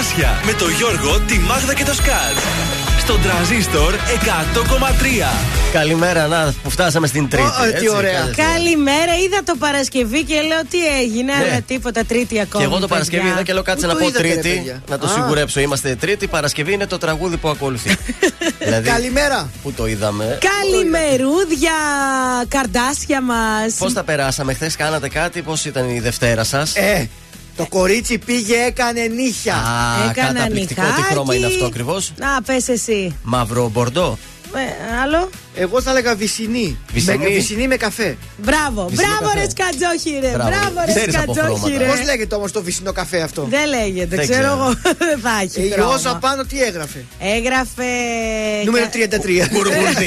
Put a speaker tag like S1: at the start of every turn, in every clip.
S1: Καρδάσια με το Γιώργο, τη Μάγδα και το Σκάτ. Στον τραζίστορ 100,3.
S2: Καλημέρα, να που φτάσαμε στην Τρίτη.
S3: Ω, τι ωραία.
S4: Καλημέρα, είδα το Παρασκευή και λέω τι έγινε,
S2: Ναι.
S4: αλλά τίποτα Τρίτη ακόμα.
S2: Και εγώ το
S4: παιδιά.
S2: Παρασκευή είδα και λέω κάτσε
S3: Πού
S2: να
S3: το
S2: πω
S3: είδατε, ρε,
S2: Τρίτη.
S3: παιδιά;
S2: Να το
S3: Α.
S2: σιγουρέψω. Είμαστε Τρίτη, Παρασκευή είναι το τραγούδι που ακολουθεί. δηλαδή,
S3: Καλημέρα.
S2: πού το είδαμε;
S4: Καλημερούδια, καρδάσια μας.
S2: Πώς τα περάσαμε, χθες κάνατε κάτι, πώς ήταν η Δευτέρα σας;
S3: Ε, το κορίτσι πήγε, έκανε νύχια.
S2: Α,
S4: Έκανα
S2: καταπληκτικό. Τι
S4: νυχάκι.
S2: χρώμα είναι αυτό ακριβώς;
S4: Να, πες εσύ.
S2: Μαύρο μπορντό.
S4: Ε, άλλο;
S3: Εγώ θα έλεγα βυσινή.
S2: Βυσσινή.
S3: Με, βυσινή με καφέ.
S4: Μπράβο,
S2: Βυσινό
S4: μπράβο
S2: καφέ.
S4: ρε σκατζόχυρε.
S2: Μπράβο.
S4: Μπράβο ρε
S2: Ξέρεις από
S4: σκατζόχυρε.
S2: χρώματα.
S3: Πώς λέγεται όμως το βυσινό καφέ αυτό;
S4: Δεν λέγεται,
S2: Δεν
S4: ξέρω
S2: ξέρω.
S4: εγώ. Δεν θα έχει.
S3: Ε, η
S4: χρώμα.
S3: Όσα πάνω τι έγραφε;
S4: Έγραφε.
S3: Νούμερο
S4: κα-
S3: 33.
S2: Μπουρμπουρδί.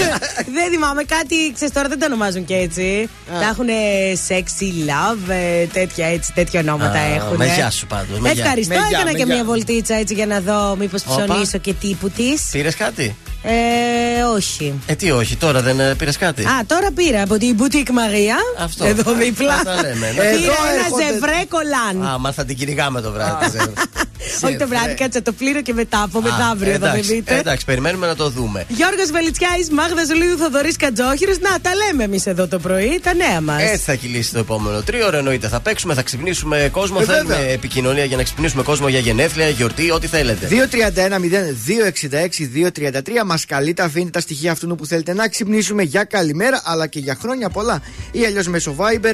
S4: δεν θυμάμαι κάτι, ξέρεις τώρα δεν το ονομάζουν και έτσι.
S3: Α.
S4: Τα έχουν sexy love, ε, τέτοια έτσι, τέτοια ονόματα
S2: Α,
S4: έχουν.
S2: με γεια σου πάντως, με γεια.
S4: Ευχαριστώ,
S3: Με γεια,
S4: έκανα
S3: με
S4: και
S3: γεια.
S4: μια βολτίτσα έτσι για να δω μήπως
S2: Όπα.
S4: ψωνίσω και τύπου της.
S2: Πήρες κάτι;
S4: Ε, όχι.
S2: Ε, τι όχι, τώρα δεν πήρες κάτι;
S4: Α, τώρα πήρα από την Boutique Maria.
S2: Αυτό.
S4: Εδώ δίπλα.
S2: Αυτά λέμε.
S4: Πήρα
S3: Εδώ
S4: ένα
S3: έρχονται.
S4: ζευρέ κολάν.
S2: Α, μα θα την κυνηγάμε το βράδυ. ξέρω.
S4: Όχι το βράδυ, κάτσε το πλήρω και μετά από
S2: Α,
S4: μεθαύριο θα με
S2: εντάξει,
S4: δείτε.
S2: Εντάξει, περιμένουμε να το δούμε.
S4: Γιώργος Βελιτσιάης, Μάγδας Ζουλίδου, Θοδωρής Κατζόχυρος. Να, τα λέμε εμείς εδώ το πρωί, τα νέα μας.
S2: Έτσι θα κυλήσει το επόμενο τρίωρο. Εννοείται θα παίξουμε, θα ξυπνήσουμε κόσμο.
S3: Ε,
S2: Θέλουμε
S3: βέβαια.
S2: επικοινωνία για να ξυπνήσουμε κόσμο για γενέθλια, γιορτή, ό,τι θέλετε.
S3: 231-0266-233 μας καλείτε, αφήνετε τα στοιχεία αυτού που θέλετε να ξυπνήσουμε για καλημέρα αλλά και για χρόνια πολλά. Ή αλλιώς μέσω Viber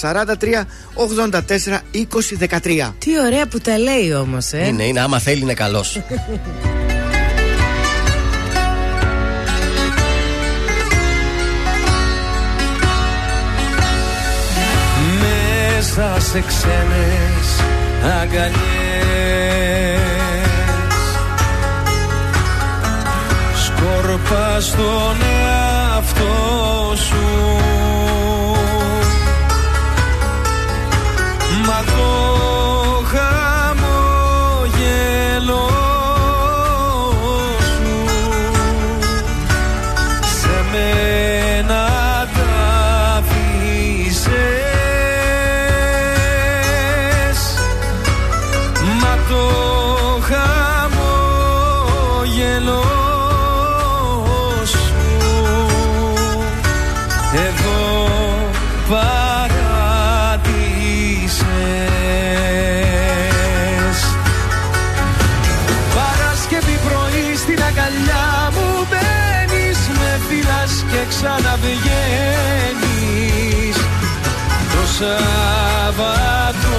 S3: 6943 84 20 13.
S4: Τι ωραία που τα λέει όμως, ε.
S2: Είναι, είναι, άμα θέλει είναι καλός.
S5: μέσα σε ξένες αγκαλιές σκόρπα στον εαυτό σου. Μα το χαμόγελο Σάββατο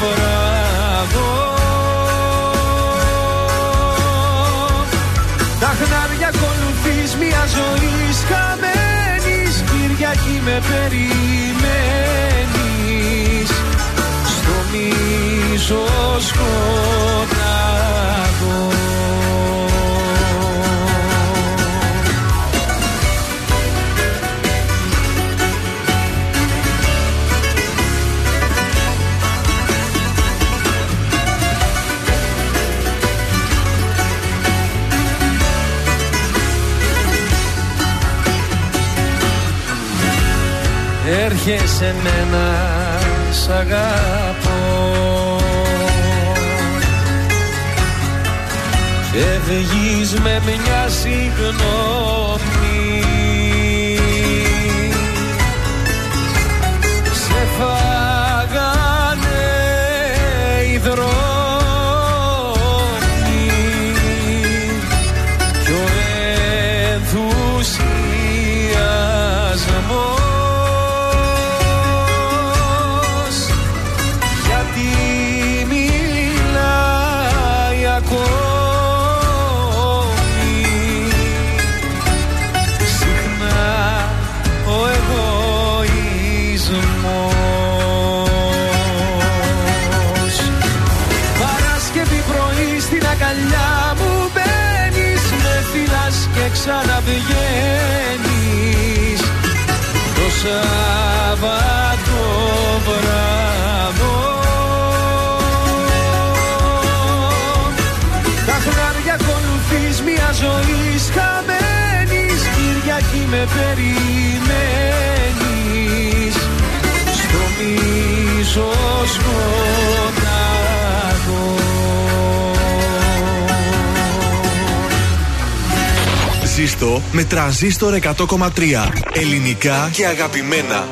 S5: βράδο. Τα χνάρια ακολουθείς μια ζωή χαμένης Κυριακή με περιμένεις. Στο μίσο σκοτάδο Έρχεσαι μένα σ' αγαπώ. Φεύγεις με μια συγγνώμη ξαναβγαίνεις. Το Σάββατο βράδο. Τα χνάρια ακολουθείς μια ζωή χαμένης Κυριακή με περιμένεις. Στο μίσος
S1: τρανζίστο με τρανζίστορ 100,3. Ελληνικά και αγαπημένα.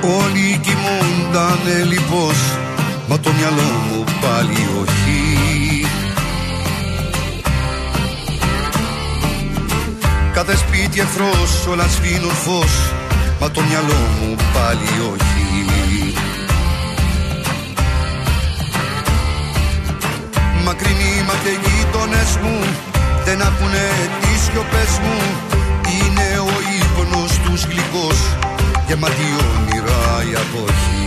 S6: Όλοι κοιμούντανε λοιπόν Μα το μυαλό μου πάλι όχι Κάθε σπίτι εχθρός όλα σβήνουν φως Μα το μυαλό μου πάλι όχι Μακρινοί μα και γείτονες μου Δεν ακούνε τις σιωπές μου. Είναι ο ύπνος τους γλυκός Γεμάτη όνειρα η αποχή.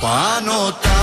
S6: Πάνω τα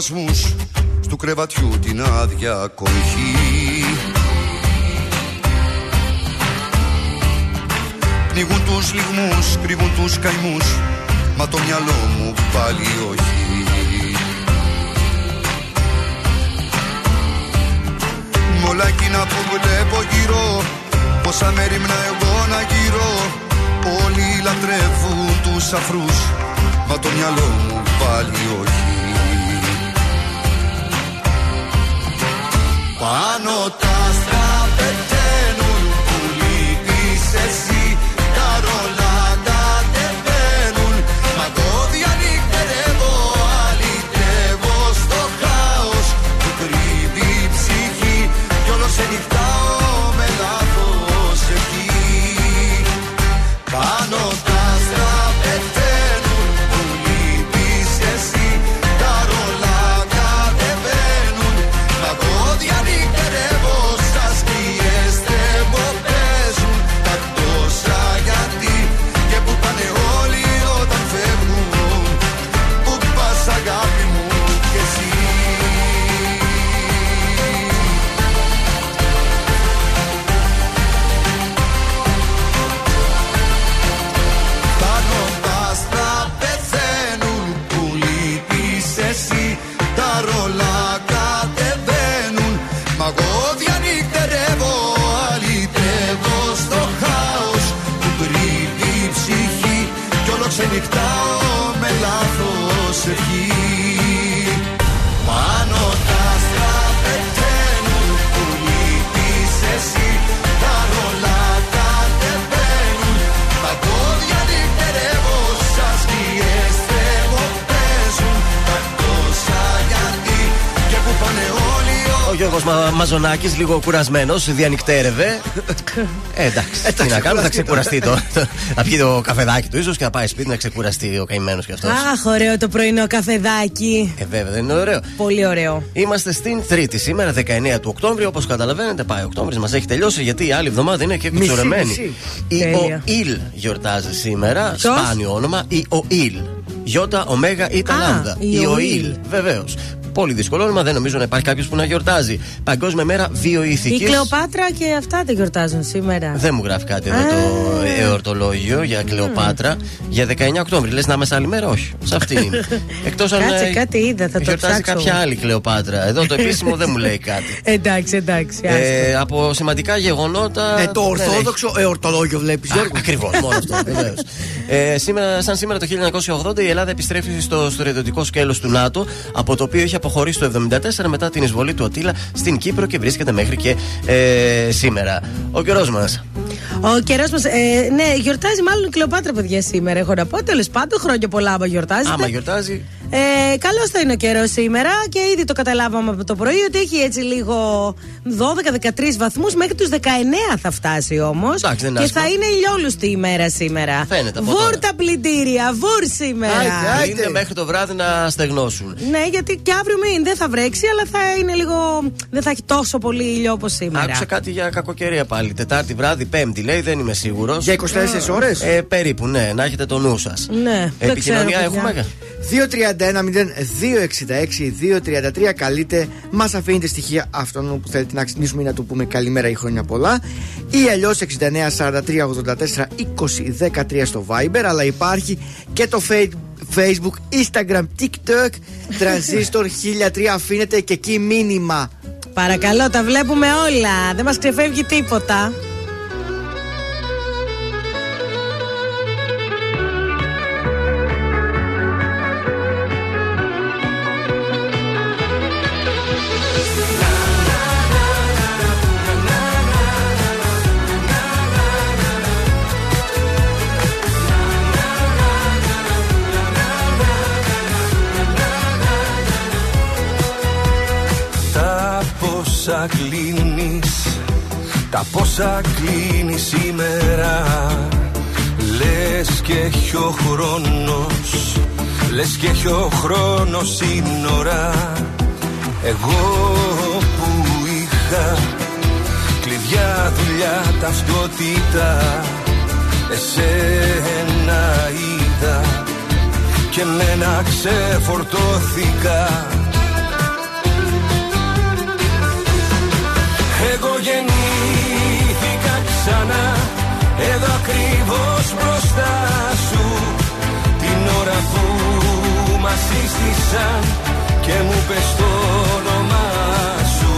S6: συμβιβασμούς Στου κρεβατιού την άδεια κοχή Πνίγουν τους λιγμούς, κρύβουν τους καημούς Μα το μυαλό μου πάλι όχι. Μ' όλα εκείνα που βλέπω γύρω Πόσα μέρημνα εγώ να γύρω Όλοι λατρεύουν τους αφρούς Μα το μυαλό μου πάλι όχι Πάνω τα
S2: Γιώργο Μα... Μαζονάκη, λίγο κουρασμένο, διανυκτέρευε. ε, εντάξει. Τι να κάνουμε, θα ξεκουραστεί το. Θα πιει το καφεδάκι του, ίσω και να πάει σπίτι να ξεκουραστεί ο καημένο κι αυτό.
S4: Αχ, ωραίο το πρωινό καφεδάκι.
S2: Ε, βέβαια, δεν είναι ωραίο.
S4: Πολύ ωραίο.
S2: Είμαστε στην Τρίτη σήμερα, 19 του Οκτώβριου. Όπω καταλαβαίνετε, πάει ο Οκτώβρη, μα έχει τελειώσει γιατί η άλλη εβδομάδα είναι και
S3: Μισή,
S2: κουτσορεμένη.
S3: μισή.
S2: Η
S4: Τέλεια.
S2: ΟΙΛ γιορτάζει σήμερα.
S4: Ποιος?
S2: Σπάνιο όνομα. Η ΟΙΛ. Γιώτα, Ωμέγα ή
S4: Α,
S2: Λάμδα.
S4: η ΟΙΛ.
S2: Βεβαίω. Πολύ δύσκολο όνομα, δεν νομίζω να υπάρχει κάποιος που να γιορτάζει. Παγκόσμια μέρα
S4: Η
S2: βιοειθικής.
S4: Κλεοπάτρα και αυτά δεν γιορτάζουν σήμερα.
S2: Δεν μου γράφει κάτι εδώ
S4: Α.
S2: το εορτολόγιο για Κλεοπάτρα. Για 19 Οκτώβρη. Λες να είμαι σε άλλη μέρα, όχι. Σε αυτήν είναι. Εκτός αν.
S4: Κάτσε,
S2: ε,
S4: κάτι είδα, θα το
S2: γιορτάζει
S4: ψάξω.
S2: κάποια άλλη Κλεοπάτρα. Εδώ το επίσημο δεν μου λέει κάτι.
S4: Εντάξει, εντάξει. άστο.
S2: Ε, από σημαντικά γεγονότα.
S3: Ε, το
S2: δεν
S3: ορθόδοξο εορτολόγιο βλέπεις, Γιώργο.
S2: Ακριβώς, μόνο αυτό. βεβαίως. Ε, σήμερα, σαν σήμερα το 1980, η Ελλάδα επιστρέφει στο στρατιωτικό σκέλος του ΝΑΤΟ, από το οποίο είχε αποχωρήσει το 1974 μετά την εισβολή του Ατήλα στην Κύπρο και βρίσκεται μέχρι και ε, σήμερα. Ο καιρός μας.
S4: Ο καιρός μας. Ε, ναι, γιορτάζει μάλλον η Κλεοπάτρα, παιδιά, σήμερα. Έχω να πω. Τέλος πάντων, χρόνια πολλά, άμα γιορτάζετε.
S2: Άμα γιορτάζει.
S4: Ε, Καλό θα είναι ο καιρός σήμερα και ήδη το καταλάβαμε από το πρωί ότι έχει έτσι λίγο 12-13 βαθμούς. Μέχρι τους 19 θα φτάσει όμως.
S2: Εντάξει, δεν είναι
S4: Και
S2: άσχημο.
S4: θα είναι ηλιόλουστη ημέρα σήμερα.
S2: Φαίνεται από
S4: Βούρ
S2: τώρα.
S4: τα πλυντήρια, βούρ σήμερα.
S3: Άιντε, άιντε.
S2: Είναι μέχρι το βράδυ να στεγνώσουν.
S4: Ναι, γιατί και αύριο μην δεν θα βρέξει, αλλά θα είναι λίγο. Δεν θα έχει τόσο πολύ ήλιο όπως σήμερα.
S2: Άκουσα κάτι για κακοκαιρία πάλι. Τετάρτη βράδυ, Πέμπτη λέει, δεν είμαι σίγουρος.
S3: Για 24 ώρες;
S2: Ε, περίπου, ναι, να έχετε το νου σας.
S4: Ναι, δεν
S2: Επικοινωνία
S4: ξέρω, παιδιά.
S2: έχουμε.
S3: 231-0266-233 καλείτε, μας αφήνετε στοιχεία αυτών που θέλετε να ξυπνήσουμε ή να του πούμε καλημέρα ή χρόνια πολλά. Ή αλλιώς 6943842013 στο Viber, αλλά υπάρχει και το Fa- Facebook, Instagram, TikTok, Transistor 1003. Αφήνετε και εκεί μήνυμα.
S4: Παρακαλώ, τα βλέπουμε όλα. Δεν μας ξεφεύγει τίποτα.
S5: Τα πόσα κλείνεις σήμερα Λες και έχει ο χρόνος Λες και έχει ο χρόνος σύνορα Εγώ που είχα Κλειδιά, δουλειά, ταυτότητα Εσένα είδα. Και μένα ξεφορτώθηκα ξανά. Εδώ ακριβώς μπροστά σου Την ώρα που μας σύστησαν Και μου πες το όνομά σου.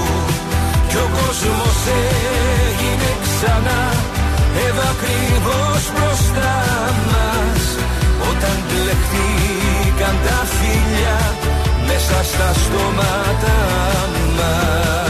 S5: Κι ο κόσμος έγινε ξανά Εδώ ακριβώς μπροστά μας. Όταν μπλεχτήκαν τα φίλια Μέσα στα στόματα μας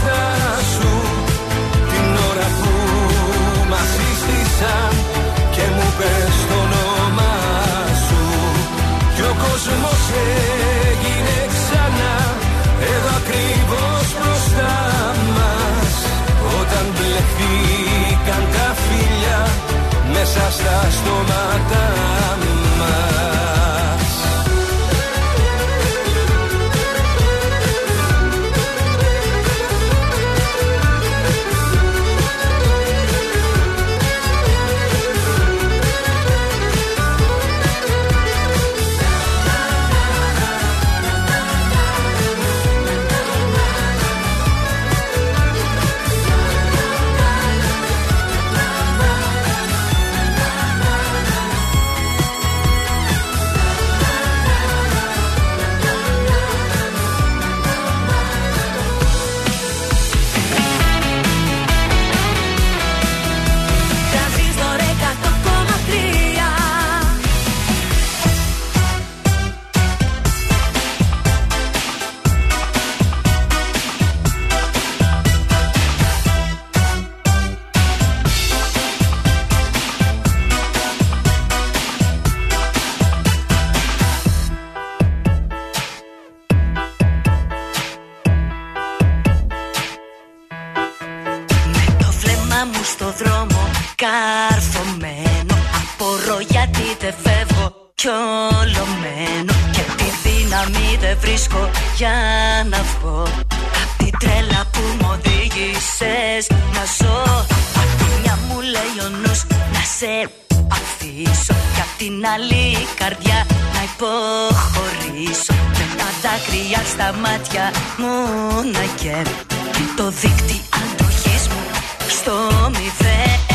S5: μπροστά σου. Την ώρα που μας σύστησαν Και μου πες το όνομά σου. Κι ο κόσμος έγινε ξανά. Εδώ ακριβώς μπροστά μας. Όταν μπλεχτήκαν τα φίλια Μέσα στα στόματα μας
S7: την άλλη καρδιά. Να υποχωρήσω Με τα δάκρυα στα μάτια μου να και το δίκτυ αντοχής μου στο μηδέν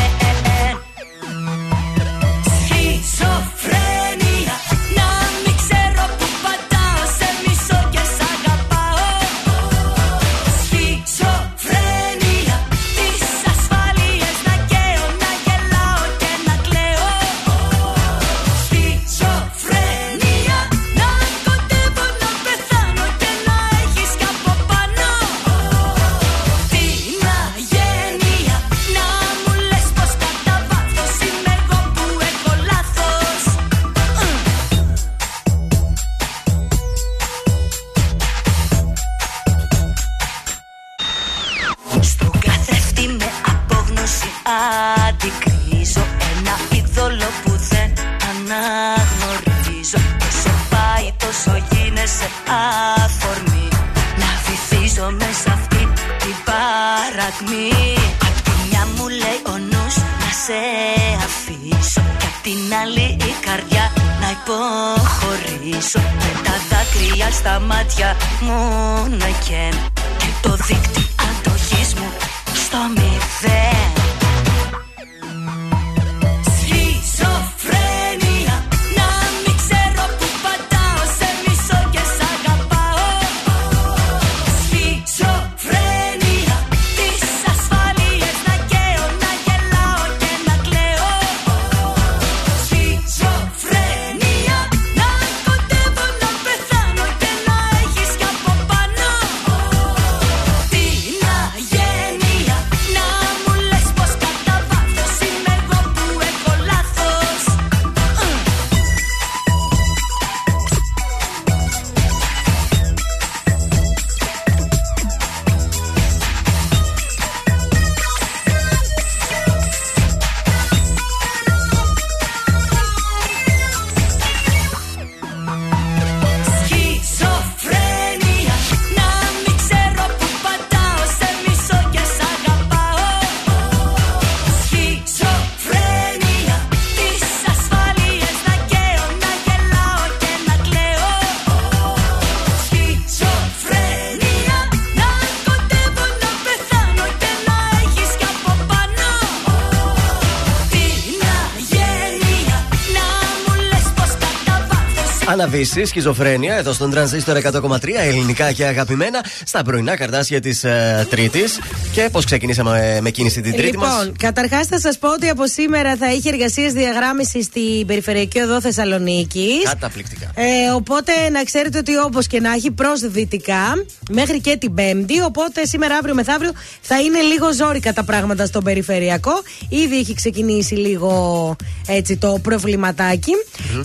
S2: Αναβίση, σχιζοφρένεια, εδώ στον τρανζίστορ 100,3 ελληνικά και αγαπημένα στα πρωινά καρτάσια της ε, Τρίτης. Και πώς ξεκινήσαμε ε, με κίνηση την Τρίτη
S4: λοιπόν,
S2: μας.
S4: καταρχάς θα σας πω ότι από σήμερα θα έχει εργασίες διαγράμμισης στην περιφερειακή οδό Θεσσαλονίκης.
S2: Καταπληκτικά.
S4: Ε, οπότε να ξέρετε ότι όπως και να έχει προ δυτικά μέχρι και την Πέμπτη. Οπότε σήμερα, αύριο μεθαύριο θα είναι λίγο ζόρικα τα πράγματα στον περιφερειακό. Ήδη έχει ξεκινήσει λίγο έτσι το προβληματάκι.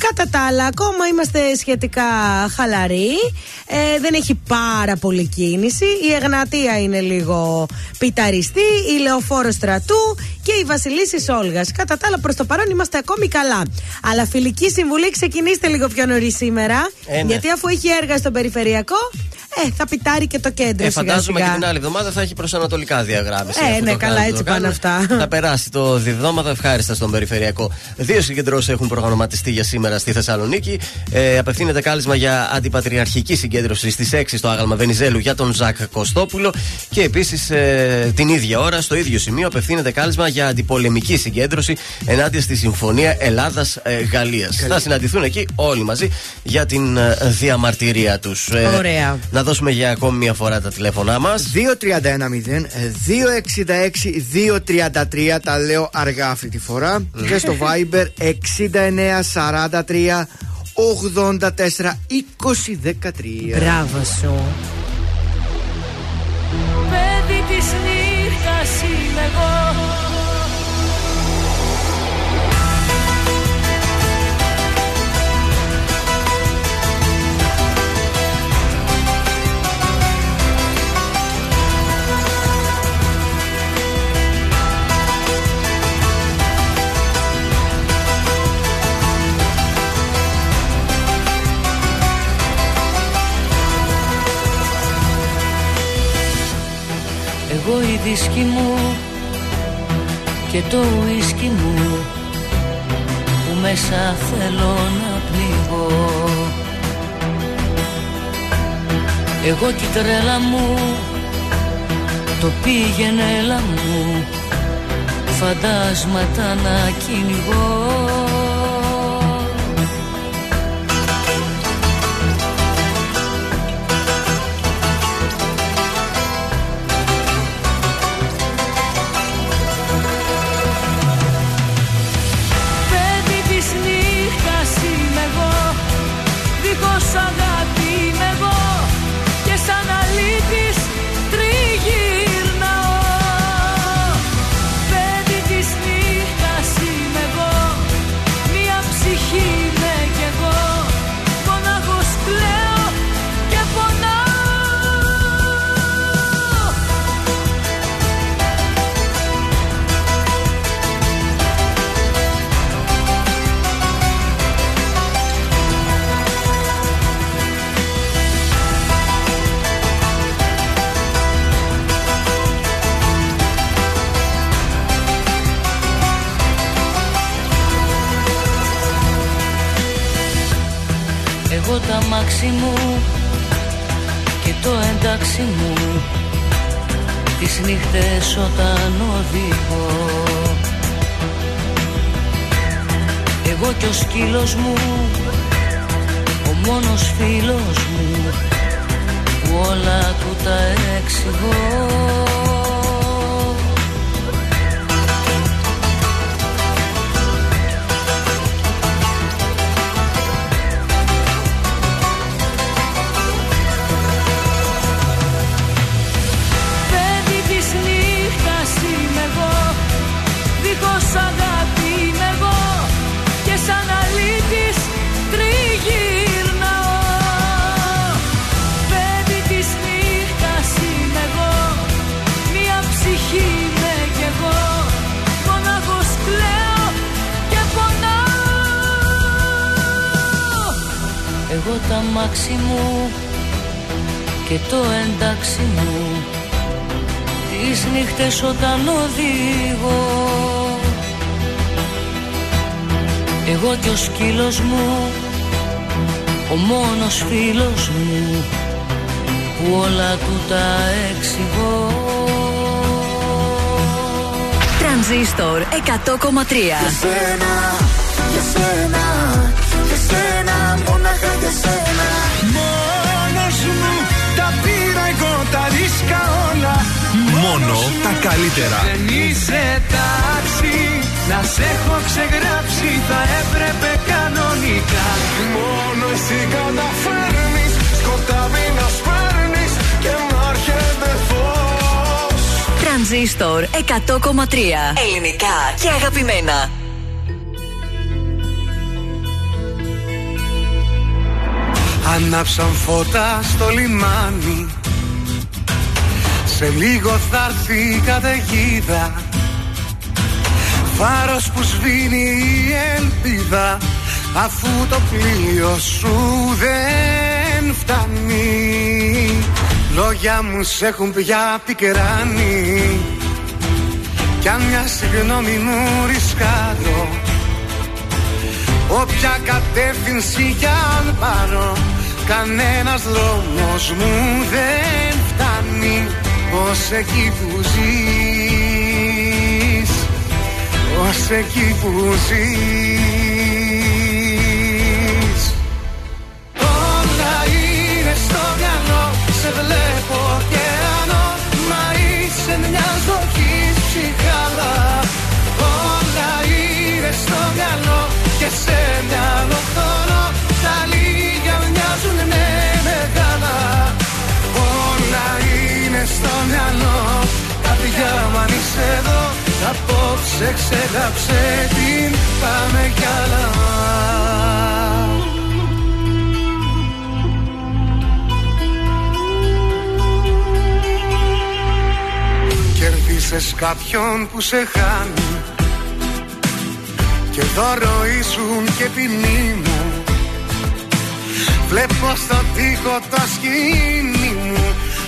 S4: Κατά τα άλλα, ακόμα είμαστε σχετικά χαλαροί. Ε, δεν έχει πάρα πολύ κίνηση. Η Εγνατία είναι λίγο πιταριστή. Η Λεωφόρο Στρατού και η Βασιλίση Όλγα. Κατά τα άλλα, προς το παρόν είμαστε ακόμη καλά. Αλλά φιλική συμβουλή, ξεκινήστε λίγο πιο νωρίς σήμερα.
S2: Ε, ναι.
S4: Γιατί αφού έχει έργα στο περιφερειακό, ε, θα πιτάρει και το κέντρο.
S2: Ε,
S4: σιγά
S2: φαντάζομαι
S4: σιγά.
S2: και την άλλη εβδομάδα θα έχει προσανατολικά διαγράμμιση.
S4: Ε,
S2: αφού
S4: ναι,
S2: το
S4: καλά,
S2: κάνουν,
S4: έτσι
S2: το κάνουν.
S4: πάνε αυτά.
S2: Θα περάσει το διδόματο ευχάριστα στον περιφερειακό. Δύο συγκεντρώσεις έχουν προγραμματιστεί για σήμερα στη Θεσσαλονίκη. Ε, απευθύνεται κάλεσμα για αντιπατριαρχική συγκέντρωση στις 6 στο άγαλμα Βενιζέλου για τον Ζακ Κωστόπουλο. Και επίσης ε, την ίδια ώρα, στο ίδιο σημείο, απευθύνεται κάλεσμα για αντιπολεμική συγκέντρωση ενάντια στη Συμφωνία Ελλάδα-Γαλλία. Θα συναντηθούν εκεί όλοι μαζί για την ε, διαμαρτυρία τους.
S4: Ωραία.
S2: Να δώσουμε για ακόμη μια φορά τα τηλέφωνά μας.
S3: 231-0, 266-233 τα λέω αργά αυτή τη φορά και στο Viber 6943 84 20 13.
S4: Μπράβο σου.
S5: Παιδί της νύχτας είμαι εγώ Εγώ η δίσκη μου
S8: και το ουίσκι μου που μέσα θέλω να πνιγώ. Εγώ κι τρέλα μου το πήγαινε έλα μου φαντάσματα να κυνηγώ αμάξι μου. Και το εντάξει μου. Τις νύχτες όταν οδηγώ. Εγώ κι ο σκύλος μου ο μόνος φίλος μου που όλα του τα εξηγώ τα μάξι μου και το εντάξει μου. Τις νύχτες όταν οδηγώ εγώ κι ο σκύλος μου ο μόνος φίλος μου που όλα του τα εξηγώ
S9: Τρανζίστορ 100,3 Για
S10: σένα, για σένα, για σένα,
S1: Μόνο τα καλύτερα.
S10: Δεν είσαι τάξη, να σε έχω ξεγράψει θα έπρεπε κανονικά. Μόνο εσύ καταφέρνεις, σκοτάδι να σπέρνεις και να έρχεται φως.
S9: Τρανζίστορ 100,3 Ελληνικά και αγαπημένα.
S10: Ανάψαν φώτα στο λιμάνι σε λίγο θα έρθει η καταιγίδα. Φάρος που σβήνει η ελπίδα Αφού το πλοίο σου δεν φτάνει. Λόγια μου σε έχουν πια πικράνει. Κι αν μια συγγνώμη μου ρισκάρω Όποια κατεύθυνση κι αν πάρω Κανένας δρόμος μου δεν φτάνει ως εκεί που ζεις ως εκεί που ζεις. Όλα είναι στο μυαλό σε βλέπω ωκεανό μα είσαι μια ζωή ψυχάλα Όλα είναι στο μυαλό και σε μυαλό χρόνο στο μυαλό Καρδιά μου αν είσαι εδώ. Απόψε ξεγράψε την Πάμε κι άλλα. Κερδίσες κάποιον που σε χάνει. Και δώρο ήσουν και ποινή μου. Βλέπω στο τοίχο το σκηνή μου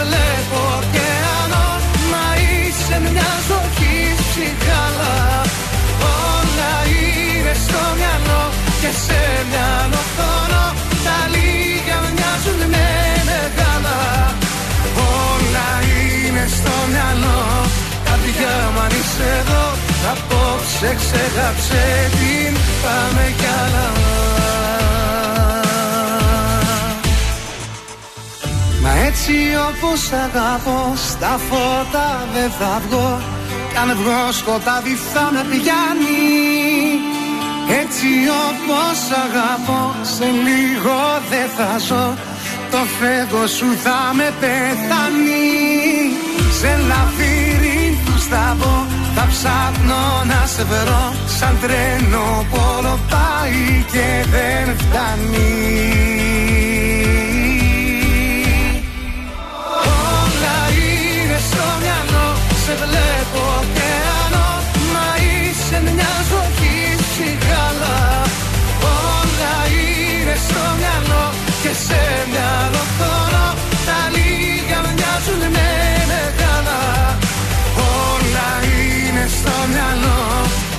S10: βλέπω ωκεανό Μα είσαι μια ζωή ψυχάλα Όλα είναι στο μυαλό Και σε μια οθόνο Τα λίγα μοιάζουν με μεγάλα. Όλα είναι στο μυαλό. Καρδιά μου αν είσαι εδώ Απόψε ξέχαψε την Πάμε κι άλλα Μα έτσι όπως αγαπώ Στα φώτα δεν θα βγω. Κι αν βγω σκοτάδι θα με πιάνει Έτσι όπως αγαπώ Σε λίγο δεν θα ζω. Το φέγγο σου θα με πεθάνει. Σε λαβύρινθους θα μπω Θα ψάχνω να σε βρω. Σαν τρένο που όλο πάει και δεν φτάνει Σε βλέπω ωκεανό Μα είσαι μια ζωή ψυχάλα Όλα είναι στο μυαλό Και σε μια οθόνο Τα λίγα μοιάζουν με μεγάλα. Όλα είναι στο μυαλό.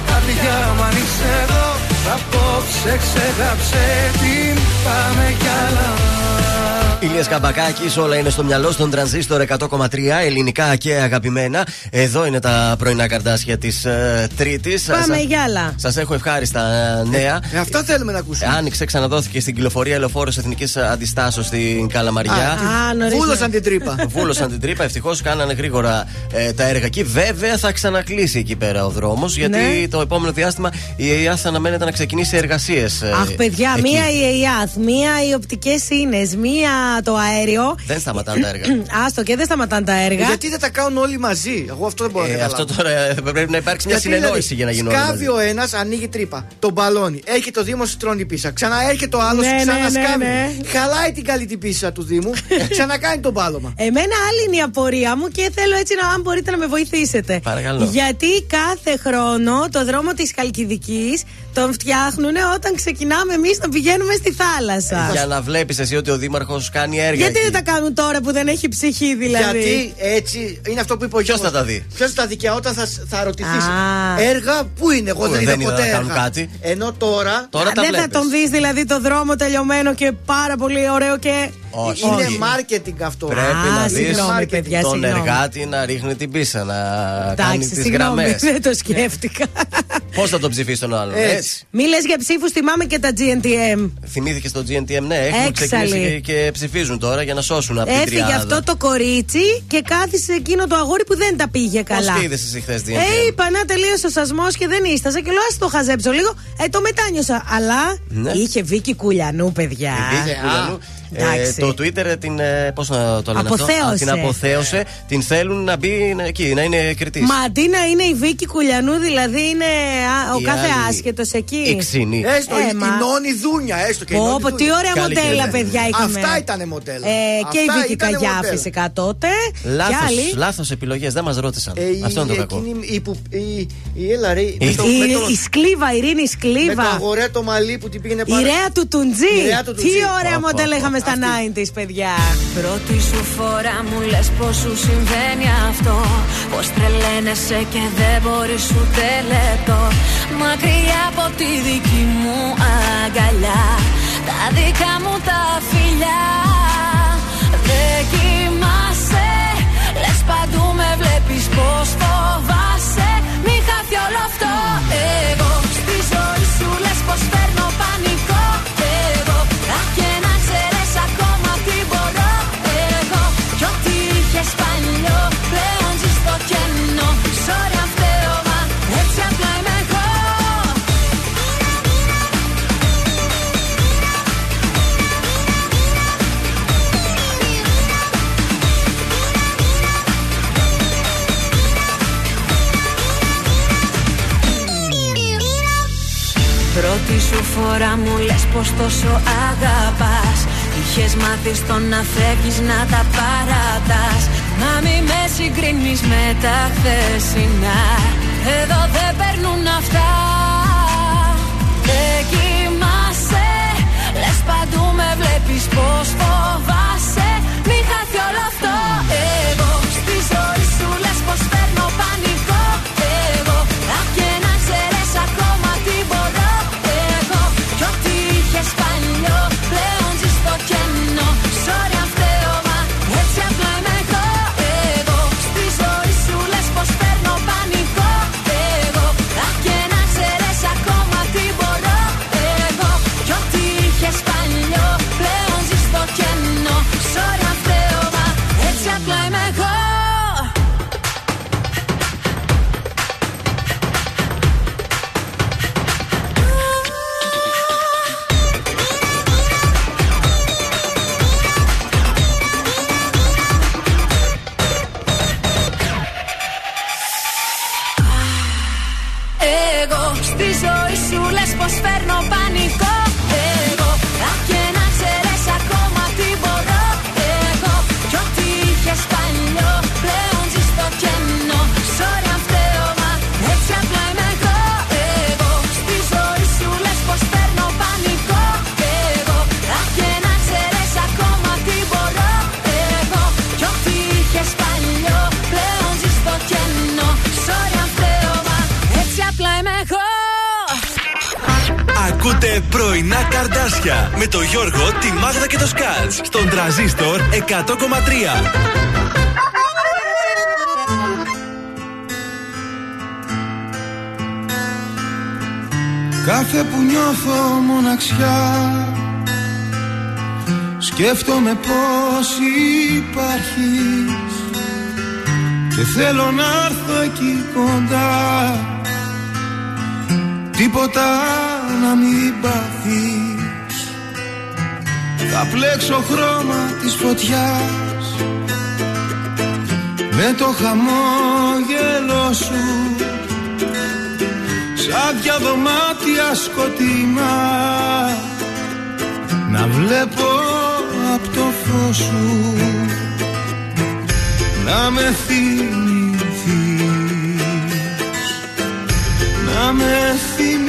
S10: Καρδιά μου αν είσαι εδώ Απόψε ξέχαψε την Πάμε κι άλλα
S2: Ηλίας Καμπακάκης, όλα είναι στο μυαλό στον τρανζίστορ 100,3 ελληνικά και αγαπημένα. Εδώ είναι τα πρωινά καρτάσια της ε, Τρίτης.
S4: Πάμε για άλλα.
S2: Σας έχω ευχάριστα ε, νέα.
S3: Ε, αυτά θέλουμε να ακούσουμε.
S2: Άνοιξε, ξαναδόθηκε στην κυκλοφορία λεωφόρος Εθνικής Αντιστάσεως στην Καλαμαριά.
S4: Α, νωρίς,
S3: Βούλωσαν την τρύπα.
S2: Βούλωσαν την τρύπα, ευτυχώς κάνανε γρήγορα ε, τα έργα εκεί. Βέβαια θα ξανακλείσει εκεί πέρα ο δρόμος, γιατί
S4: Ναι.
S2: το επόμενο διάστημα η ΕΙΑΘ αναμένεται να ξεκινήσει εργασίες.
S4: Αχ, παιδιά, μία η ΕΙΑΘ, μία οι οπτικές ίνε, μία το αέριο.
S2: Δεν σταματάνε τα έργα.
S4: Άστο και δεν σταματάνε τα έργα.
S3: Γιατί δεν τα κάνουν όλοι μαζί; Εγώ αυτό δεν μπορώ να
S2: Ε,
S3: καταλάβω.
S2: αυτό τώρα ε, πρέπει να υπάρξει μια
S3: Γιατί,
S2: συνεννόηση για να
S3: δηλαδή,
S2: γίνουν όλα
S3: Σκάβει
S2: μαζί.
S3: ο ένας, ανοίγει τρύπα. Τον μπαλώνει. Έρχεται ο Δήμο, τρώνει πίσα. Ξαναέρχεται ο άλλος,
S4: Ναι, ναι,
S3: ξανασκάβει.
S4: ναι, ναι.
S3: Χαλάει την καλή την πίσα του Δήμου. ξανακάνει τον μπάλωμα.
S4: Εμένα άλλη είναι η απορία μου και θέλω έτσι να αν μπορείτε να με βοηθήσετε.
S2: Παρακαλώ.
S4: Γιατί κάθε χρόνο το δρόμο της Καλκιδικής τον φτιάχνουν όταν ξεκινάμε εμείς να πηγαίνουμε στη θάλασσα.
S2: Για να βλέπεις εσύ ότι ο Δήμαρχος κάνει έργα.
S4: Γιατί
S2: εκεί.
S4: δεν τα κάνουν τώρα που δεν έχει ψυχή δηλαδή;
S3: Γιατί έτσι είναι αυτό που είπε ο
S2: Ποιος
S3: Γιώργος.
S2: θα τα δει;
S3: Ποιος θα τα δικαιά όταν θα, θα ρωτηθείς.
S4: Α.
S3: Έργα που είναι, εγώ
S2: Πού,
S3: δεν είδα
S2: δεν είδα
S3: ποτέ
S2: να κάνουν
S3: έργα.
S2: κάτι.
S3: Ενώ τώρα
S2: Τώρα
S4: Α,
S2: τα
S4: δεν θα
S2: βλέπεις.
S4: τον δεις δηλαδή το δρόμο τελειωμένο και πάρα πολύ ωραίο και.
S2: Όχι.
S3: είναι
S2: Όχι.
S3: marketing αυτό.
S2: Πρέπει
S4: Α,
S2: να δεις
S4: συγγνώμη, παιδιά,
S2: τον
S4: συγγνώμη.
S2: εργάτη να ρίχνει την πίσα, να κάνει
S4: Εντάξει,
S2: τις
S4: συγγνώμη,
S2: γραμμές.
S4: δεν το σκέφτηκα.
S2: Πώς θα τον ψηφίσει τον άλλον,
S3: Έτσι;
S2: Έτσι.
S4: Μη λες για ψήφους, θυμάμαι και τα GNTM.
S2: Θυμήθηκε στο GNTM, ναι, έχουν
S4: Έξαλλοι.
S2: ξεκινήσει και, και ψηφίζουν τώρα για να σώσουν από την
S4: Έφυγε
S2: τριάδα.
S4: αυτό το κορίτσι και κάθισε εκείνο το αγόρι που δεν τα πήγε καλά.
S2: Πώ είδες εσύ χθες GNTM.
S4: Ε, είπα να τελείωσε ο σασμός και δεν ίσταζε και λέω ας το χαζέψω λίγο. Ε, το μετάνιωσα. Αλλά
S2: Ναι.
S4: είχε Βίκη Κουλιανού, παιδιά.
S2: Η Βίκη
S3: Α,
S2: Κουλιανού, ε,
S4: εντάξει.
S2: το Twitter την. ε, Πώς να το λένε αυτό;
S4: Αποθέωσε.
S2: Α, την αποθέωσε. Την θέλουν να μπει εκεί, να είναι κριτής.
S4: Μα αντί να είναι η Βίκη Κουλιανού, δηλαδή είναι α, ο
S2: Η
S4: κάθε
S2: άλλη-
S4: άσχετος εκεί.
S2: Η ξύνη.
S3: Έστω
S4: Ε,
S3: η,
S4: μα-
S3: η Νόνη Δούνια, έστω και η
S4: Πω,
S3: Νόνη
S4: πω, τι
S3: Δούνια.
S4: ωραία
S2: Καλή
S4: μοντέλα,
S2: κυρία.
S4: παιδιά είχαμε.
S3: Αυτά ήταν μοντέλα.
S4: Ε, και η
S3: Αυτά
S4: Βίκη
S3: ήτανε
S4: Καγιά
S3: μοντέλα.
S4: φυσικά τότε. Και άλλοι.
S2: Λάθος, λάθος επιλογές, δεν μας ρώτησαν.
S3: Ε, η-
S2: Αυτό είναι το κακό.
S3: εκείνη η που- η- Η έλα ρε. με το-
S4: Η,
S3: με το-
S4: η Σκλίβα, η Ειρήνη
S3: Με το
S4: Σκλίβα.
S3: αγορέα το μαλλί που την πήγαινε
S4: Η
S3: πάρα.
S4: Ρέα του Τουντζή.
S3: Η Ρέα του
S4: Τι
S3: Τουντζή.
S4: ωραία
S2: Πω, πω,
S4: μοντέλα
S2: πω.
S4: Είχαμε στα
S3: Αυτή.
S4: 90s, παιδιά.
S11: Πρώτη σου φορά μου λες πως σου συμβαίνει αυτό Πως τρελαίνεσαι και δεν μπορείς ούτε λεπτό Μακριά από τη δική μου αγκαλιά Τα δικά μου τα φιλιά Δεν κοιμάσαι Λες παντού με βλέπεις πως φοβάσαι Μη χάθει όλο αυτό Πρώτη σου φορά μου λες πως τόσο αγαπάς. Είχες μάθει στο να φεύγεις να τα παρατάς. Μα μη με συγκρίνεις με τα χθεσινά. Εδώ δεν περνούν αυτά. Δεν κοιμάσαι Λες παντού με βλέπεις πως
S1: με το Γιώργο, τη Μάγδα και το Σκάτς. Στον τραζίστορ 100,3.
S6: Κάθε που νιώθω μοναξιά Σκέφτομαι πως υπάρχεις. Και θέλω να έρθω εκεί κοντά. Τίποτα να μην πάθεις Θα πλέξω χρώμα της φωτιάς Με το χαμόγελο σου. Σαν δυο δωμάτια σκοτεινά Να βλέπω από το φως σου. Να με θυμηθείς Να με θυμηθείς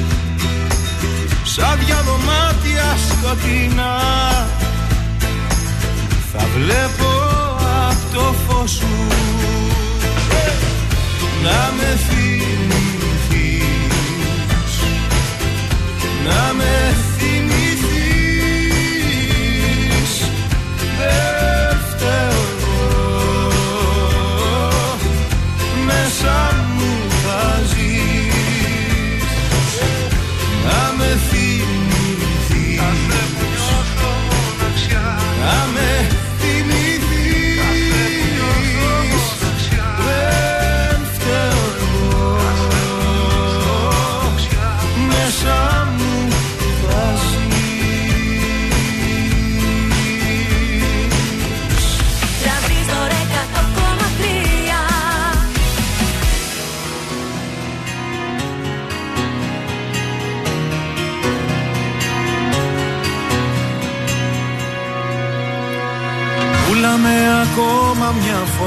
S6: Σαν δυο δωμάτια σκοτεινά. Θα βλέπω απ' το φως σου. Να με θυμηθείς. Να με θυμηθείς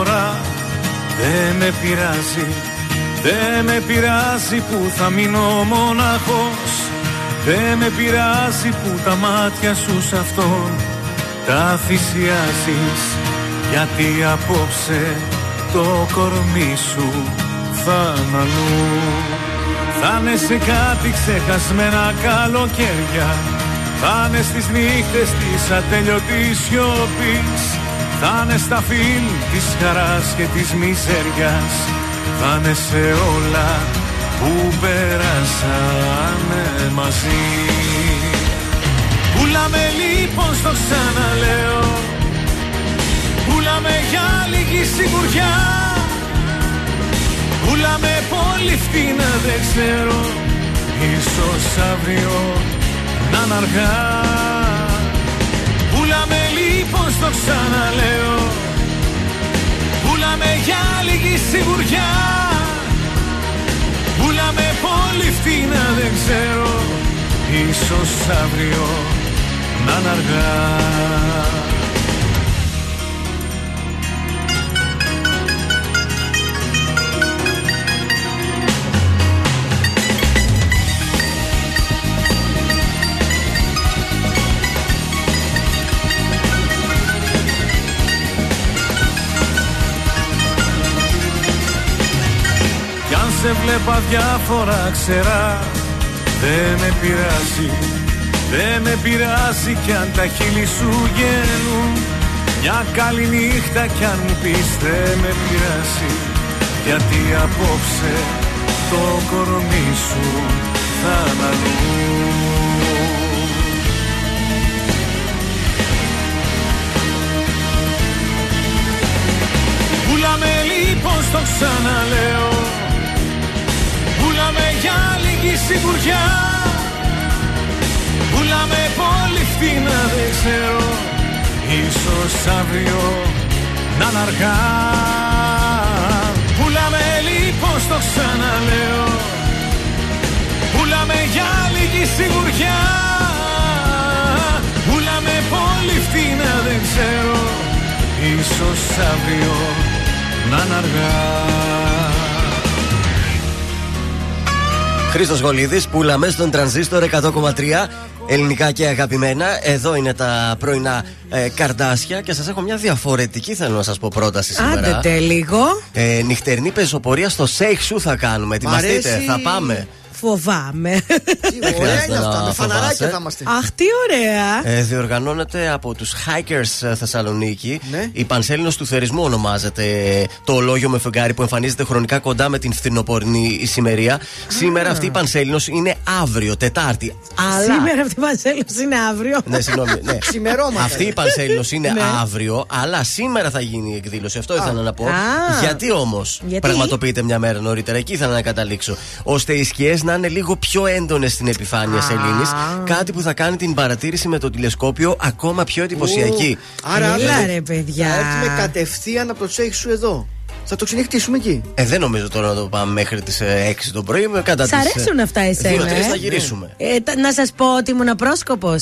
S6: φορά Δεν με πειράζει
S12: Δεν με πειράζει που θα μείνω μοναχός Δεν με πειράζει που τα μάτια σου σ' αυτόν Τα θυσιάζεις. Γιατί απόψε το κορμί σου θα αλλού. Θα είναι σε κάτι ξεχασμένα καλοκαίρια. Θα είναι στις νύχτες της ατέλειωτης σιωπής Θα είναι στα φιλ της χαράς και της μιζέριας. Θα είναι σε όλα που πέρασαμε μαζί. Πουλάμε λοιπόν στο ξαναλέω. Πουλάμε για λίγη σιγουριά. Πουλάμε πολύ φτηνά δεν ξέρω. Ίσως αύριο να είναι αργά. Πουλάμε λοιπόν στο ξαναλέω. Πουλάμε για λίγη σιγουριά. Πουλάμε πολύ φτηνά δεν ξέρω. Ίσως αύριο να είναι αργά σε βλέπα διάφορα ξερά Δεν με πειράζει Δεν με πειράζει κι αν τα χείλη σου γέλουν Μια καλή νύχτα κι αν μου πεις δεν με πειράζει Γιατί απόψε το κορμί σου θα είναι αλλού Πουλάμε λοιπόν στο ξαναλέω Πουλάμε για λίγη σιγουριά Πουλάμε πολύ φτηνά δεν ξέρω. Ίσως αύριο να είναι αργά. Πουλάμε λοιπόν στο ξαναλέω. Πουλάμε για λίγη σιγουριά. Πουλάμε πολύ φτηνά δεν ξέρω. Ίσως αύριο να είναι αργά
S2: Χρήστος Γολίδης, πουλαμε στον τρανζίστορ 100,3 ελληνικά και αγαπημένα. Εδώ είναι τα πρωινά ε, καρδάσια και σας έχω μια διαφορετική, θέλω να σας πω, πρόταση σήμερα.
S4: Άντε λίγο.
S2: Ε, νυχτερινή πεζοπορία στο Σέιχ σου θα κάνουμε. Ετοιμαστείτε,
S3: αρέσει.
S2: θα πάμε.
S4: Φοβάμαι.
S3: Ωραία
S2: χρειάζεται
S3: είναι
S2: να
S3: αυτά. Με φαναράκια
S2: φοβάσαι.
S3: θα είμαστε.
S4: Αχ, τι ωραία.
S2: Ε, διοργανώνεται από τους Hikers ε, Θεσσαλονίκη.
S3: Ναι.
S2: Η Πανσέλινος του Θερισμού ονομάζεται ε, το ολόγιο με φεγγάρι που εμφανίζεται χρονικά κοντά με την φθινοπορεινή ησημερία. Σήμερα αυτή η Πανσέλινος είναι αύριο, Τετάρτη. Αλλά.
S4: Σήμερα αυτή η Πανσέλο είναι αύριο.
S2: Ναι, συγγνώμη. Ναι.
S3: Ξημερώματα.
S2: Αυτή η Πανσέλινος είναι
S4: Ναι.
S2: αύριο, αλλά σήμερα θα γίνει η εκδήλωση. Αυτό ήθελα να πω.
S4: Α.
S2: Γιατί όμως
S4: Γιατί;
S2: πραγματοποιείται μια μέρα νωρίτερα, εκεί ήθελα να καταλήξω. Ώστε οι σκιές να είναι λίγο πιο έντονες στην επιφάνεια σελήνης. Κάτι που θα κάνει την παρατήρηση με το τηλεσκόπιο ακόμα πιο εντυπωσιακή.
S3: Άρα,
S4: Έλα,
S3: αύριο
S4: ρε, παιδιά.
S3: Θα έρθουμε κατευθείαν από το σέιχ σου εδώ. Θα το ξενυχτήσουμε εκεί.
S2: Ε, δεν νομίζω τώρα να το πάμε μέχρι τις 6 το πρωί. με Κατά
S4: Σ'
S2: τις, ε,
S4: αρέσουν αυτά εσένα.
S2: δύο-τρεις
S4: ε;
S2: θα γυρίσουμε.
S4: Ε, τα- να σας πω ότι ήμουν πρόσκοπο.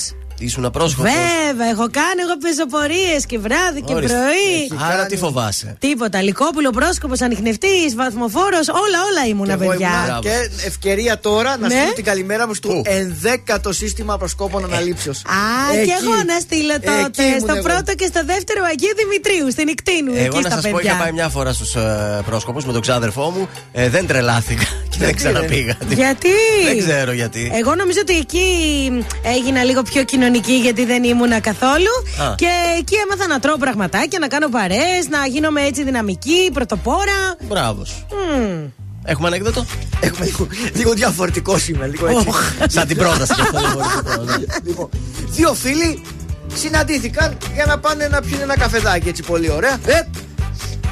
S2: Ήσουν απρόσχοπο.
S4: Βέβαια, έχω κάνει εγώ πεζοπορίες και βράδυ και
S2: Ορίστε.
S4: πρωί.
S2: Άρα τι φοβάσαι;
S4: Τίποτα. Λικόπουλο, πρόσκοπος, ανιχνευτής, βαθμοφόρος, όλα, όλα ήμουν,
S3: Εγώ
S4: παιδιά.
S3: ήμουνα
S2: Μπράβο.
S3: και ευκαιρία τώρα να
S4: Ναι.
S3: στείλω την καλημέρα μου στο
S2: Πού;
S3: ενδέκατο σύστημα προσκόπων αναλήψεως.
S4: Α, και εγώ να στείλω τότε στο πρώτο και στο δεύτερο Αγίου Δημητρίου, στην Ικτίνου.
S2: Εγώ
S4: εκεί
S2: να
S4: στα
S2: σας πω, είχα
S4: παιδιά.
S2: πάει μια φορά στους ε, πρόσκοπους με τον ξάδερφό μου. Ε, δεν τρελάθηκα και δεν ξαναπήγα.
S4: Γιατί;
S2: Δεν ξέρω γιατί.
S4: Εγώ νομίζω ότι εκεί έγινα λίγο πιο κοινωνική γιατί δεν ήμουνα καθόλου.
S2: Α.
S4: Και εκεί έμαθα να τρώω πραγματάκια, να κάνω παρέ, να γίνομαι έτσι δυναμική, πρωτοπόρα.
S2: Μπράβος.
S4: Μμμ.
S2: Έχουμε ανέκδοτο;
S3: Έχουμε λίγο, λίγο διαφορετικό σήμερα. Λίγο έτσι.
S2: Σαν την πρόταση και αυτό δεν μπορεί να πω, ναι.
S3: Λοιπόν, δύο φίλοι συναντήθηκαν για να πάνε να πιούν ένα καφεδάκι έτσι πολύ ωραία. Ε,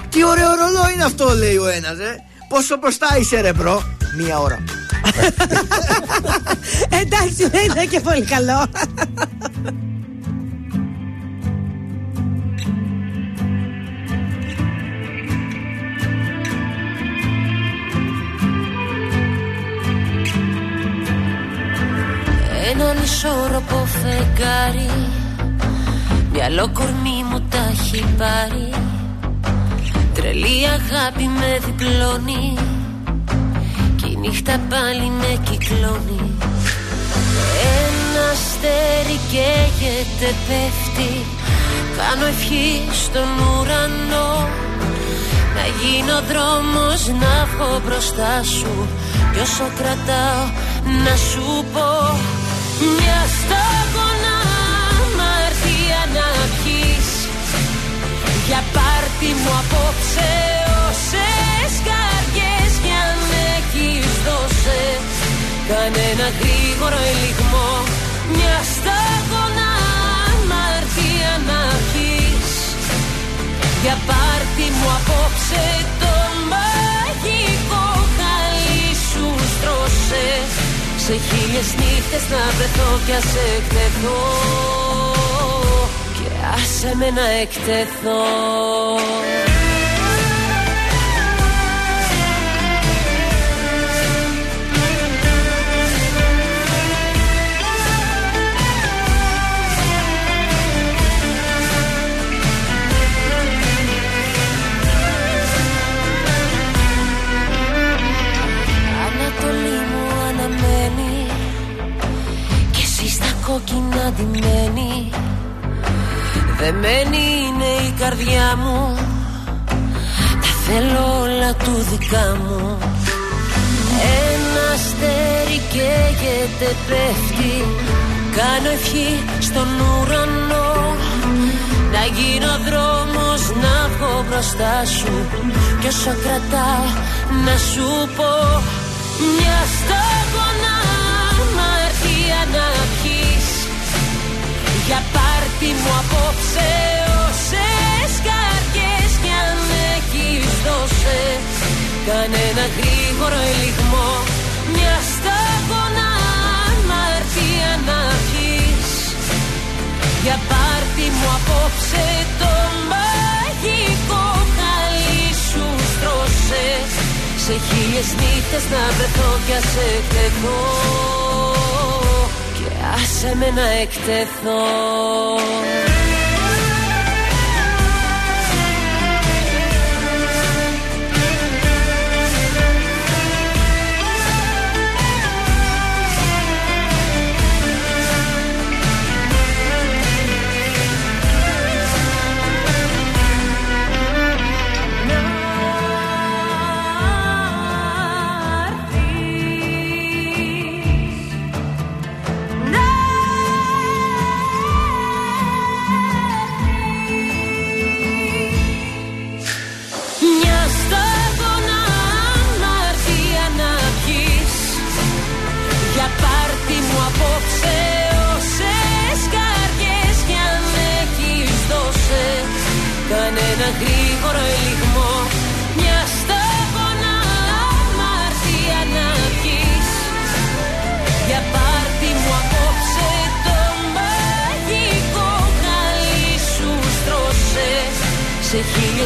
S3: τι ωραίο ρολό είναι αυτό, λέει ο ένας, ε. Πόσο μπροστά είσαι, ρε bro; Μία ώρα.
S4: Εντάξει, δεν ήταν και πολύ καλό.
S11: Έναν ισόρροπο φεγγάρι Μυαλό κορμί μου τα έχει πάρει Τρελή αγάπη με διπλώνει.
S8: Νύχτα πάλι με κυκλώνει. Ένα αστέρι καίγεται πέφτει. Κάνω ευχή στον ουρανό. Να γίνω δρόμος να βγω μπροστά σου. Κι όσο κρατάω να σου πω. Μια σταγόνα Για πάρτι μου απόψε όσες καρδιές κι αν έχεις δώσε. Κάνε ένα γρήγορο ελιγμό Μια σταγόνα αμαρτία να πιείς Για πάρτι μου απόψε το μαγικό χαλί σου στρώσε. Σε χίλιες νύχτες να βρεθώ κι ας εκτεθώ Και άσε με να εκτεθώ. Ανατολή μου αναμένει Κι εσύ στα κόκκινα ντυμένη Δεμένη είναι η καρδιά μου. Τα θέλω όλα του δικά μου. Ένα αστέρι καίγεται πέφτει. Κάνω ευχή στον ουρανό. Να γίνω δρόμος να βγω μπροστά σου. Κι όσο κρατάω να σου πω. Μια σταγόνα μου απόψε όσες καρδιές κι αν έχεις δώσε Κάνε ένα γρήγορο ελιγμό Μια σταγόνα αμαρτία να πιείς Για πάρτι μου απόψε το μαγικό χαλί σου στρώσε. Σε χίλιες νύχτες να βρεθώ κι ας εκτεθώ Και άσε με να εκτεθώ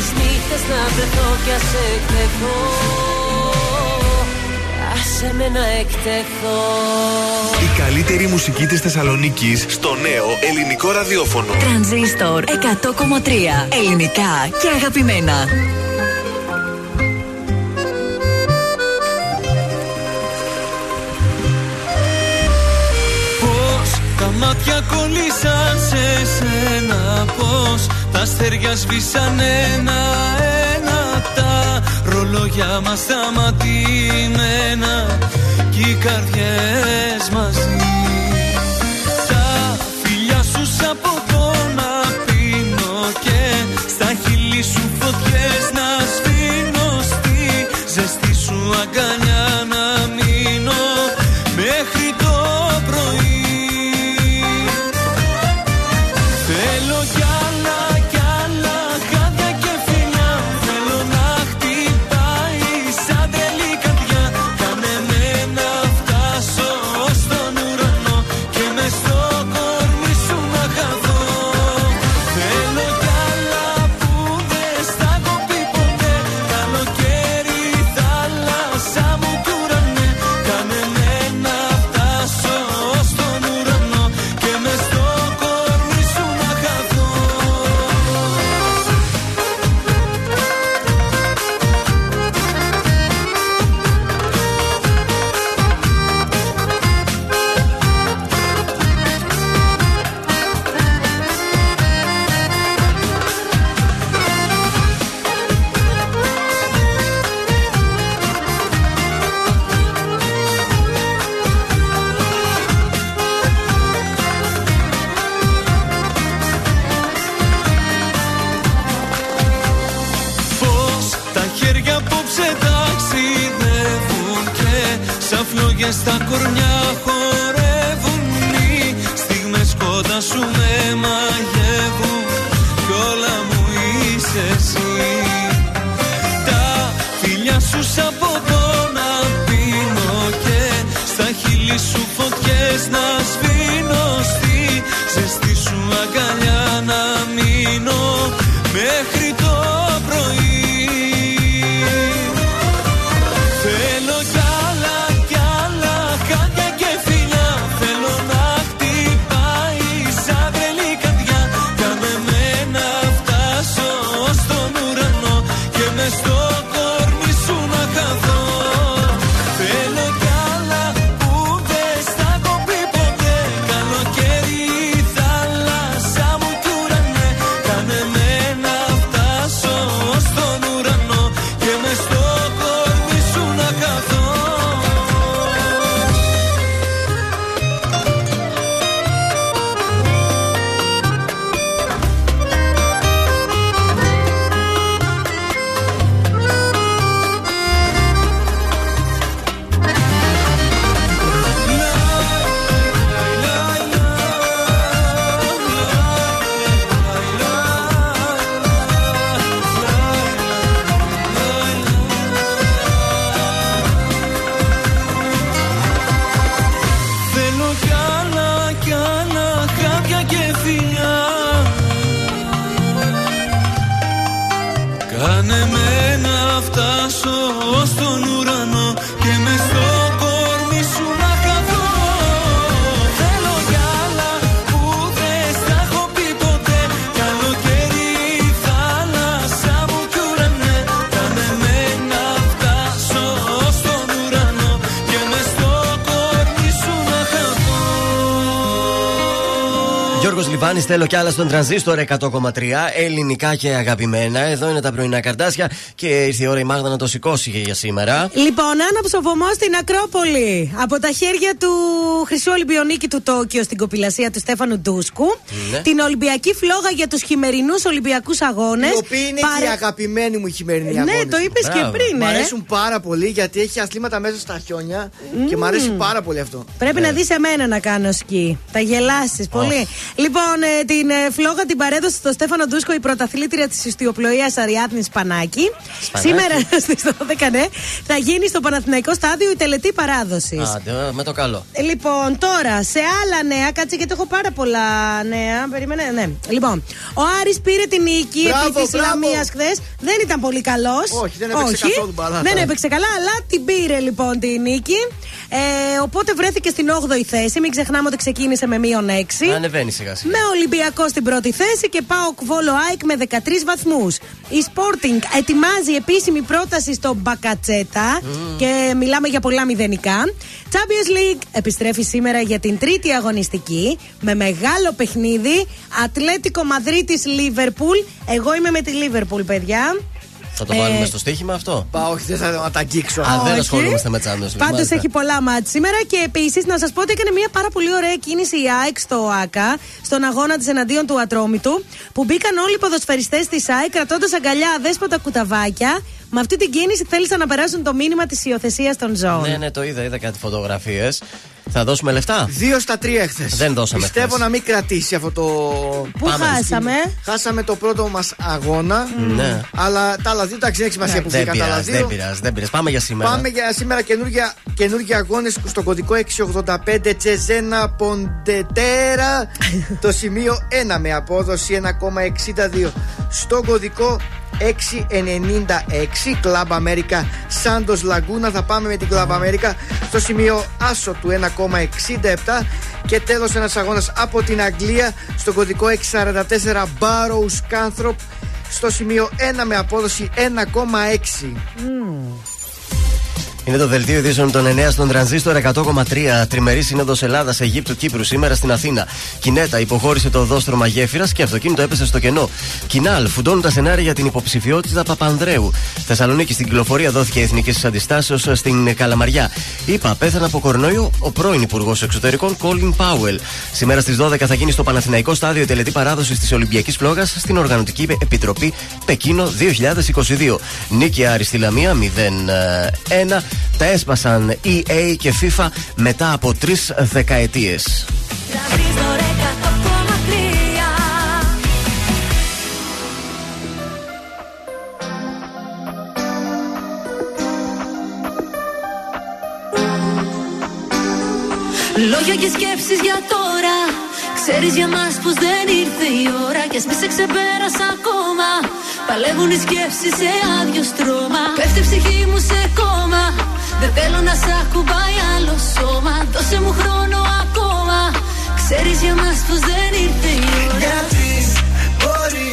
S8: χίλιες νύχτες να βρεθώ κι ας εκτεθώ Άσε με να εκτεθώ
S1: Η καλύτερη μουσική της Θεσσαλονίκης στο νέο ελληνικό ραδιόφωνο.
S9: Τρανζίστορ 100,3 Ελληνικά και αγαπημένα.
S5: Πώς τα μάτια κολλήσαν σε σένα Πώς τα αστέρια σβήσαν ένα-ένα Τα ρολόγια μας σταματημένα Κι οι καρδιές μαζί
S2: Γιώργο Λιβάνη, θέλω κι άλλα στον τρανζίστορ 100,3. Ελληνικά και αγαπημένα. Εδώ είναι τα πρωινά καρτάσια και ήρθε η ώρα η Μάγδα να το σηκώσει για σήμερα.
S4: Λοιπόν, άναψε ο βωμό στην Ακρόπολη. Από τα χέρια του Χρυσού Ολυμπιονίκη του Τόκιο στην κοπηλασία του Στέφανου Ντούσκου.
S3: Ναι.
S4: Την Ολυμπιακή φλόγα για τους χειμερινούς Ολυμπιακούς Αγώνες.
S3: Οι οποίοι είναι και οι αγαπημένοι μου οι χειμερινοί
S4: Ναι,
S3: αγώνες.
S4: το είπες και Μπράβο. πριν,
S3: Μ'
S4: ε.
S3: αρέσουν πάρα πολύ γιατί έχει αθλήματα μέσα στα χιόνια και μου αρέσει πάρα πολύ αυτό.
S4: Πρέπει να δεις εμένα να κάνω σκι. Θα γελάσεις πολύ. Λοιπόν, ε, την ε, φλόγα την παρέδωσε στο Στέφανο Ντούσκο η πρωταθλήτρια της ιστιοπλοείας Αριάδνης Σπανάκη.
S2: Σπανάκη.
S4: Σήμερα στις 12, ναι, θα γίνει στο Παναθηναϊκό Στάδιο η τελετή παράδοσης.
S2: Άντε, με το καλό.
S4: Λοιπόν, τώρα σε άλλα νέα, κάτσε γιατί έχω πάρα πολλά νέα. Περίμενε, ναι. Λοιπόν, ο Άρης πήρε την νίκη
S3: Μπράβο,
S4: επί της
S3: μπράβο.
S4: Λαμίας χθες. Δεν ήταν πολύ καλός.
S3: Όχι, δεν έπαιξε καθόλου μπαλά.
S4: Δεν έπαιξε καλά, αλλά την πήρε λοιπόν τη νίκη. Ε, οπότε βρέθηκε στην 8η θέση. Μην ξεχνάμε ότι ξεκίνησε με μείον 6.
S2: Ανεβαίνει σιγά σιγά.
S4: Με Ολυμπιακό στην πρώτη θέση και πάω Βόλο ΑΕΚ με 13 βαθμούς. Η Sporting ετοιμάζει επίσημη πρόταση στο Μπακατσέτα και μιλάμε για πολλά μηδενικά. Champions League επιστρέφει σήμερα για την τρίτη αγωνιστική με μεγάλο παιχνίδι. Ατλέτικο Μαδρίτη Λίβερπουλ. Εγώ είμαι με τη Λίβερπουλ, παιδιά.
S2: Θα το
S4: Ε,
S2: βάλουμε στο στοίχημα αυτό;
S3: Πα, όχι, δεν θα τα αγγίξω.
S2: Α, δεν
S4: όχι.
S2: ασχολούμαστε με Champions League.
S4: Πάντως
S2: μάλιστα.
S4: έχει πολλά μάτια σήμερα και επίσης να σας πω ότι έκανε μια πάρα πολύ ωραία κίνηση η ΑΕΚ στο ΑΚΑ, στον αγώνα της εναντίον του Ατρόμητου, που μπήκαν όλοι οι ποδοσφαιριστές της ΑΕΚ κρατώντας αγκαλιά αδέσποτα κουταβάκια. Με αυτή την κίνηση θέλησαν να περάσουν το μήνυμα της υιοθεσίας των ζώων.
S2: Ναι, ναι, το είδα, είδα κάτι φωτογραφίες. Θα δώσουμε λεφτά;
S3: Δύο στα τρία εχθές.
S2: Δεν δώσαμε
S3: Πιστεύω
S2: χθες.
S3: να μην κρατήσει αυτό το.
S4: Πού χάσαμε;
S3: Χάσαμε το πρώτο μας αγώνα.
S2: Ναι.
S3: Αλλά τα άλλα δύο εντάξει, δεν έχει σημασία που
S2: Δεν
S3: βγήκαν τα άλλα
S2: πειράζει, δεν
S3: δύο.
S2: πειράζει, δεν πειράζει. Πάμε για σήμερα.
S3: Πάμε για σήμερα καινούργια, καινούργια αγώνες στο κωδικό 685 Τσεζένα Ποντετέρα. το σημείο 1 με απόδοση 1,62. Στο κωδικό 696 Club America Santos Laguna. Θα πάμε με την Club America στο σημείο άσο του 1,67 και τέλος ένας αγώνας από την Αγγλία στο κωδικό 644 Barrows Canthrop στο σημείο 1 με απόδοση 1,6
S2: Είναι το δελτίο ειδήσεων των 9 στον τρανζίστορ 100,3 τριμερή σύνοδος Ελλάδας, Αιγύπτου, Κύπρου σήμερα στην Αθήνα. Κινέτα υποχώρησε το οδόστρωμα γέφυρα και αυτοκίνητο έπεσε στο κενό. Κινάλ φουντώνουν τα σενάρια για την υποψηφιότητα Παπανδρέου. Θεσσαλονίκη στην κυκλοφορία δόθηκε εθνικής αντιστάσεως στην Καλαμαριά. Είπα, πέθανε από κορονοϊό ο πρώην Υπουργός Εξωτερικών Κόλιν Πάουελ. Σήμερα στις 12 θα γίνει στο Παναθηναϊκό Στάδιο η τελετή παράδοσης της Ολυμπιακής Φλόγας στην Οργανωτική Επιτροπή Πεκίνο 2022. Νίκη Άρη στη Λαμία 0-1. Τα έσπασαν EA και FIFA μετά από τρεις δεκαετίες.
S13: Τρανζίστορ 100,3 Λόγια και σκέψεις για τώρα. Ξέρεις για μας πως δεν ήρθε η ώρα. Κι ας μη σε ξεπέρασα ακόμα Παλεύουν οι σκέψεις σε άδειο στρώμα. Πέφτει η ψυχή μου σε κόμμα. Δεν θέλω να σ' ακουμπάει άλλο σώμα. Δώσε μου χρόνο ακόμα. Ξέρεις για μας πως δεν ήρθε η ώρα.
S6: Γιατί μπορεί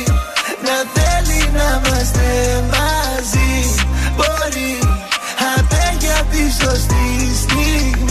S6: να θέλει να είμαστε μαζί. Μπορεί απέ για τη σωστή στιγμή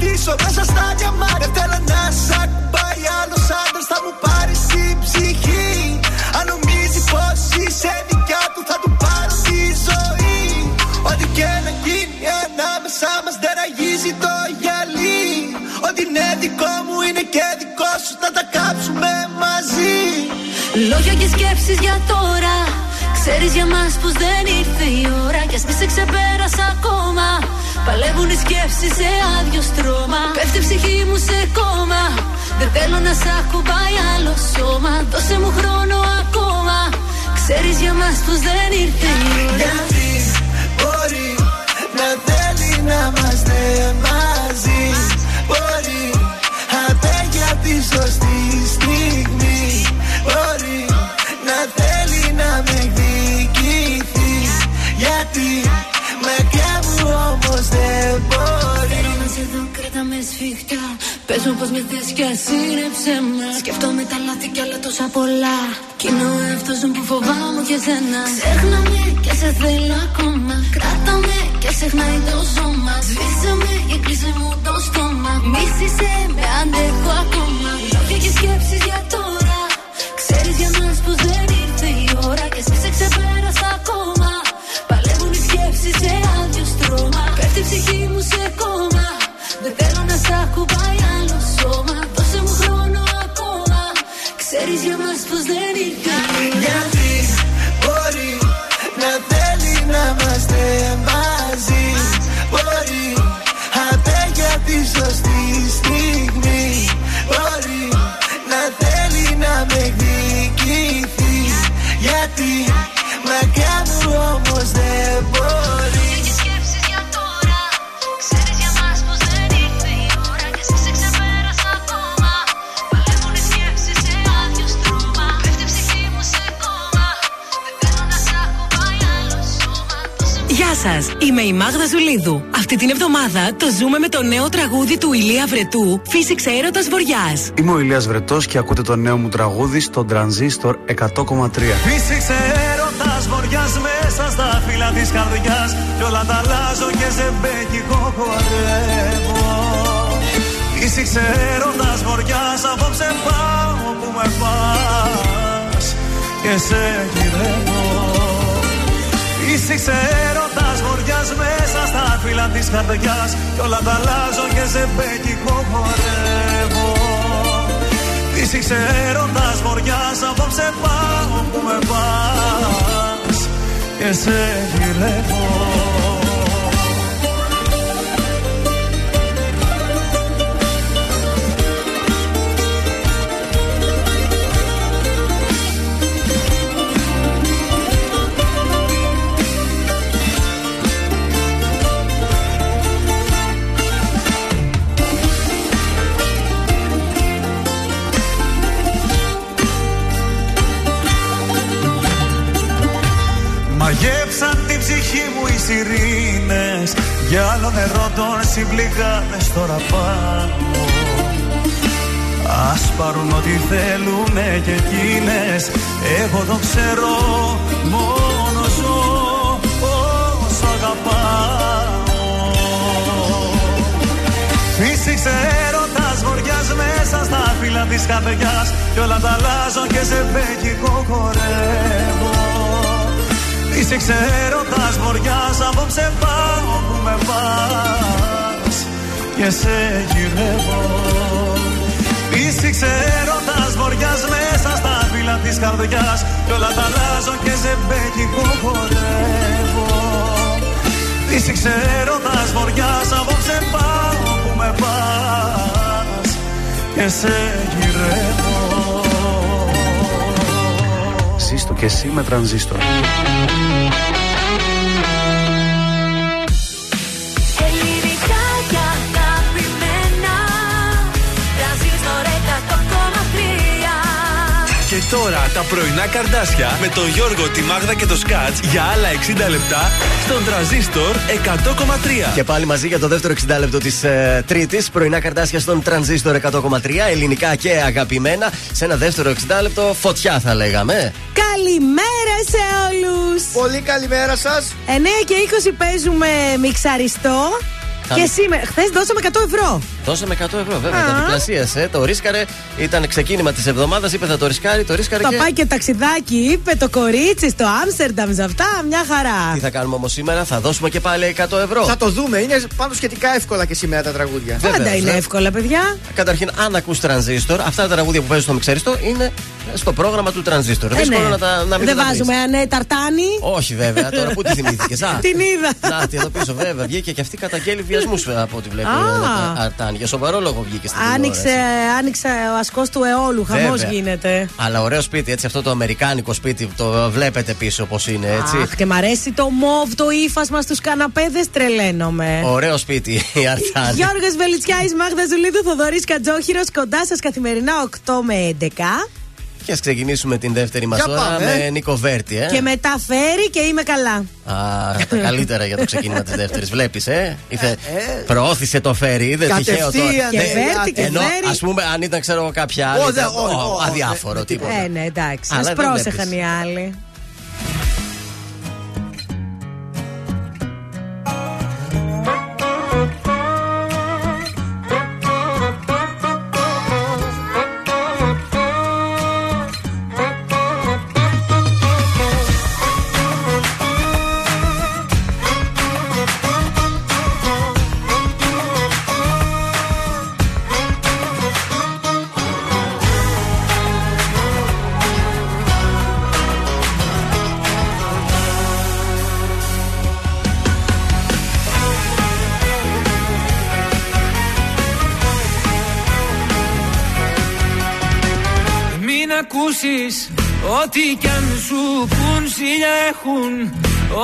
S6: να σε ντύσω μέσα στα διαμάτια Θέλω να σ' ακουμπάει άλλος άντρας Θα μου πάρεις την ψυχή. Αν νομίζει πως είσαι δικιά του Θα του πάρω τη ζωή. Ό,τι και να γίνει ανάμεσά μας δεν αγίζει το γυαλί. Ό,τι είναι δικό μου είναι και δικό σου Θα τα κάψουμε μαζί.
S13: Λόγια και σκέψεις για τώρα Ξέρεις για μας πως δεν ήρθε η ώρα Κι ας μη σε ξεπέρασα ακόμα. Παλεύουν οι σκέψεις σε άδειο στρώμα. Πέφτει η ψυχή μου σε κόμμα. Δεν θέλω να σ' ακουμπάει άλλο σώμα. Δώσε μου χρόνο ακόμα. Ξέρεις για μας πως δεν ήρθε η ώρα.
S6: Γιατί μπορεί να θέλει να είμαστε μαζί; Μπορεί απέ για τη σωστή στιγμή; Μπορεί να θέλει να με εκδικηθεί Γιατί μακριά μου όμως δεν μπορεί.
S13: Θέλω να σε δω, κράτα με σφιχτά. Πες μου πως με θες και ασύρεψε με. Σκέφτομαι τα λάθη κι άλλα τόσα πολλά. Κι είναι ο εαυτός μου που φοβάμαι και σένα. Ξέχνα με και σε θέλω ακόμα. Κράτα με και ξεχνάει το σώμα. Σβήσε με και κλείσε μου το στόμα. Μίσησε με αντέχω ακόμα. Λόγια και σκέψεις για τώρα. Ξέρεις για μας πως δεν ήρθε η ώρα. Και εσύ σε
S4: σας, είμαι η Μάγδα Ζουλίδου. Αυτή την εβδομάδα το ζούμε με το νέο τραγούδι του Ηλία Βρετού, Φύσηξε έρωτας Βοριάς.
S14: Είμαι ο Ηλίας Βρετός και ακούτε το νέο μου τραγούδι στο Transistor 100,3.
S15: Φύσηξε έρωτας βοριάς μέσα στα φύλλα της καρδιάς Κι όλα τα αλλάζω και σε μπέκικο χορεύω Φύσηξε έρωτας βοριάς απόψε πάω που με πας Και σε γυρεύω Φύσηξε έρωτας βοριάς μέσα στα φύλλα της καρδιάς Κι όλα τα αλλάζω και σε μπέκικο χορεύω. Φύσηξε έρωτας βοριάς Απόψε πάω που με πας Και σε γυρεύω Για άλλο νερό των συμπληγάδες τώρα πάνω.
S5: Ας πάρουν ό,τι θέλουνε και εκείνες Εγώ το ξέρω μόνο ζω όσο αγαπάω. Φύσηξε έρωτας βοριάς μέσα στα φύλλα της καρδιάς Κι όλα τα αλλάζω και σε μπέκικο χορεύω Φύσηξε έρωτας βοριάς απόψε πάω που με πας. Και σε γυρεύω. Φύσηξε έρωτας βοριάς μέσα στα φύλλα της καρδιάς. Κι όλα τα αλλάζω και σε μπέκικο χορεύω. Φύσηξε έρωτας βοριάς απόψε πάω που με πας. Και σε γυρεύω.
S14: Ζήστο και εσύ με τρανζίστορ.
S1: Τώρα τα πρωινά καρδάσια με τον Γιώργο, τη Μάγδα και το Σκάτς για άλλα 60 λεπτά στον τραζίστορ 100,3.
S2: Και πάλι μαζί για το δεύτερο 60 λεπτό της ε, Τρίτης. Πρωινά καρτάσια στον τρανζίστορ 100,3. Ελληνικά και αγαπημένα. Σε ένα δεύτερο 60 λεπτό φωτιά θα λέγαμε.
S4: Καλημέρα σε όλους!
S3: Πολύ καλημέρα σας.
S4: 9 και 20 παίζουμε μιξαριστό.
S2: Θα-
S4: Και σήμερα, χθες δώσαμε 100 ευρώ.
S2: Δώσαμε 100 ευρώ, βέβαια.
S4: Α.
S2: Τα διπλασίασε. Το ρίσκαρε. Ήταν ξεκίνημα της εβδομάδας. Είπε θα το ρισκάρει. Το ρίσκαρε
S4: Το
S2: και.
S4: πάει και ταξιδάκι, είπε το κορίτσι στο Άμστερνταμ σε αυτά, μια χαρά.
S2: Τι θα κάνουμε όμως σήμερα, θα δώσουμε και πάλι 100 ευρώ.
S3: Θα το δούμε. Είναι πάντω σχετικά εύκολα και σήμερα τα τραγούδια.
S4: Πάντα
S2: Βεβαίως,
S4: είναι
S2: ε.
S4: εύκολα, παιδιά.
S2: Καταρχήν, αν ακούς τρανζίστορ, αυτά τα τραγούδια που παίζουν στο μιξαριστό είναι στο πρόγραμμα του τρανζίστορ.
S4: Ε,
S2: Δύσκολο
S4: ναι.
S2: να, τα, να μην
S4: Δεν
S2: τα βρεις.
S4: βάζουμε ανέ ταρτάνι.
S2: Όχι βέβαια, τώρα πού τη θυμήθηκες.
S4: Την είδα.
S2: Να, τι εδώ πίσω, βέβαια. Βγήκε και αυτή καταγγέλει βιασμούς από ό,τι βλέπει.
S4: Α.
S2: η Αρτάνη. Για σοβαρό λόγο βγήκε στην
S4: Άνοιξε,
S2: τηλεόραση.
S4: άνοιξε ο ασκός του αιώλου. Χαμός
S2: Βέβαια.
S4: γίνεται.
S2: Αλλά ωραίο σπίτι, έτσι αυτό το αμερικάνικο σπίτι, το βλέπετε πίσω πώς είναι, έτσι.
S4: Αχ, και μ' αρέσει το μοβ, το ύφασμα στους καναπέδες, τρελαίνομαι.
S2: Ωραίο σπίτι η Αρτάνη.
S4: Γιώργος Βελιτσιάης, Μάγδα Ζουλίδου, Θοδωρής Κατζόχυρος, κοντά σας καθημερινά 8 με 11.
S2: Και ας ξεκινήσουμε την δεύτερη μας
S3: Για
S2: ώρα
S3: πάμε.
S2: με Νίκο Βέρτη, ε.
S4: Και μετά φέρει και είμαι καλά.
S2: Α, τα καλύτερα για το ξεκίνημα της δεύτερης. Βλέπεις, ε; Ήθε, προώθησε το φέρι, δεν τυχαίο τώρα.
S3: Κατευθείαν,
S4: Και
S3: ναι,
S4: Βέρτη και
S2: Ενώ
S4: Βέρη.
S2: ας πούμε, αν ήταν ξέρω κάποια άλλη.
S3: Ω,
S2: ήταν,
S3: δε, ω,
S2: ω,
S3: ω, ω,
S2: αδιάφορο,
S3: ε,
S2: τίποτα.
S4: Ε, ναι, εντάξει.
S2: Αλλά
S4: Σας
S2: δεν
S4: πρόσεχαν
S2: βλέπεις.
S4: οι άλλοι.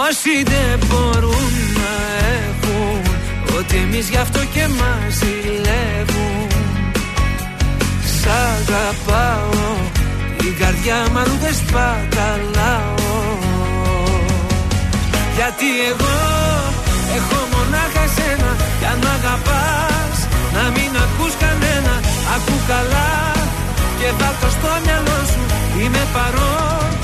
S5: Όσοι δεν μπορούν να έχουν Ότι εμείς γι' αυτό και μας ζηλεύουν. Σ' αγαπάω την καρδιά μου αλλού δεν σπαταλάω. Γιατί εγώ έχω μονάχα σένα Κι αν μ' αγαπάς να μην ακούς κανένα. Ακού καλά και βάλ' το στο μυαλό σου Είμαι παρόν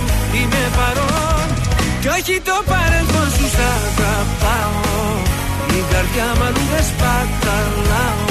S5: Είμαι παρόν το παρελθόν σου σ' αγαπάω. Η καρδιά μου αλλού δεν σπαταλάω.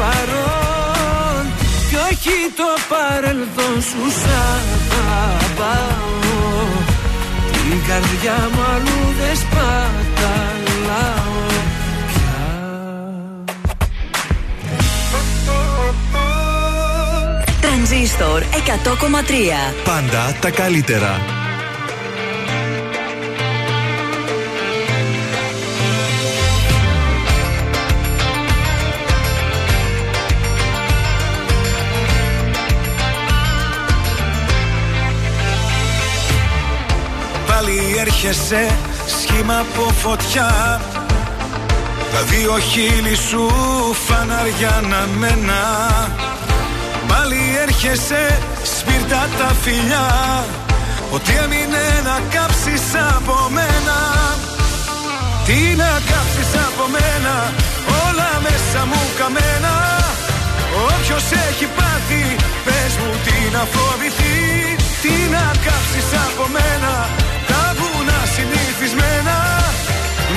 S5: παρόν Κι όχι το παρελθόν σου Σ' αγαπάω Την καρδιά μου αλλού δεν σπαταλάω
S9: Τρανζίστορ 100,3.
S1: Πάντα τα καλύτερα.
S12: Έρχεσαι σχήμα από φωτιά. Τα δύο χείλη σου φαναριά να μένα. Πάλι έρχεσαι σπίρτα τα φιλιά. Ότι έμεινε να κάψεις από μένα. Τι να κάψεις από μένα Όλα μέσα μου καμένα. Όποιος έχει πάθει Πες μου τι να φοβηθεί. Τι να κάψεις από μένα Τα βουνά συνηθισμένα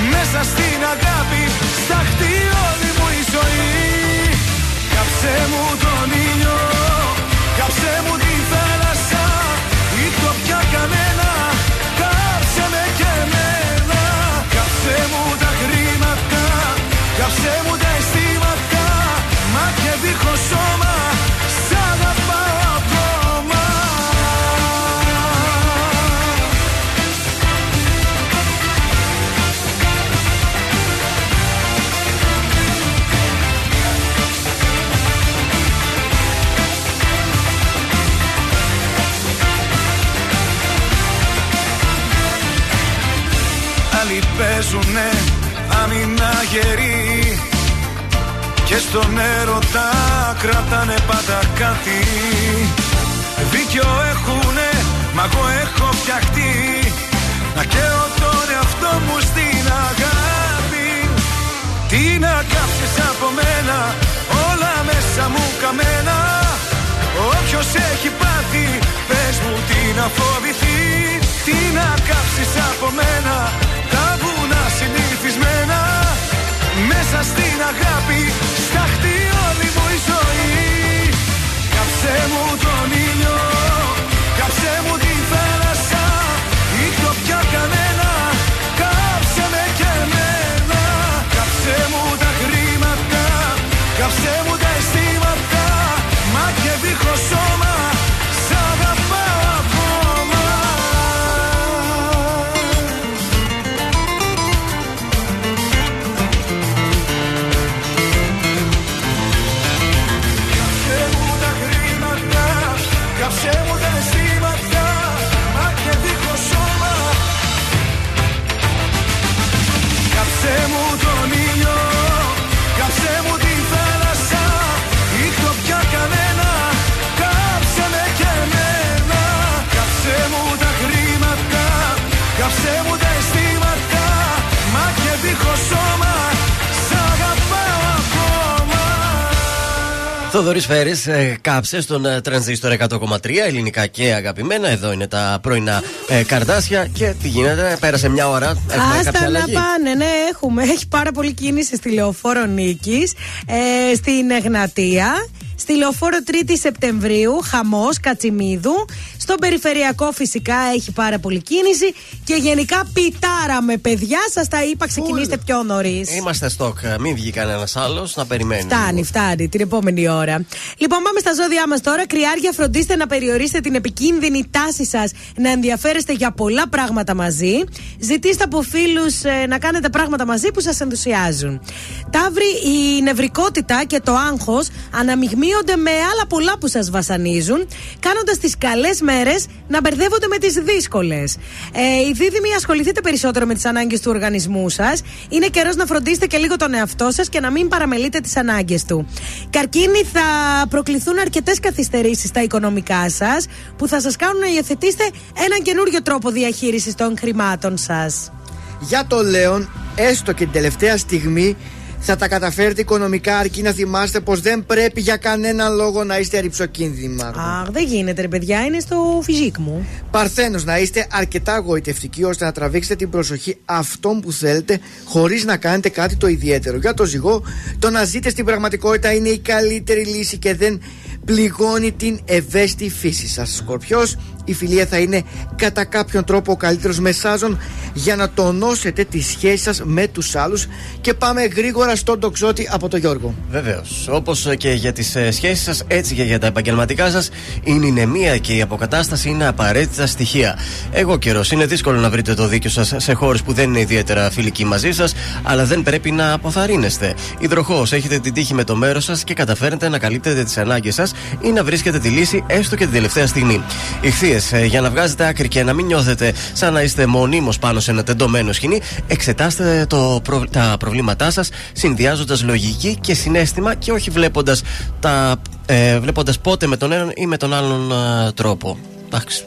S12: Μέσα στην αγάπη. Σταχτεί όλη μου η ζωή. Κάψε μου τον ήλιο παίζουνε άμυνα γερή Και στον έρωτα κρατάνε πάντα κάτι. Δίκιο έχουνε, μα εγώ έχω φτιαχτεί. Να καίω τον εαυτό μου στην αγάπη. Τι να κάψεις από μένα, όλα μέσα μου καμένα. Όποιος έχει πάθει, πες μου τι να φοβηθεί. Τι να κάψεις από μένα, Μέσα στην αγάπη, σταχτεί όλη μου η ζωή. Κάψε μου τον ήλιο,
S2: Θοδωρής Φέρης, ε, κάψε στον ε, τρανζίστορ 100,3 ελληνικά και αγαπημένα. Εδώ είναι τα πρωινά ε, καρδάσια. Και τι γίνεται, πέρασε μια ώρα. Έχουμε κάποια
S4: Άστα να
S2: αλλαγή.
S4: πάνε, ναι, έχουμε. Έχει πάρα πολύ κίνηση στη λεωφόρο Νίκης, ε, στην Εγνατία. Στη λεωφόρο 3η Σεπτεμβρίου, χαμός Κατσιμίδου. Στον περιφερειακό φυσικά έχει πάρα πολύ κίνηση. Και γενικά πιτάραμε, παιδιά. Σας τα είπα, ξεκινήστε πιο νωρίς.
S2: Είμαστε στόκ. ε, Μην βγει κανένας άλλος να περιμένει.
S4: Φτάνει, φτάνει την επόμενη ώρα. Λοιπόν, πάμε στα ζώδιά μας τώρα. Κρυάρια, φροντίστε να περιορίσετε την επικίνδυνη τάση σας να ενδιαφέρεστε για πολλά πράγματα μαζί. Ζητήστε από φίλους να κάνετε πράγματα μαζί που σας ενθουσιάζουν. Ταύρι, η νευρικότητα και το άγχος αναμειγμύονται με άλλα πολλά που σας βασανίζουν, κάνοντας τις καλές μέρε μέρες να μπερδεύονται με τις δύσκολες. Ε, οι δίδυμοι, ασχοληθείτε περισσότερο με τις ανάγκες του οργανισμού σας. Είναι καιρός να φροντίσετε και λίγο τον εαυτό σας και να μην παραμελείτε τις ανάγκες του. Καρκίνοι, θα προκληθούν αρκετές καθυστερήσεις στα οικονομικά σας που θα σας κάνουν να υιοθετήσετε έναν καινούριο τρόπο διαχείρισης των χρημάτων σας.
S3: Για το Λέον, έστω και την τελευταία στιγμή θα τα καταφέρετε οικονομικά αρκεί να θυμάστε πως δεν πρέπει για κανένα λόγο να είστε ρηψοκίνδυμα.
S4: Αχ, δεν γίνεται ρε παιδιά, είναι στο φυζίκ μου.
S3: Παρθένος να είστε αρκετά γοητευτικοί ώστε να τραβήξετε την προσοχή αυτών που θέλετε χωρίς να κάνετε κάτι το ιδιαίτερο. Για το ζυγό, το να ζείτε στην πραγματικότητα είναι η καλύτερη λύση και δεν πληγώνει την ευαίσθητη φύση σας. Σκορπιός, η φιλία θα είναι κατά κάποιον τρόπο ο καλύτερος μεσάζων για να τονώσετε τη σχέση σας με τους άλλους και πάμε γρήγορα στον τοξότη από τον Γιώργο.
S2: Βεβαίως, όπως και για τις ε, σχέσεις σας, έτσι και για τα επαγγελματικά σας, η νηνεμία και η αποκατάσταση είναι απαραίτητα στοιχεία. Εγώ καιρός είναι δύσκολο να βρείτε το δίκιο σας σε χώρες που δεν είναι ιδιαίτερα φιλικοί μαζί σας, αλλά δεν πρέπει να αποθαρρύνεστε. Υδροχός, έχετε την τύχη με το μέρος σας και καταφέρετε να καλύπτετε τις ανάγκες σας ή να βρίσκετε τη λύση έστω και την τελευταία στιγμή. Ηχθείε, ε, για να βγάζετε άκρη και να μην νιώθετε σαν να είστε μονίμως πάνω σε ένα τεντωμένο σκηνή, εξετάστε το προ... τα προβλήματά σας συνδυάζοντας λογική και συνέστημα και όχι βλέποντας τα. Ε, βλέποντας πότε με τον έναν ή με τον άλλον ε, τρόπο. Εντάξει.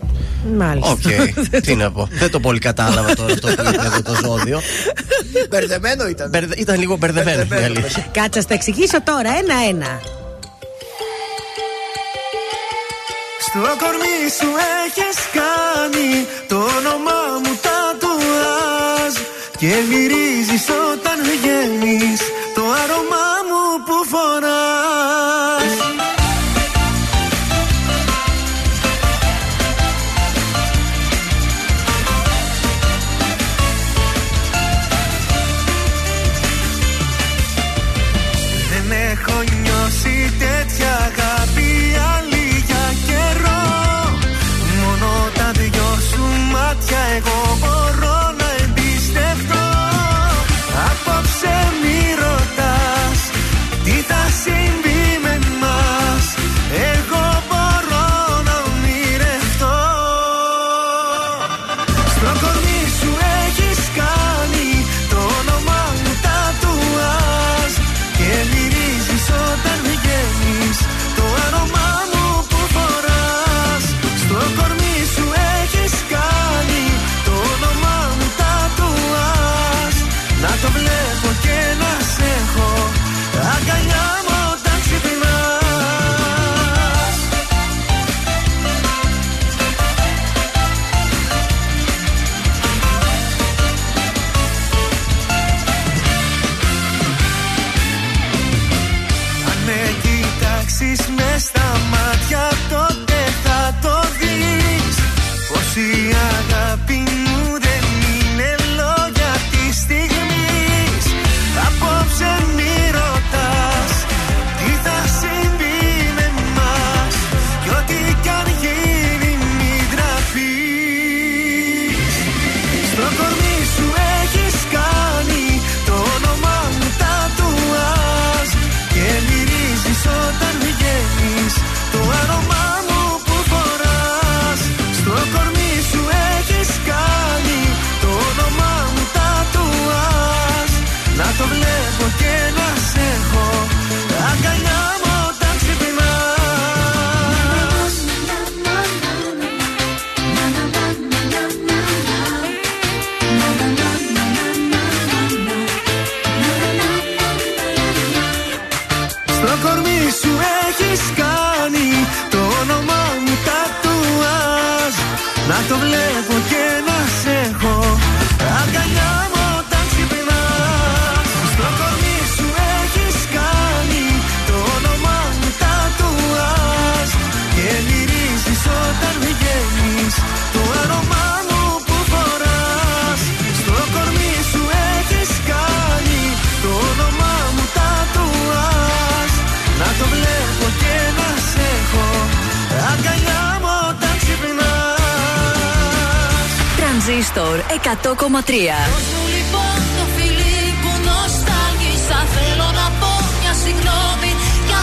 S4: Μάλιστα.
S2: Οκ. Τι να πω. Δεν το πολύ κατάλαβα τώρα αυτό που είπε εδώ το ζώδιο.
S3: Μπερδεμένο ήταν.
S2: Μπερδε- Ήταν λίγο μπερδεμένο η
S3: Μπερδεμένο,
S2: αλήθεια.
S4: Κάτσα, θα τα εξηγήσω τώρα ένα-ένα.
S5: Στο κορμί σου έχεις κάνει το όνομά μου τατουάζ Και μυρίζεις όταν βγαίνεις το άρωμά μου που φοράς
S11: Δώσ' λοιπόν το που Θέλω να πω μια συγγνώμη για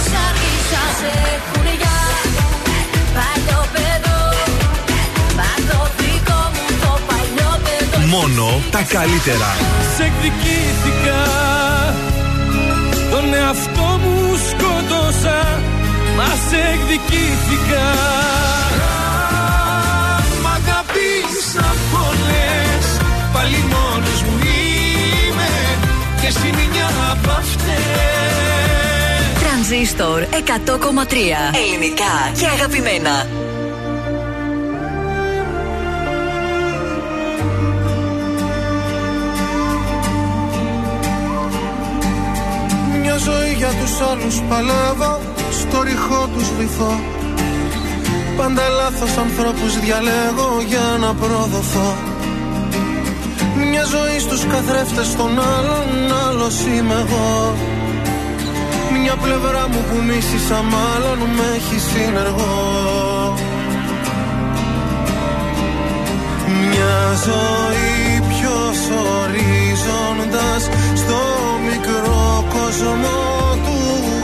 S1: Μόνο τα καλύτερα.
S12: Σε εκδικήθηκα Τον εαυτό μου σκότωσα Μα σε εκδικήθηκα. Πάλι μόνος μου είμαι Και εσύ μια απ' αυτές.
S9: Τρανζίστορ 100,3 Ελληνικά και αγαπημένα.
S5: Μια ζωή για τους άλλους παλεύω Στο ρηχό τους βυθώ. Πάντα λάθος ανθρώπους διαλέγω για να προδοθώ Μια ζωή στους καθρέφτες των άλλων Άλλος είμαι εγώ. Μια πλευρά μου που μίσησα μάλλον Με έχει συνεργό. Μια ζωή ποιος ορίζοντας Στο μικρό κόσμο του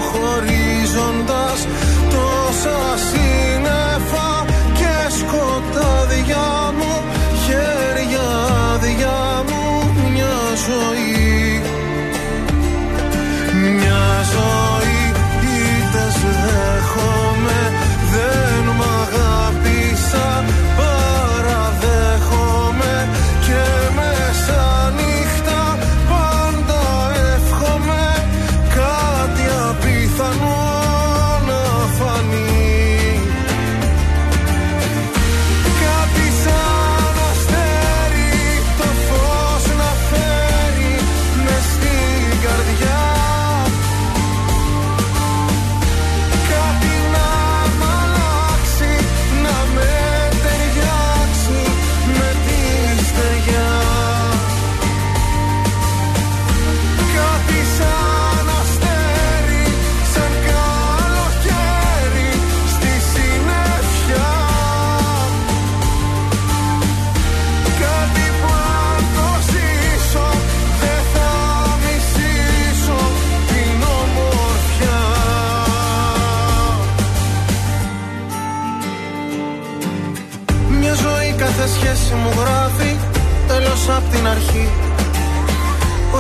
S5: χωρίζοντας Τόσα σύννεφα και σκοτάδια μια ζωή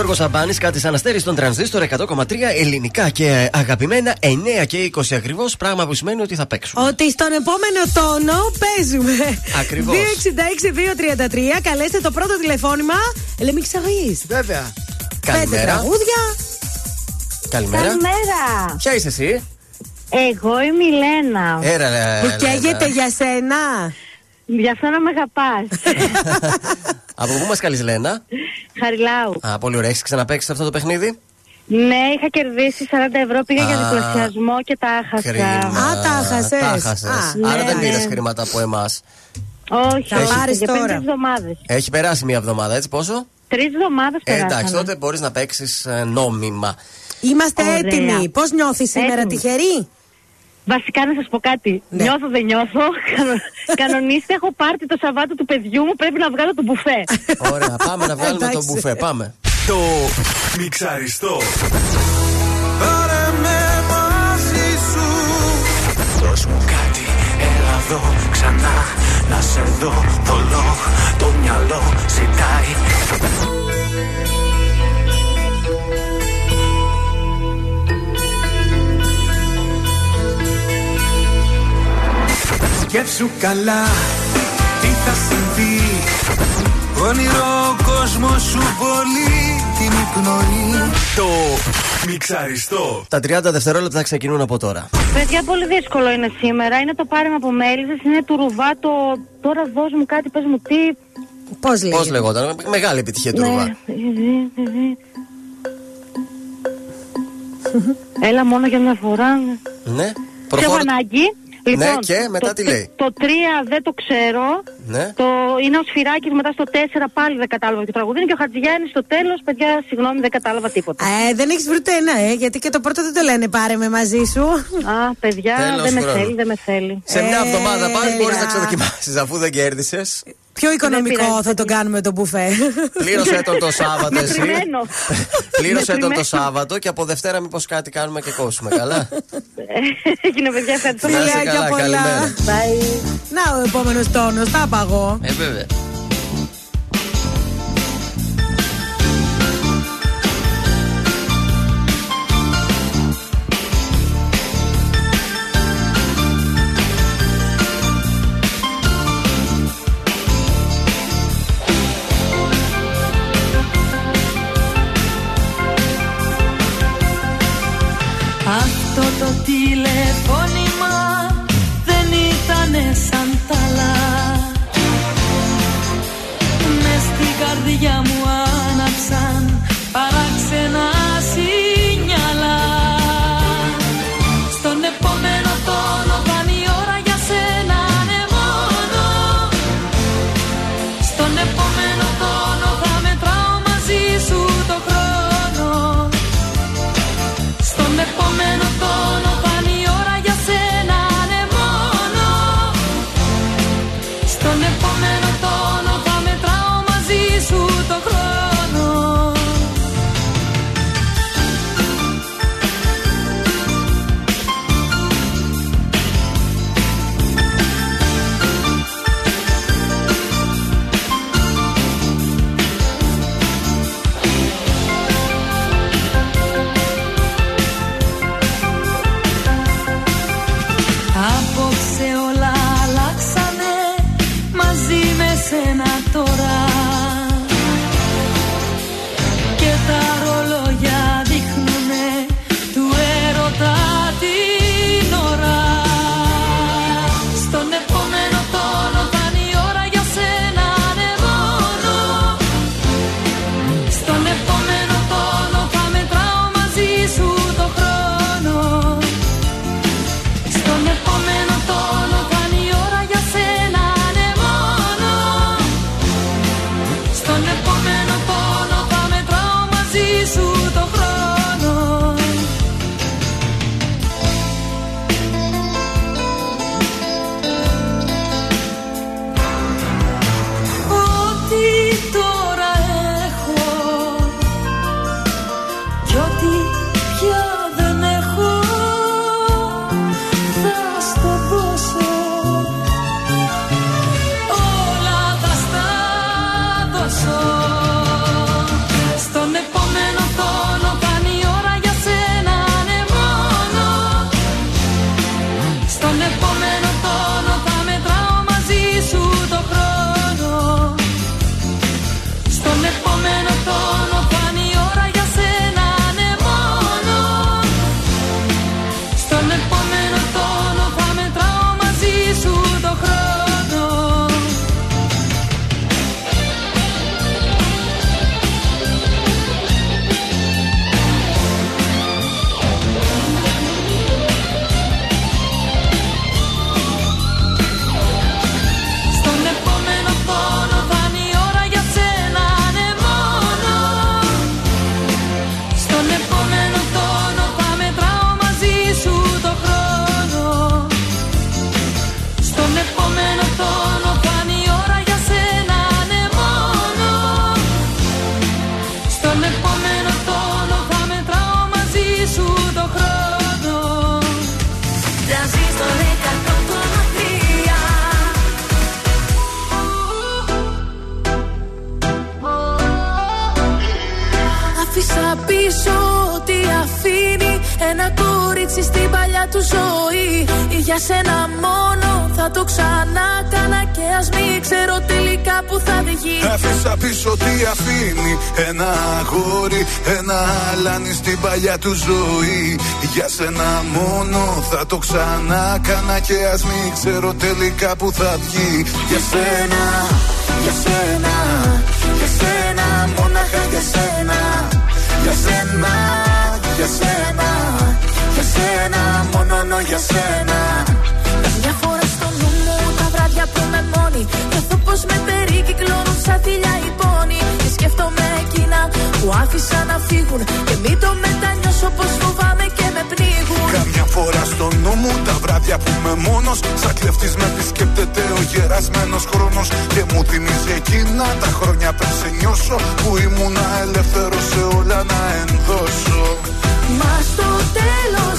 S5: Γιώργος Σαμπάνης, κάτι σαν αστέρι
S2: στον τρανζίστορ 100,3 ελληνικά και αγαπημένα 9 και 20 ακριβώς. Πράγμα που σημαίνει ότι θα παίξουμε.
S4: Ότι στον επόμενο τόνο παίζουμε.
S2: Ακριβώς.
S4: 266-233. Καλέστε το πρώτο τηλεφώνημα. Λέμε ξαγωγή.
S3: Βέβαια.
S4: Πέντε
S2: Καλημέρα.
S4: τραγούδια.
S2: Καλημέρα.
S16: Καλημέρα.
S2: Ποια είσαι εσύ,
S16: Εγώ είμαι η Λένα.
S2: Έρα, ε,
S4: Που
S2: Λένα.
S4: καίγεται για σένα.
S16: Γι' αυτό να με αγαπάς.
S2: Από πού μας καλείς, Λένα;
S16: Χαριλάου.
S2: Α, πολύ ωραία. Έχεις ξαναπέξει αυτό το παιχνίδι;
S16: Ναι, είχα κερδίσει 40 ευρώ, πήγα για
S2: Α.
S16: διπλασιασμό και τα έχασα.
S2: Κρίμα.
S4: Α, τα χάσες.
S2: Τα χάσες.
S4: Α,
S2: Άρα
S16: ναι,
S2: δεν
S16: ναι.
S2: πήρε χρήματα από εμάς.
S16: Όχι,
S4: Θα
S16: όχι,
S4: πάρεις
S16: για
S4: τώρα.
S16: πέντε εβδομάδες.
S2: Έχει περάσει μία εβδομάδα, έτσι πόσο;
S16: Τρεις εβδομάδες
S2: Ε,
S16: περάσανε.
S2: εντάξει, τότε μπορείς να παίξεις νόμιμα.
S4: Είμαστε
S16: Ωραία.
S4: έτοιμοι. Πώς νιώθεις σήμερα,
S16: Έτοιμη.
S4: τυχερή.
S16: Βασικά να σας πω κάτι.
S4: Ναι.
S16: Νιώθω, δεν νιώθω. Κανο- Κανονίστε, έχω πάρτι το Σαββάτο του παιδιού μου. Πρέπει να βγάλω το μπουφέ.
S2: Ωραία, πάμε να βγάλουμε το
S4: Εντάξει.
S2: μπουφέ. Πάμε.
S1: Το μιξαριστό.
S12: Πάρε με μαζί σου Δώσ' μου κάτι, έλα εδώ ξανά Να σε δω θολό, το μυαλό ζητάει Σκέψου καλά, τι θα συμβεί Όνειρο κόσμος σου πολύ την πνοή
S1: Το μιξαριστό.
S2: Τα 30 δευτερόλεπτα ξεκινούν από τώρα.
S16: Παιδιά, πολύ δύσκολο είναι σήμερα. Είναι το πάρεμα από μέλισσε. Είναι του ρουβά το. Τώρα δώσ' μου κάτι, πες μου τι.
S4: Πώς λέει.
S2: Πώς λεγόταν, μεγάλη επιτυχία του
S16: Ναι.
S2: Ρουβά.
S16: Έλα μόνο για μια φορά.
S2: Ναι,
S16: Έχω
S2: προχώρα.
S16: ανάγκη. Λοιπόν,
S2: Ναι, και μετά
S16: το,
S2: τι λέει;
S16: Το 3 δεν το ξέρω.
S2: Ναι.
S16: Το είναι ο Σφυράκης μετά στο 4 πάλι δεν κατάλαβα και το τραγουδίνι και ο Χατζηγιάννης στο τέλος, παιδιά, συγγνώμη, δεν κατάλαβα τίποτα.
S4: Ε, δεν έχεις βρει ούτε ένα, ε, γιατί και το πρώτο δεν το λένε πάρε με μαζί σου.
S16: Α, παιδιά,
S2: Τέλος
S16: δεν με
S2: χρόνου.
S16: θέλει, δεν με θέλει.
S2: Σε μια
S4: Ε,
S2: εβδομάδα πάλι μπορείς να
S4: έλα.
S2: ξεδοκιμάσεις αφού δεν κέρδισες.
S4: Πιο οικονομικό
S16: πειράζει,
S4: θα το κάνουμε το μπουφέ.
S2: Πλήρωσε τον το Σάββατο εσύ.
S16: Μετρημένο.
S2: Πλήρωσε τον το
S16: Μετρημένο.
S2: Σάββατο και από Δευτέρα μήπως κάτι κάνουμε και κόσουμε. Καλά.
S16: Έγινε, παιδιά, ευχαριστώ
S2: Να
S16: πολύ.
S2: είσαι
S4: Φιλάκια
S2: καλά,
S4: πολλά.
S2: καλημέρα.
S16: Bye.
S4: Να ο επόμενος τόνος, τα παγώ.
S2: Ε, βέβαια.
S11: Το τηλεφώνημα Στον Για σένα μόνο θα το ξανά κάνα και ας μην ξέρω τελικά που θα βγει.
S6: Άφησα πίσω τι αφήνει ένα αγόρι, ένα αλάνι στην παλιά του ζωή. Για σένα μόνο θα το ξανά κάνα και ας μην ξέρω τελικά που θα βγει. Για σένα, για σένα, για σένα, μόναχα για σένα. Για σένα, για σένα, για σένα, μόνο για σένα.
S11: Μια φορά στο νου μου τα βράδια που με μόνη. Νιώθω πως με περικυκλώνουν σαν θηλιά οι πόνοι Και σκέφτομαι εκείνα που άφησα να φύγουν. Και μην το μετανιώσω πως φοβάμαι και με πνίγουν.
S6: Καμιά φορά στο νου μου τα βράδια που είμαι μόνος. Σαν κλεφτής με επισκέπτεται ο γερασμένος χρόνος. Και μου θυμίζει εκείνα τα χρόνια πριν σε νιώσω. Που ήμουνα ελεύθερος σε όλα να ενδώσω.
S11: Μα στο τέλος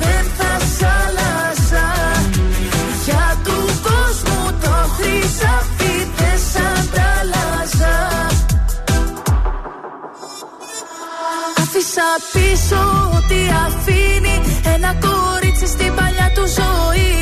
S11: πίσω ό,τι αφήνει Ένα κορίτσι στην παλιά του ζωή.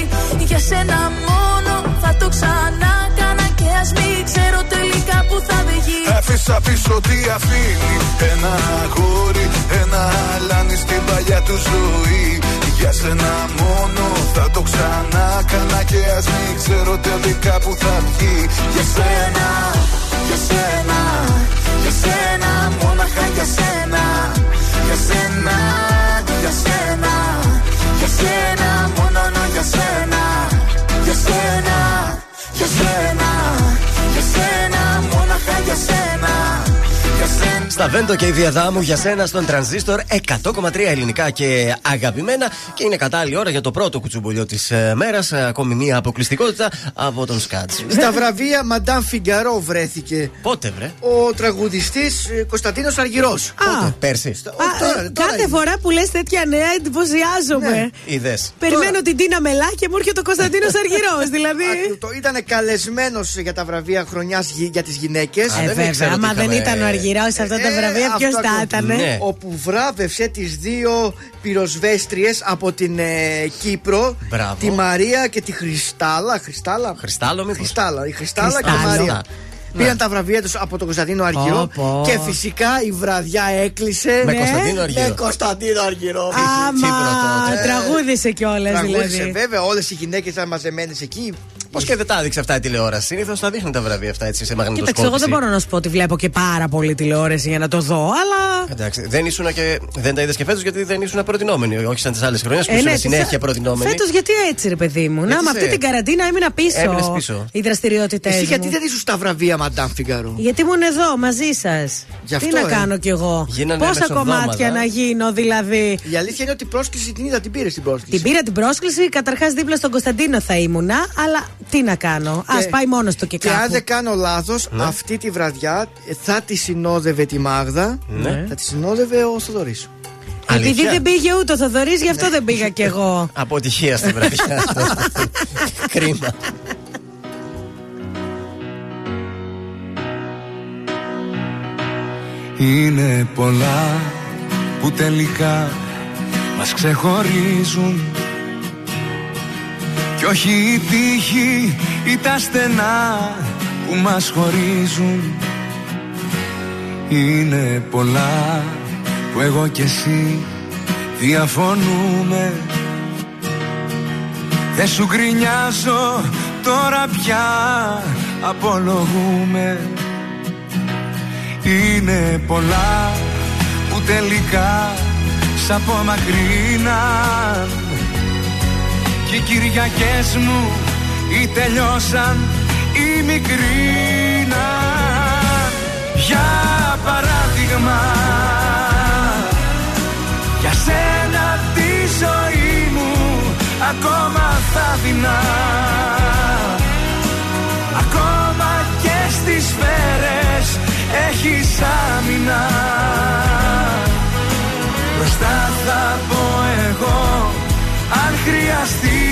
S11: Για σένα μόνο θα το ξανά κάνα Και ας μην ξέρω τελικά που θα βγει.
S6: Άφησα πίσω τι αφήνει Ένα αγόρι, ένα αλάνι στην παλιά του ζωή. Για σένα μόνο θα το ξανά κάνα Και ας μην ξέρω τελικά που θα βγει. Για σένα, για σένα, για σένα Μόναχα για σένα. Για σένα, για σένα, για σένα Μόνο για σένα Για σένα, για σένα, για σένα Μόναχα για σένα. Για σένα
S2: Στα Βέντο και η Διαδάμου για σένα στον τρανζίστορ 100,3 ελληνικά και αγαπημένα. Και είναι κατάλληλη ώρα για το πρώτο κουτσουμπολιό της μέρας. Ακόμη μία αποκλειστικότητα από τον Σκάτς.
S3: Στα βραβεία Μαντάμ Φιγκαρό βρέθηκε
S2: Πότε βρε;
S3: ο τραγουδιστής Κωνσταντίνος Αργυρός.
S4: Α,
S2: Πέρσι.
S3: τώρα, τώρα
S4: Κάθε φορά που λες τέτοια νέα εντυπωσιάζομαι.
S2: Είδες.
S4: Περιμένω την Τίνα Μελά και μου έρχεται ο Κωνσταντίνος Αργυρός. δηλαδή.
S3: Ήταν καλεσμένος για τα βραβεία χρονιάς για τις γυναίκες.
S2: Α,
S4: Ε,
S2: δεν
S4: βέβαια,
S2: ήξερα
S4: άμα
S2: ότι
S4: δεν
S2: είχαμε-
S4: ήταν ο Αργυρός σε αυτά τα
S3: Ε,
S4: βραβεία, ποιος
S3: αυτό
S4: θα
S3: ακριβώς.
S4: ήταν.
S2: Ναι.
S3: Όπου βράβευσε τις δύο πυροσβέστριες από την ε, Κύπρο,
S2: Μπράβο.
S3: τη Μαρία και τη Χριστάλα. Χριστάλα.
S2: Χριστάλλο, μήπως.
S3: Χριστάλα. Η Χριστάλα και η
S4: Χριστάλο.
S3: Μαρία. Πήραν τα βραβεία τους από τον Κωνσταντίνο Αργυρό
S4: Πω, πω.
S3: και φυσικά η βραδιά έκλεισε
S2: Με
S3: Ναι,
S2: Κωνσταντίνο Αργυρό.
S3: Με Κωνσταντίνο Αργυρό.
S2: Τσίπρα
S4: Άμα
S2: τότε.
S4: τραγούδισε κιόλας
S3: Τραγούδισε
S4: δηλαδή.
S3: βέβαια, όλες οι γυναίκες ήταν μαζεμένες εκεί.
S2: Πώς και δεν τα έδειξε αυτά η τηλεόραση. Συνήθως τα δείχνουν τα βραβεία αυτά έτσι σε
S4: Κοίταξε,
S2: μαγνητοσκόπηση.
S4: εγώ δεν μπορώ να σου πω ότι βλέπω και πάρα πολύ τηλεόραση για να το δω, αλλά.
S2: Εντάξει, δεν, ήσουν και, δεν τα είδες και φέτος γιατί δεν ήσουν προτινόμενοι. Όχι σαν τις άλλες χρονιές που ήσουν συνέχεια προτινόμενοι.
S4: Φέτος γιατί έτσι, ρε παιδί μου. Να,
S2: Γιατί
S4: με
S2: σε-
S4: αυτή την καραντίνα έμεινα πίσω.
S2: Έμεινες πίσω.
S4: Οι δραστηριότητέ
S3: Εσύ
S4: μου.
S3: γιατί δεν ήσουν στα βραβεία Μαντάμ Φιγκαρό;
S4: Γιατί ήμουν εδώ μαζί σας. Τι
S3: αυτό,
S4: να
S3: ε.
S4: κάνω κι εγώ;
S2: Γίνανε
S4: Πόσα
S2: μεσοβδόμαδα.
S4: κομμάτια να γίνω, δηλαδή;
S3: Η αλήθεια είναι ότι η πρόσκληση την είδα, την πήρες την πρόσκληση.
S4: Την πήρα την πρόσκληση, καταρχάς δίπλα στον Κωνσταντίνο θα ήμουνα, αλλά τι να κάνω. Α
S3: Και-
S4: πάει μόνος του και
S3: Και αν
S4: κάπου.
S3: δεν κάνω λάθος,
S2: Ναι.
S3: αυτή τη βραδιά ε, θα τη συνόδευε τη Μάγδα.
S2: Ναι.
S3: Θα τη συνόδευε ο Θοδωρής.
S4: Επειδή
S2: Αλήθεια;
S4: δεν πήγε ούτε ο Θοδωρής, γι' αυτό δεν πήγα κι εγώ.
S2: Αποτυχία στην βραδιά. Κρίμα.
S5: Είναι πολλά που τελικά μας ξεχωρίζουν κι όχι η τύχη ή τα στενά που μας χωρίζουν. Είναι πολλά που εγώ και εσύ διαφωνούμε. Δεν σου γκρινιάζω τώρα πια απολογούμε. Είναι πολλά που τελικά σ' απομακρύναν Και οι Κυριακές μου ή τελειώσαν ή μικρήναν Για παράδειγμα Για σένα τη ζωή μου ακόμα θα δεινά. Ακόμα και στις σφαίρες έχεις άμυνα. Μπροστά θα πω εγώ αν χρειαστεί.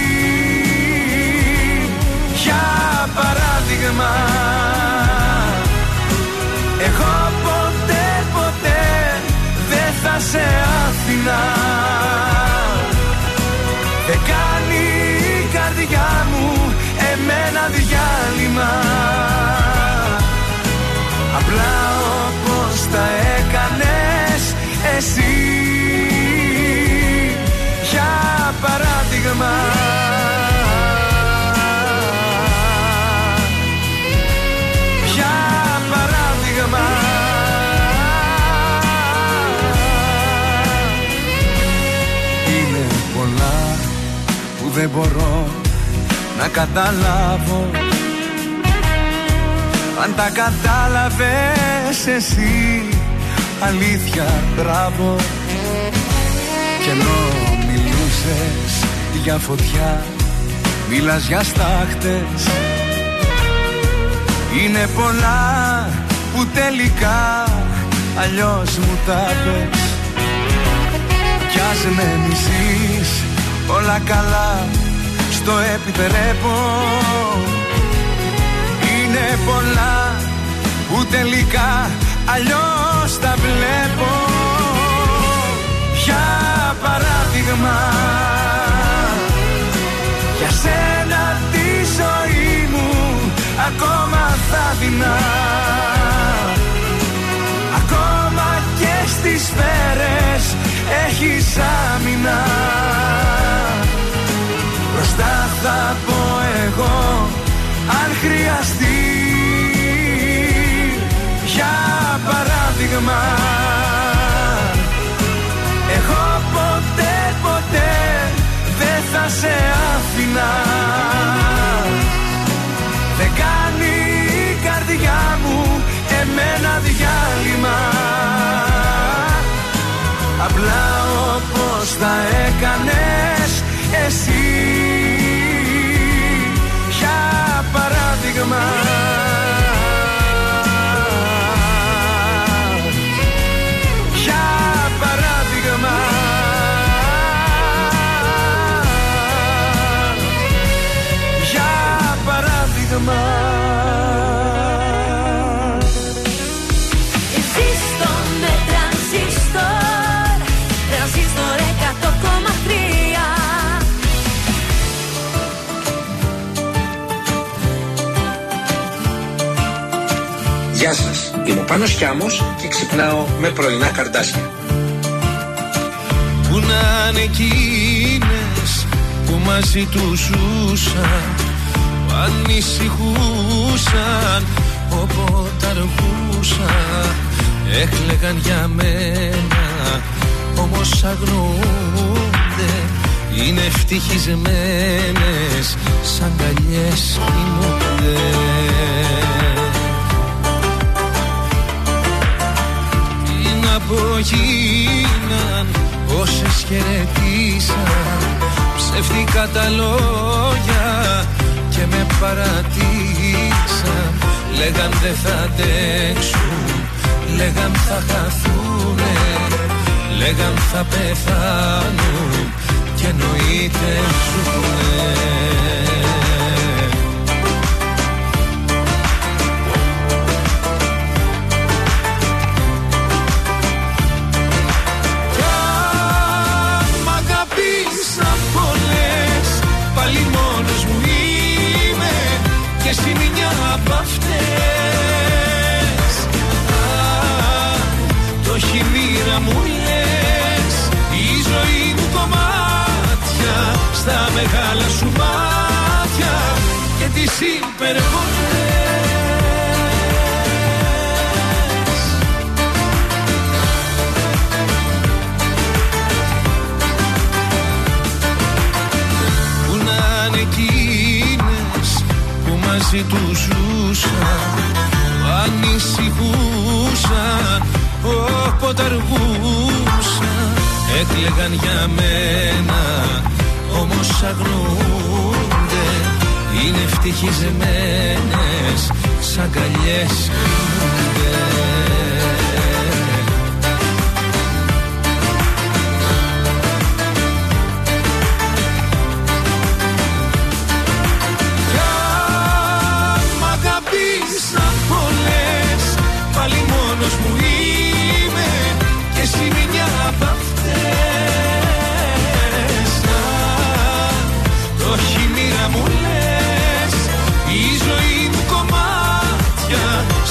S5: Για παράδειγμα Εγώ ποτέ ποτέ δεν θα σε άφηνα. Δεν κάνει η καρδιά μου εμένα διάλειμμα. Απλά όπως τα έκανες εσύ. Για παράδειγμα. Για παράδειγμα. Είναι πολλά που δεν μπορώ να καταλάβω. Αν τα κατάλαβες εσύ Αλήθεια μπράβο. Κι ενώ μιλούσες για φωτιά Μίλας για στάχτες. Είναι πολλά που τελικά Αλλιώς μου τα πες. Κι ας με μισείς όλα καλά Στο επιτρέπω είναι πολλά που τελικά αλλιώς τα βλέπω. Για παράδειγμα θα δεινά. Ακόμα και στις σφαίρες έχεις άμυνα. Μπροστά θα πω εγώ αν χρειαστεί. Για παράδειγμα εγώ ποτέ ποτέ δεν θα σε άφηνα. Δεν κάνει η καρδιά μου εμένα διάλειμμα. Απλά όπως τα έκανες εσύ για παράδειγμα. Για παράδειγμα. Για παράδειγμα
S17: Γεια σας, είμαι ο Πάνος Κιάμος και ξυπνάω με πρωινά καρδάσια.
S5: Που να είναι εκείνες που μαζί τους ζούσαν Που ανησυχούσαν όποτε αργούσαν Έκλεγαν για μένα. Όμως αγνοούνται Είναι ευτυχισμένες σαν καλιές κοιμούνται Τι να πω γίναν όσες χαιρετήσαν. Ψεύτικα τα λόγια και με παρατήσαν. Λέγαν δεν θα αντέξουν, λέγαν θα χαθούνε Λέγαν θα πεθάνουν και εννοείται ζουνε
S18: στα
S5: μεγάλα σου μάτια και τις υπερβολές. Που να είναι που μαζί τους ζούσαν που ανησυχούσαν όποτε αργούσαν για μένα όμως αγνοούνται Είναι ευτυχισμένες Σαν καλιές κοιμούνται Κι αν μ' αγαπήσαν πολλές Πάλι μόνος μου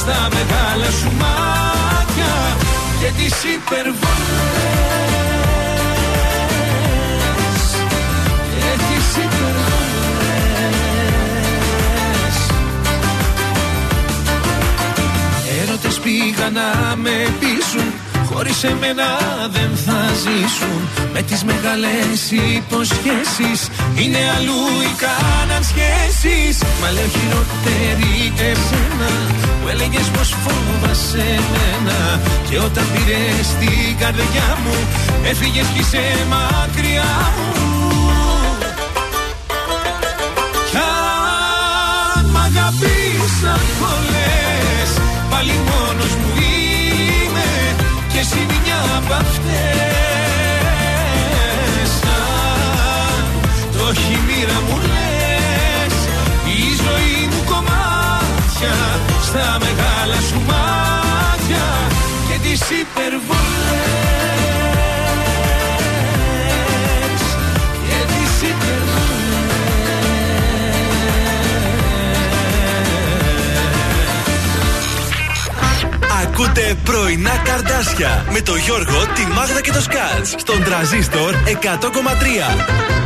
S5: Στα μεγάλα σου μάτια Και τις υπερβολές. Και τις υπερβολές. Έρωτες πήγαν να με πείσουν Χωρίς εμένα δεν θα ζήσουν. Με τις μεγάλες υποσχέσεις Είναι αλλού οι κάναν σχέσεις Μα λέω χειρότερη εσένα Που έλεγες πως φόβασαι εμένα. Και όταν πήρες την καρδιά μου Έφυγες κι είσαι μακριά μου. Κι αν μ' αγαπήσαν πολλές Πάλι μόνος μου είμαι. Και εσύ μια απ' αυτές Το χειμήρα μου λες Η ζωή μου κομμάτια Στα μεγάλα σου μάτια Και τις υπερβολές Και τις
S1: Ακούτε πρωινά καρδάσια με το Γιώργο, τη Μάγδα και το Σκάτς στον τραζίστορ 100,3.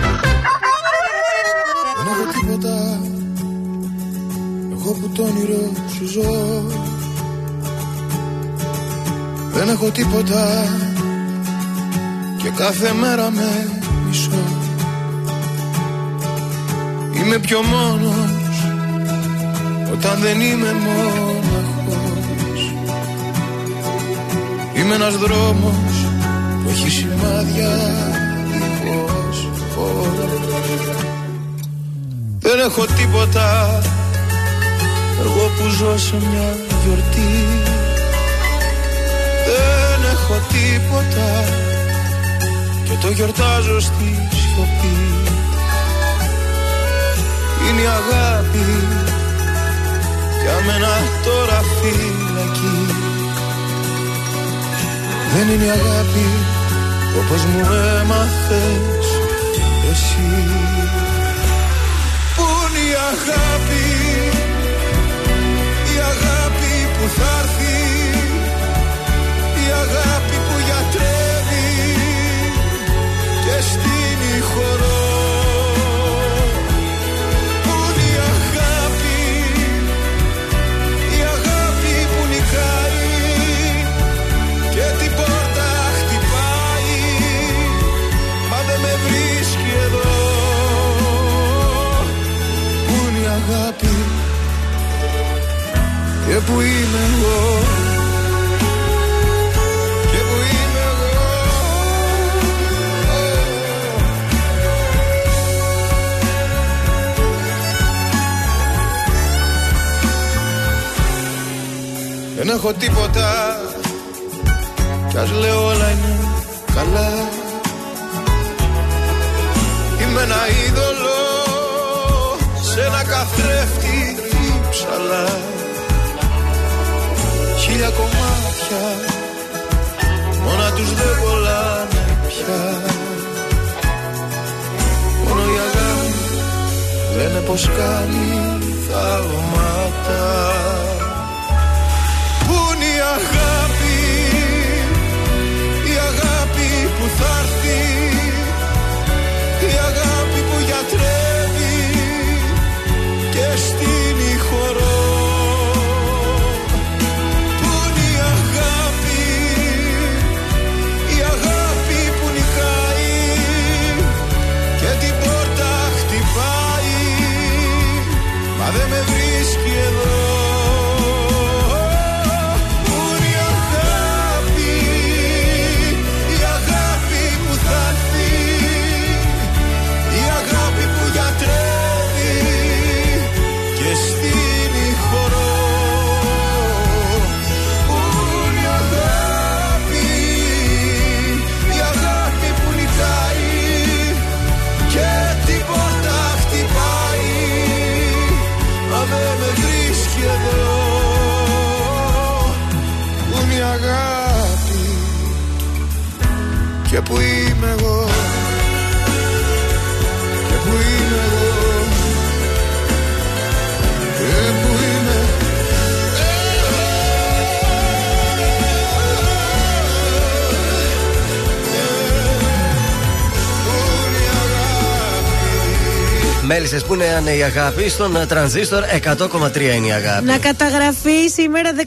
S6: Το όνειρο σου ζω. Δεν έχω τίποτα Και κάθε μέρα με μισώ. Είμαι πιο μόνος Όταν δεν είμαι μόναχος. Είμαι ένας δρόμος Που έχει σημάδια Δίχως φως δεν έχω τίποτα Εγώ που ζω σε μια γιορτή. Δεν έχω τίποτα Και το γιορτάζω στη σιωπή. Είναι η αγάπη Για μένα τώρα φυλακή. Δεν είναι η αγάπη Όπως μου έμαθες
S2: Μέλισσε που είναι η αγάπη στον ε, τρανζίστορ 100,3 είναι η αγάπη.
S4: Να καταγραφεί σήμερα 19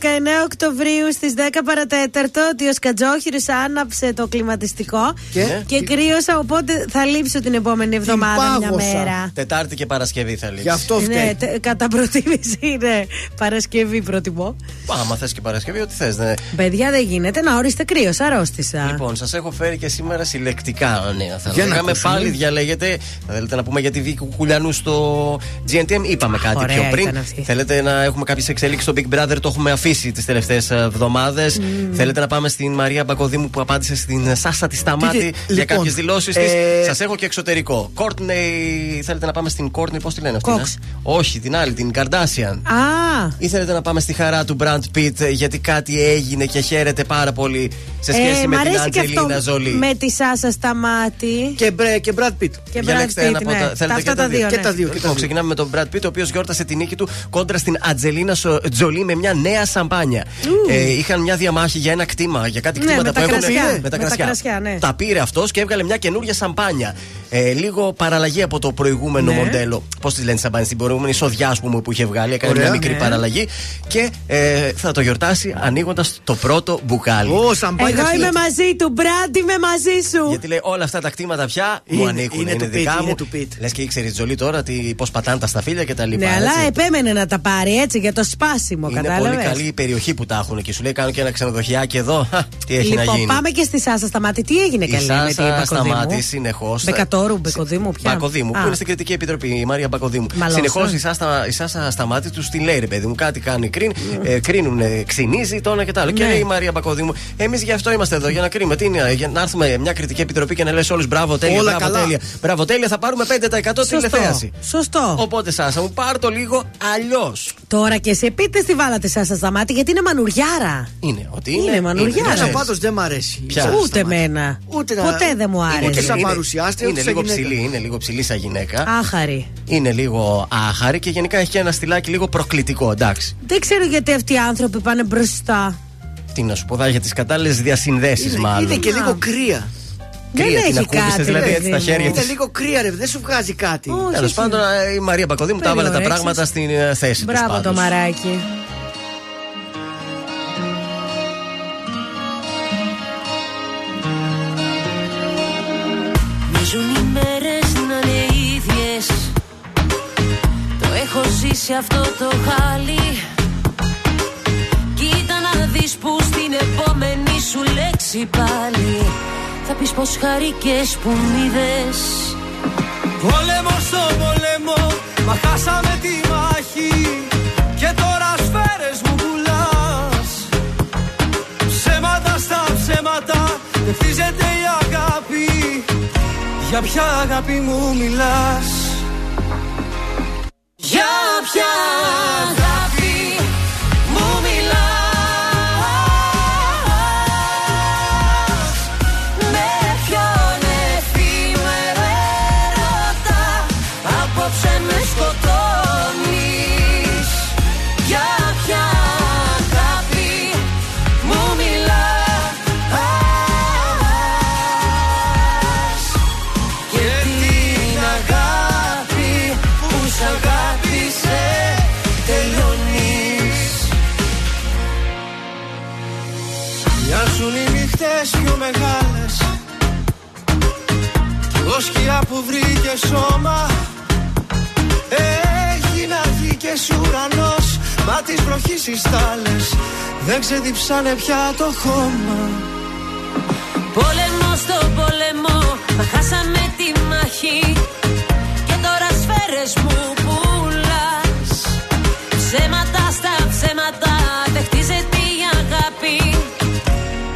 S4: Οκτωβρίου στις 10 παρατέταρτο ότι ο Σκατζόχυρο άναψε το κλιματιστικό
S2: Και;
S4: και κρύωσα. Οπότε θα λείψω την επόμενη εβδομάδα μια
S3: πάγωσα.
S4: μέρα.
S2: Τετάρτη και Παρασκευή θα λήξει.
S3: Γι' αυτό
S4: Ναι,
S3: φταίει.
S4: τε- κατά προτίμηση είναι Παρασκευή προτιμώ.
S2: Άμα θες και Παρασκευή, ό,τι θες. Ναι.
S4: Παιδιά δεν γίνεται να ορίστε κρύο, αρρώστησα.
S2: Λοιπόν, σας έχω φέρει και σήμερα συλλεκτικά νέα. Θα
S3: Για να
S2: λέγαμε
S3: ακούσουμε.
S2: πάλι διαλέγετε. Θα θέλετε να πούμε για τη Βίκη Κουκουλιανούς στο GNTM. Είπαμε κάτι
S4: Ωραία
S2: πιο πριν.
S4: ήταν αυτή.
S2: Θέλετε να έχουμε κάποιες εξελίξεις στο Big Brother; Το έχουμε αφήσει τις τελευταίες εβδομάδες. Θέλετε να πάμε στην Μαρία Μπακοδήμου που απάντησε στην Σάσα της Σταμάτη
S3: Τι-
S2: για
S3: λοιπόν,
S2: κάποιες δηλώσεις της.
S3: ε,
S2: Σας έχω και εξωτερικό. Κόρτνεϊ. Θέλετε να πάμε στην Κόρτνεϊ, πώς τη λένε αυτή.
S4: Κόξ.
S2: ε; Όχι, την άλλη, την Καρδάσιαν.
S4: Α,
S2: Ή θέλετε να πάμε στη χαρά του Brand Pitt γιατί κάτι έγινε και χαίρεται πάρα πολύ σε σχέση
S4: ε,
S2: με
S4: μ'
S2: την
S4: αρέσει και
S2: Αντζελίνα
S4: αυτό
S2: Ζολή.
S4: με τη Σάσα στα μάτι.
S3: Και, Μπρε- και Brad Pitt.
S4: Και
S2: Διαλέξτε
S4: Brad
S2: ένα
S4: Pitt,
S2: από
S4: ναι.
S2: τα- θέλετε
S4: Τα-
S2: και
S4: αυτά τα δύο.
S3: Και
S4: ναι.
S3: τα δύο. και τα
S2: Λοιπόν,
S3: δύο.
S2: ξεκινάμε με τον Brad Pitt, ο οποίος γιόρτασε τη νίκη του κόντρα στην Ατζελίνα Σο- Τζολί με μια νέα σαμπάνια. Ε, είχαν μια διαμάχη για ένα κτήμα, για κάτι
S4: Ναι,
S2: κτήματα
S4: με τα
S2: που έχουν.
S4: κρασιά.
S2: Με
S4: Με
S2: τα
S4: τα
S2: κρασιά.
S4: κρασιά, ναι.
S2: Τα πήρε αυτός και έβγαλε μια καινούργια σαμπάνια. Ε, λίγο παραλλαγή από το προηγούμενο
S4: Ναι.
S2: μοντέλο. Πώς τη λένε σαμπάνια, στην προηγούμενη σοδιά, ας πούμε, που είχε βγάλει. Έκανε
S3: Ωραία.
S2: μια μικρή
S4: Ναι.
S2: παραλλαγή και ε, θα το γιορτάσει ανοίγοντας το πρώτο μπουκάλι.
S3: Ω, σαμπάνια
S4: Εγώ είμαι
S3: φυλακή.
S4: μαζί του, Μπραντ, είμαι μαζί σου.
S2: Γιατί λέει όλα αυτά τα κτήματα πια μου
S3: Είναι-
S2: ανήκουν.
S3: είναι
S2: Είναι,
S3: του
S2: δικά
S3: Πιτ,
S2: μου.
S3: είναι του Πιτ.
S2: Λες και ήξερες η Τζολί τώρα πώς πατάνε τα σταφύλια και τα λοιπά.
S4: Ναι, αλλά
S2: έτσι.
S4: επέμενε να τα πάρει έτσι για το σπάσιμο,
S2: Είναι
S4: κατάλαβες.
S2: πολύ καλή η περιοχή που τα έχουν και σου λέει κάνω και ένα ξενοδοχιάκι εδώ. Χα, τι έχει να
S4: Λοιπόν,
S2: γίνει.
S4: πάμε και στη Σάσα Σταμάτη. Τι έγινε
S2: Η
S4: καλή με την
S2: Σάσα
S4: Μπακοδήμου;
S2: σταμάτησε συνεχώς.
S4: Μπεκατόρου, Μπεκοδήμου, πια.
S2: Μπακοδήμου, που
S4: Α.
S2: είναι στην κριτική επιτροπή, η Μαρία Μπακοδήμου.
S4: Μαλώσαν.
S2: Συνεχώς η Σάσα, η Σάσα σταμάτη τους τη λέει ρε παιδί μου, κάτι κάνει κρίν, ε, κρίνουν, ε, ξυνίζει το ένα και το άλλο. Και
S4: Ναι.
S2: λέει η Μαρία Μπακοδήμου, εμείς γι' αυτό είμαστε εδώ, για να κρίνουμε. Τι είναι, για να έρθουμε μια κριτική επιτροπή και να λες όλους μπράβο, τέλεια,
S3: Όλα
S2: μπράβο,
S3: καλά.
S2: τέλεια. Μπράβο, τέλεια, θα πάρουμε 5% τηλεθέαση.
S4: Σωστό.
S2: Οπότε Σάσα μου, πάρ το λίγο αλλιώς.
S4: Τώρα και σε πείτε τι βάλατε Σάσα Σταμάτη, γιατί είναι μανουριάρα.
S2: Είναι ότι
S4: Είναι
S2: είναι.
S4: μανουριάρα.
S2: ξέρεις.
S3: Εμένα πάντως δεν μ' αρέσει.
S2: Ποια;
S3: Σάσα
S4: Ούτε
S3: Σταμάτη.
S4: εμένα.
S3: Ούτε να-
S4: Ποτέ δεν μου
S2: Είναι
S4: άρεσε.
S3: Ούτε σαν
S2: είναι-
S3: παρουσιάστρια,
S2: Είναι
S3: ούτε
S2: λίγο
S3: σαν γυναίκα.
S2: ψηλή, είναι λίγο ψηλή σαν γυναίκα.
S4: Άχαρη.
S2: Είναι λίγο άχαρη και γενικά έχει και ένα στυλάκι λίγο προκλητικό, εντάξει.
S4: Δεν ξέρω γιατί αυτοί οι άνθρωποι πάνε μπροστά.
S2: Τι να σου πω, θα για τις κατάλληλες διασυνδέσεις
S3: Είναι,
S2: μάλλον.
S3: είναι και λίγο κρύα.
S4: Δεν
S2: Κρύα, την
S4: έχει
S2: ακούμπησες
S4: κάτι.
S2: δηλαδή
S4: ρε
S2: έτσι τα
S4: παιδί μου.
S2: χέρια
S3: Είναι
S2: της.
S3: λίγο κρύα, ρε. Δεν σου βγάζει κάτι.
S4: Όχι,
S2: Τέλος
S4: όχι.
S2: πάντων, ε, η Μαρία Μπακοδήμου τα έβαλε τα
S4: Περιορέξεις.
S2: πράγματα στην ε, θέση της
S4: Μπράβο το
S2: πάντως.
S4: μαράκι.
S8: Μοιάζουν οι μέρες να είναι ίδιες Το έχω ζήσει αυτό το χάλι λέξη πάλι Θα πεις πως χαρικές που μ' είδες.
S5: Πόλεμο στο πόλεμο, μα χάσαμε τη μάχη. Και τώρα σφαίρες μου πουλάς. Ψέματα στα ψέματα, δεν χτίζεται η αγάπη. Για ποια αγάπη μου μιλάς;
S8: Για ποια αγάπη
S5: οι νύχτες πιο μεγάλες. Κι εγώ σκιά που βρήκε σώμα Έχει να βγει και σ' ουρανός. Μα τις βροχής οι στάλες Δεν ξεδιψάνε πια το χώμα.
S8: Πόλεμο στο πόλεμο, μα χάσαμε τη μάχη. Και τώρα σφαίρες μου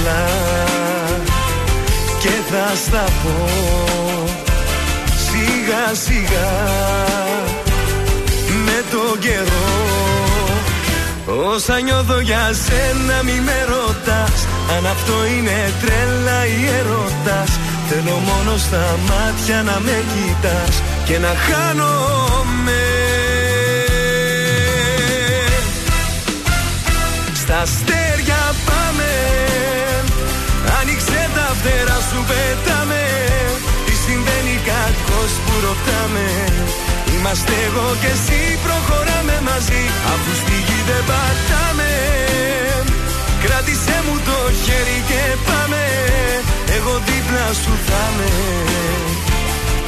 S5: πολλά και θα στα πω. Σιγά σιγά με το καιρό Όσα νιώθω για σένα μη με ρωτάς. Αν αυτό είναι τρέλα ή ερώτας Θέλω μόνο στα μάτια να με κοιτάς Και να χάνομαι. Στα αστέρια Άνοιξε τα φτερά σου πετάμε. Τι συμβαίνει κακός που ρωτάμε. Είμαστε εγώ και εσύ προχωράμε μαζί. Αφού στη γη δεν πατάμε. Κράτησέ μου το χέρι και πάμε. Εγώ δίπλα σου θα με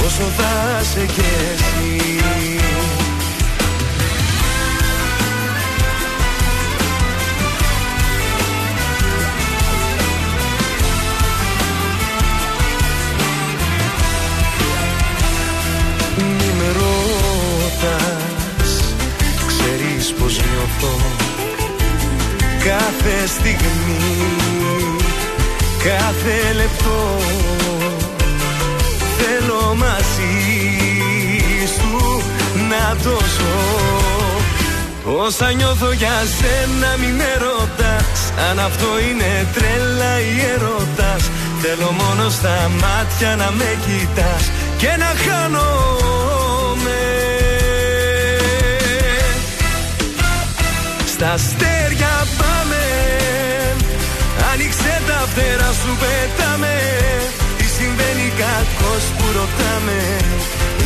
S5: Όσο θα σε κι εσύ πως νιώθω Κάθε στιγμή Κάθε λεπτό Θέλω μαζί σου να το ζω. Όσα νιώθω για σένα μη με ρωτάς Αν αυτό είναι τρέλα ή ερώτας Θέλω μόνο στα μάτια να με κοιτάς Και να χάνομαι Στα αστέρια πάμε. Άνοιξε τα φτερά σου πετάμε. Τι συμβαίνει κακός που ρωτάμε.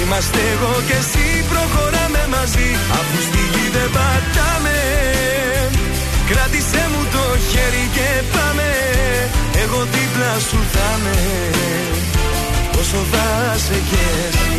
S5: Είμαστε εγώ και εσύ προχωράμε μαζί. Αφού στη γη δεν πατάμε. Κράτησέ μου το χέρι και πάμε. Εγώ δίπλα σου θα με Όσο θα σε κι εσύ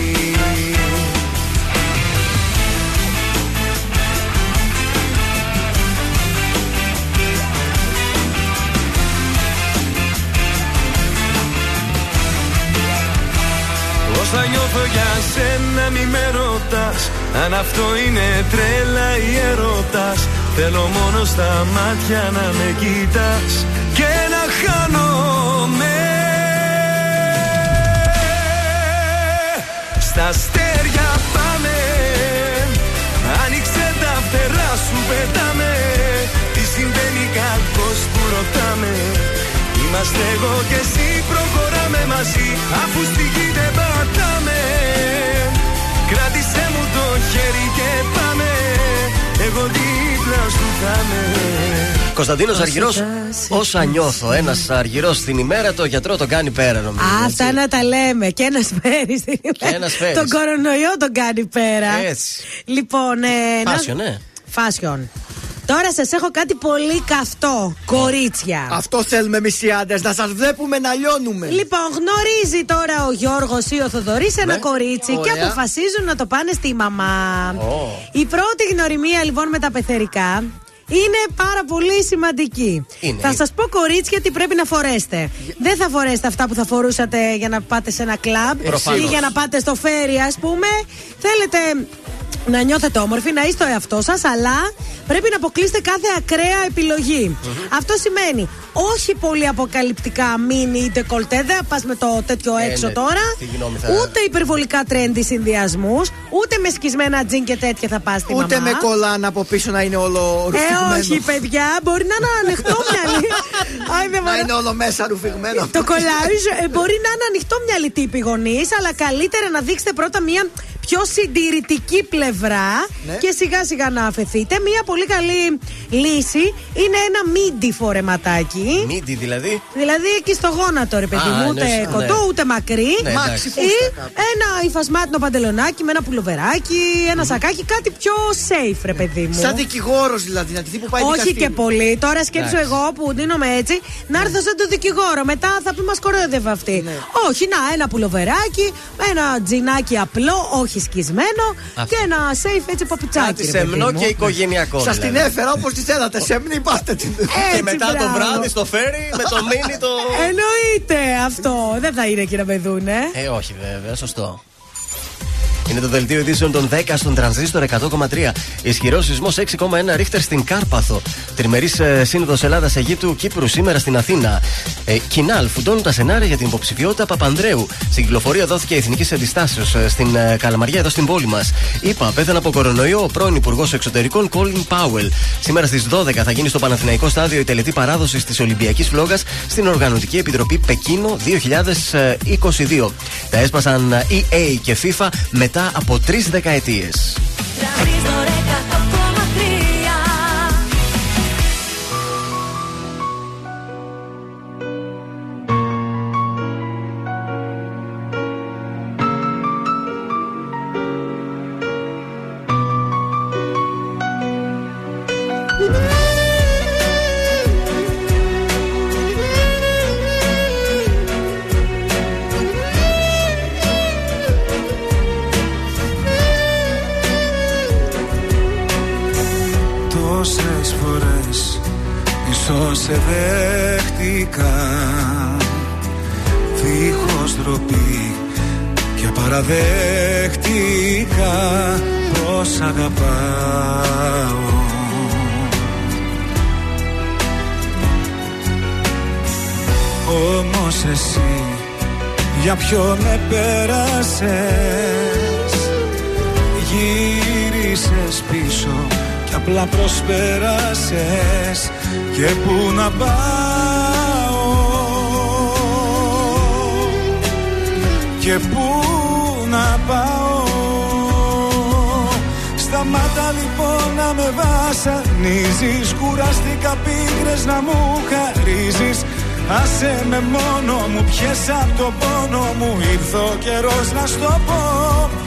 S5: Όσα νιώθω για σένα μη με ρωτάς. Αν αυτό είναι τρέλα ή ερώτας Θέλω μόνο στα μάτια να με κοιτάς. Και να χάνομαι. Στα αστέρια πάμε. Άνοιξε τα φτερά σου πετάμε. Τι συμβαίνει κακός που ρωτάμε. Είμαστε εγώ και εσύ προχωράμε μαζί Αφού στη γη δεν πατάμε Κράτησέ μου το χέρι και πάμε Εγώ δίπλα σου θα με
S2: Κωνσταντίνος Αργυρός, όσα νιώθω. Ένας αργυρός την ημέρα, το γιατρό τον κάνει πέρα, νομίζω.
S4: Α, Αυτά να τα λέμε. Και ένας φέρεις στην ημέρα.
S2: ένας φέρεις.
S4: Τον κορονοϊό τον κάνει πέρα.
S2: Έτσι.
S4: Λοιπόν, ε, να-
S2: Φάσιο, ναι.
S4: Φάσιον. Τώρα σας έχω κάτι πολύ καυτό. Κορίτσια.
S3: Αυτό θέλουμε εμείς οι άντρες, να σας βλέπουμε να λιώνουμε.
S4: Λοιπόν, γνωρίζει τώρα ο Γιώργος ή ο Θοδωρής ένα
S3: Ναι.
S4: κορίτσι και
S3: Ωραία.
S4: αποφασίζουν να το πάνε στη μαμά. Η πρώτη γνωριμία λοιπόν με τα πεθερικά είναι πάρα πολύ σημαντική.
S2: Είναι.
S4: Θα σας πω κορίτσια τι πρέπει να φορέσετε. Δεν θα φορέσετε αυτά που θα φορούσατε για να πάτε σε ένα κλαμπ
S2: Προφανώς.
S4: ή για να πάτε στο φέρι, ας πούμε. Θέλετε να νιώθετε όμορφοι, να είστε ο εαυτός σας, αλλά πρέπει να αποκλείσετε κάθε ακραία επιλογή. Αυτό σημαίνει όχι πολύ αποκαλυπτικά μίνι ή ντεκολτέ, δεν πας με το τέτοιο
S2: Ε,
S4: έξω
S2: ναι.
S4: τώρα.
S2: Τι γνώμη θα-
S4: Ούτε υπερβολικά τρέντι συνδυασμούς, ούτε με σκισμένα τζιν και τέτοια θα πας στη
S3: Ούτε
S4: μαμά.
S3: με κολλάν από πίσω να είναι όλο
S4: Ε,
S3: ρουφηγμένο.
S4: όχι, παιδιά, μπορεί να είναι ανοιχτό μυαλί. Άιντε,
S3: Να
S4: μωρέ.
S3: είναι όλο μέσα ρουφηγμένο.
S4: Το κολλάρι ε, μπορεί να είναι ανοιχτό μυαλί τύπη γονείς, αλλά καλύτερα να δείξετε πρώτα μία πιο συντηρητική πλευρά
S3: Ναι.
S4: και σιγά σιγά να αφαιθείτε. Μία πολύ καλή λύση είναι ένα μίντι φορεματάκι.
S2: Μίντι δηλαδή;
S4: Δηλαδή εκεί στο γόνατο, ρε παιδί
S2: Α,
S4: μου, ούτε
S2: εννοείς,
S4: κοντό
S2: ναι.
S4: ούτε μακρύ.
S2: Ναι,
S3: Μάξι
S2: εντάξει.
S3: φούστα
S4: Ή
S3: κάπου.
S4: ένα υφασμάτινο παντελονάκι με ένα πουλοβεράκι, ένα σακάκι, κάτι πιο safe, ρε παιδί μου.
S3: Σαν δικηγόρος δηλαδή, να τη δει που πάει
S4: Όχι
S3: δικαστήριο.
S4: και πολύ. Τώρα σκέψω
S2: Εντάξει.
S4: εγώ που δίνομαι έτσι να έρθω σαν το δικηγόρο. Μετά θα πει μας κορόιδευε αυτή.
S3: Ναι.
S4: Όχι, να, ένα πουλοβεράκι, ένα τζινάκι απλό, όχι σκισμένο
S2: Αυτό.
S4: και ένα safe έτσι παπουτσάκι.
S2: Κάτι
S4: ρε παιδί
S2: σεμνό
S4: μου.
S2: και οικογενειακό.
S3: Σας
S2: δηλαδή.
S3: την έφερα όπως τη θέλατε. Σε μνη πάστε την.
S4: Έτσι,
S2: Και μετά το
S4: μπράβο.
S2: βράδυ στο φέρι με το μίνι το.
S4: Εννοείται αυτό. Δεν θα είναι εκεί να με δούνε.
S2: Ε, όχι βέβαια, σωστό. Είναι το δελτίο ειδήσεων των 10 στον τρανζίστορ 100,3. Ισχυρό σεισμός 6,1 ρίχτερ στην Κάρπαθο. Τριμερής ε, σύνοδος Ελλάδας Αιγύπτου Κύπρου σήμερα στην Αθήνα. Ε, Κινάλ φουντώνουν τα σενάρια για την υποψηφιότητα Παπανδρέου. Στην κυκλοφορία δόθηκε εθνική αντιστάσεω ε, στην ε, Καλαμαριά εδώ στην πόλη μας. Είπα, πέθανε από κορονοϊό ο πρώην Υπουργός Εξωτερικών Κόλιν Πάουελ. Σήμερα στις 12 θα γίνει στο Παναθηναϊκό Στάδιο η τελετή παράδοσης της Ολυμπιακής Φλόγας στην Οργανωτική Επιτροπή Πεκίνο 2022. Τα έσπασαν ε, EA και FIFA μετά από
S12: τρεις δεκαετίες. Σε δέχτηκα. Δίχως ντροπή και παραδέχτηκα Πως αγαπάω. Όμως εσύ για ποιον επέρασες Γύρισες πίσω και απλά προσπέρασες Και πού να πάω; Και πού να πάω; Σταμάτα λοιπόν να με βασανίζεις Κουράστηκα πίκρες να μου χαρίζεις. Άσε με μόνο μου, πιες απ' το πόνο μου Ήρθε ο καιρός να στο πω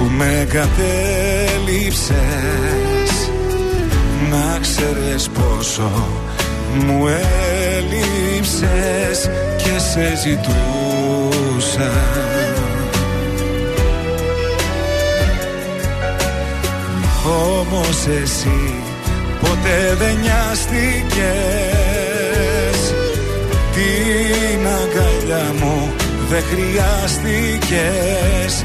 S12: που με κατέληψες Να ξέρεις πόσο μου έλειψες και σε ζητούσα. Όμως εσύ ποτέ δεν νοιάστηκες. Την αγκαλιά μου δεν χρειάστηκες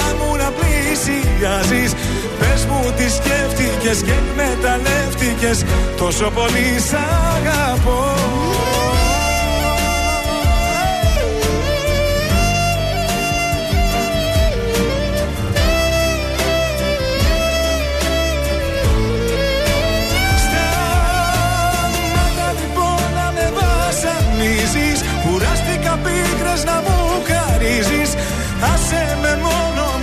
S12: να πλησιάζεις Πες μου τι σκέφτηκες και εκμεταλλεύτηκες Τόσο πολύ σ' αγαπώ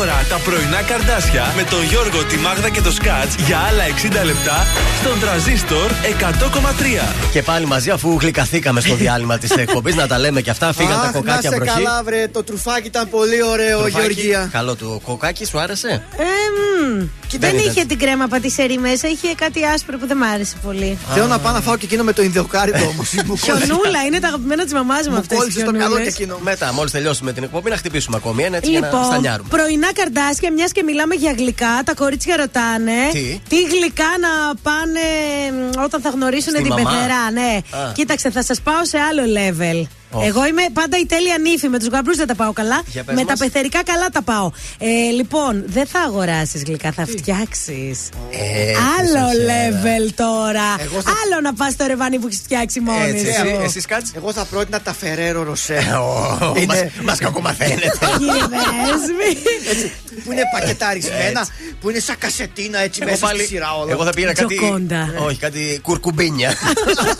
S11: 100,3
S1: Και τώρα τα πρωινά καρδάσια με τον Γιώργο, τη Μάγδα και το Σκάτς για άλλα 60 λεπτά στον τραζίστορ 100,3.
S2: Και πάλι μαζί, αφού γλυκαθήκαμε στο διάλειμμα της εκπομπής, να τα λέμε και αυτά. Φύγαν τα
S3: Αχ,
S2: κοκάκια
S3: να σε
S2: μπροχή.
S3: καλά, βρε. Το τρουφάκι ήταν πολύ ωραίο,
S2: Τροφάκι.
S3: Γεωργία.
S2: Καλό του κοκάκι, σου άρεσε;
S4: Ε, μ, Μμμ. Δεν
S3: ήταν.
S4: είχε την κρέμα πατησέρι μέσα, είχε κάτι άσπρο που δεν μ' άρεσε πολύ.
S3: Θέλω να πάω να φάω και εκείνο με το Ινδιοκάριτο όμως.
S4: Χιονούλα, είναι τα αγαπημένα της μαμάς μου
S3: Μου
S4: αυτές.
S3: κόλλησε στο μυαλό και εκείνο.
S2: Μετά, μόλις τελειώσουμε την εκπομπή, να χτυπήσουμε ακόμη ένα έτσι για να
S4: Λοιπόν,
S2: στανιάρουμε.
S4: πρωινά καρδάσια, μιας και μιλάμε για γλυκά, τα κορίτσια ρωτάνε
S2: Τι;
S4: γλυκά να πάνε μ, όταν θα γνωρίσουν
S2: Στη
S4: την
S2: μαμά;
S4: πεθερά. Ναι.
S2: Α.
S4: Κοίταξε, θα σας πάω σε άλλο level.
S2: Ω.
S4: Εγώ είμαι πάντα η τέλεια νύφη. Με τους γαμπρούς δεν τα πάω καλά.
S2: Για πες
S4: Με
S2: μας.
S4: τα πεθερικά καλά τα πάω. Ε, λοιπόν, δεν θα αγοράσεις γλυκά, θα φτιάξεις.
S2: Ε,
S4: Άλλο
S2: τι σας
S4: level τώρα.
S3: Εγώ θα-
S4: Άλλο να πας στο ρεβάνι που έχεις φτιάξει μόνη
S2: Έτσι,
S4: σου.
S2: εσύ, εσείς κάτσε.
S3: Εγώ θα πρότεινα τα Φεραίρο Ροσέ.
S2: Ω, μας- Μας κακομαθαίνετε.
S4: Κύριε Δέσμη.
S3: Έτσι, που είναι πακεταρισμένα, που είναι σαν κασετίνα έτσι
S2: Εγώ
S3: μέσα
S2: πάλι-
S3: στη σειρά όλα.
S2: Εγώ θα πήγαινα κάτι.
S4: Τζοκόντα.
S2: Όχι, κάτι κουρκουμπίνια.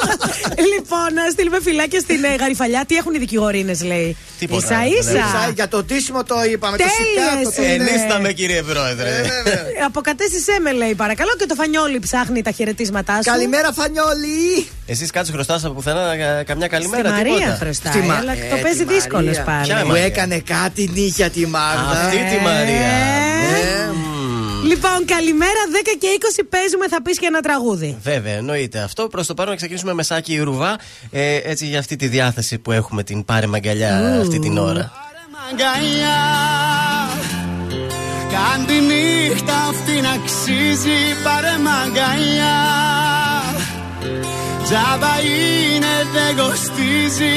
S4: λοιπόν, να στείλουμε φυλάκια στην ε, γαριφαλιά. Τι έχουν οι δικηγορίνες, λέει;
S2: Τίποτα.
S4: σα
S3: Ίσα,
S4: ίσα.
S3: Για το τίσιμο το είπαμε. Το
S4: Τέλειες
S3: σικάτο.
S4: είναι.
S2: Ενίσταμε, κύριε Πρόεδρε.
S4: Αποκατέστησέ με, λέει, παρακαλώ. Και το φανιόλι ψάχνει τα χαιρετίσματά σου.
S3: Καλημέρα, Φανιόλη!
S2: Εσείς κάτσε χρωστά από πουθενά κα- καμιά
S4: Στη
S2: καλημέρα.
S4: Μαρία
S2: τίποτα.
S4: χρωστάει,
S3: Στη Μα-
S4: αλλά
S3: Ε,
S4: το
S3: τη
S4: παίζει
S3: Μαρία.
S4: δύσκολο πάλι.
S2: Ποια
S3: Μου
S2: Μαρία;
S3: έκανε κάτι νύχια τη Μάγδα.
S2: Αυτή τη Μαρία.
S4: Ε.
S2: Ναι, μμ.
S4: Λοιπόν, καλημέρα, 10 και 20 παίζουμε, θα πεις και ένα τραγούδι.
S2: Βέβαια, εννοείται αυτό. Προς το παρόν να ξεκινήσουμε με σάκι ρουβά. Ε, έτσι για αυτή τη διάθεση που έχουμε την πάρε μαγκαλιά αυτή την ώρα.
S6: Αγκαλιά Κάν τη νύχτα αυτή να αξίζει Πάρε μ' αγκαλιά Τζάμπα είναι δεν κοστίζει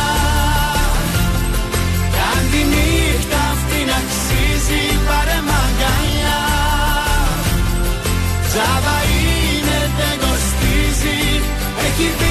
S6: Τζάμπα είναι δεν κοστίζει. Έχει δύναμη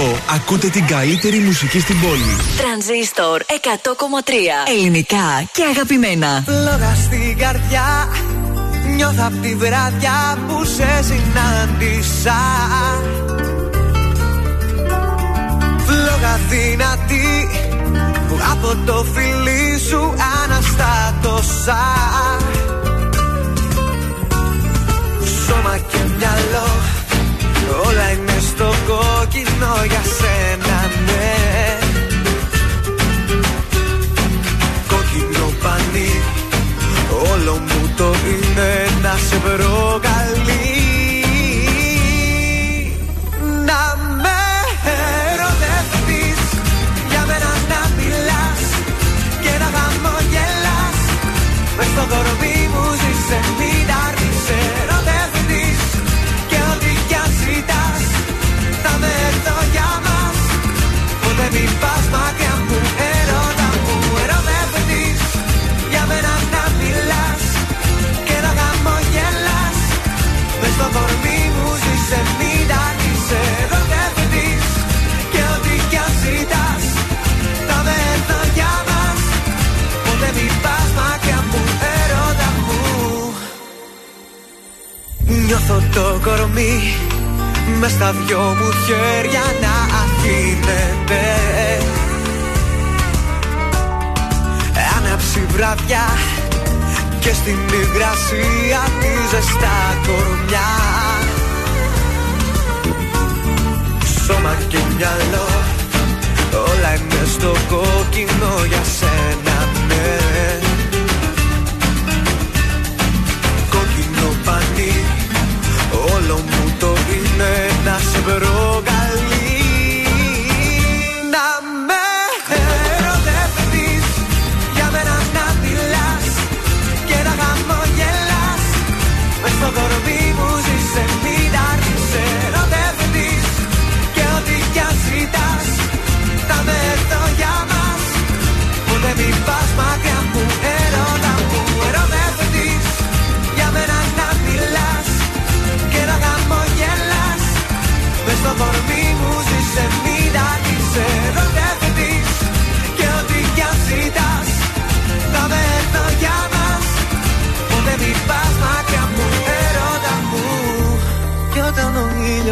S1: Εδώ ακούτε την καλύτερη μουσική στην πόλη.
S9: Τρανζίστορ 100,3. Ελληνικά και αγαπημένα.
S13: Φλόγα στην καρδιά Νιώθω απ' τη βράδια που σε συνάντησα Φλόγα δυνατή που από το φιλί σου αναστάτωσα Σώμα και μυαλό όλα είναι στο κόκκινο για σένα ναι. Κόκκινο πανί όλο μου το είναι να σε προκαλεί Να Νιώθω το κορμί μες στα δυο μου χέρια να αφήνεται. Άναψη βραδιά και στην υγρασία τη ζεστά κορμιά. Σώμα και μυαλό όλα είναι στο κόκκινο για σένα είναι να σε προκαλεί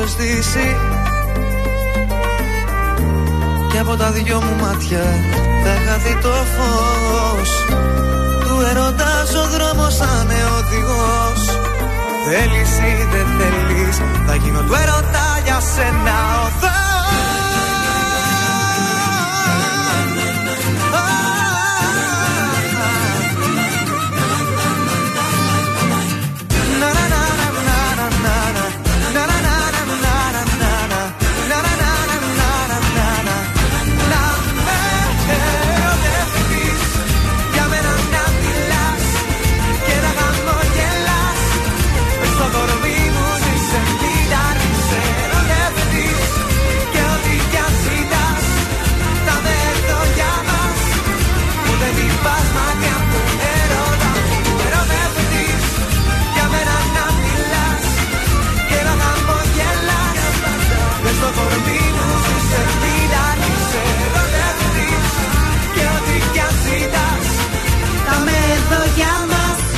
S13: ο ήλιος δύσει Και από τα δυο μου μάτια θα χαθεί το φως. Του ερωτάς ο δρόμος θα είναι οδηγός. Θέλεις ή δεν θέλεις Θα γίνω του ερωτά για σένα οδός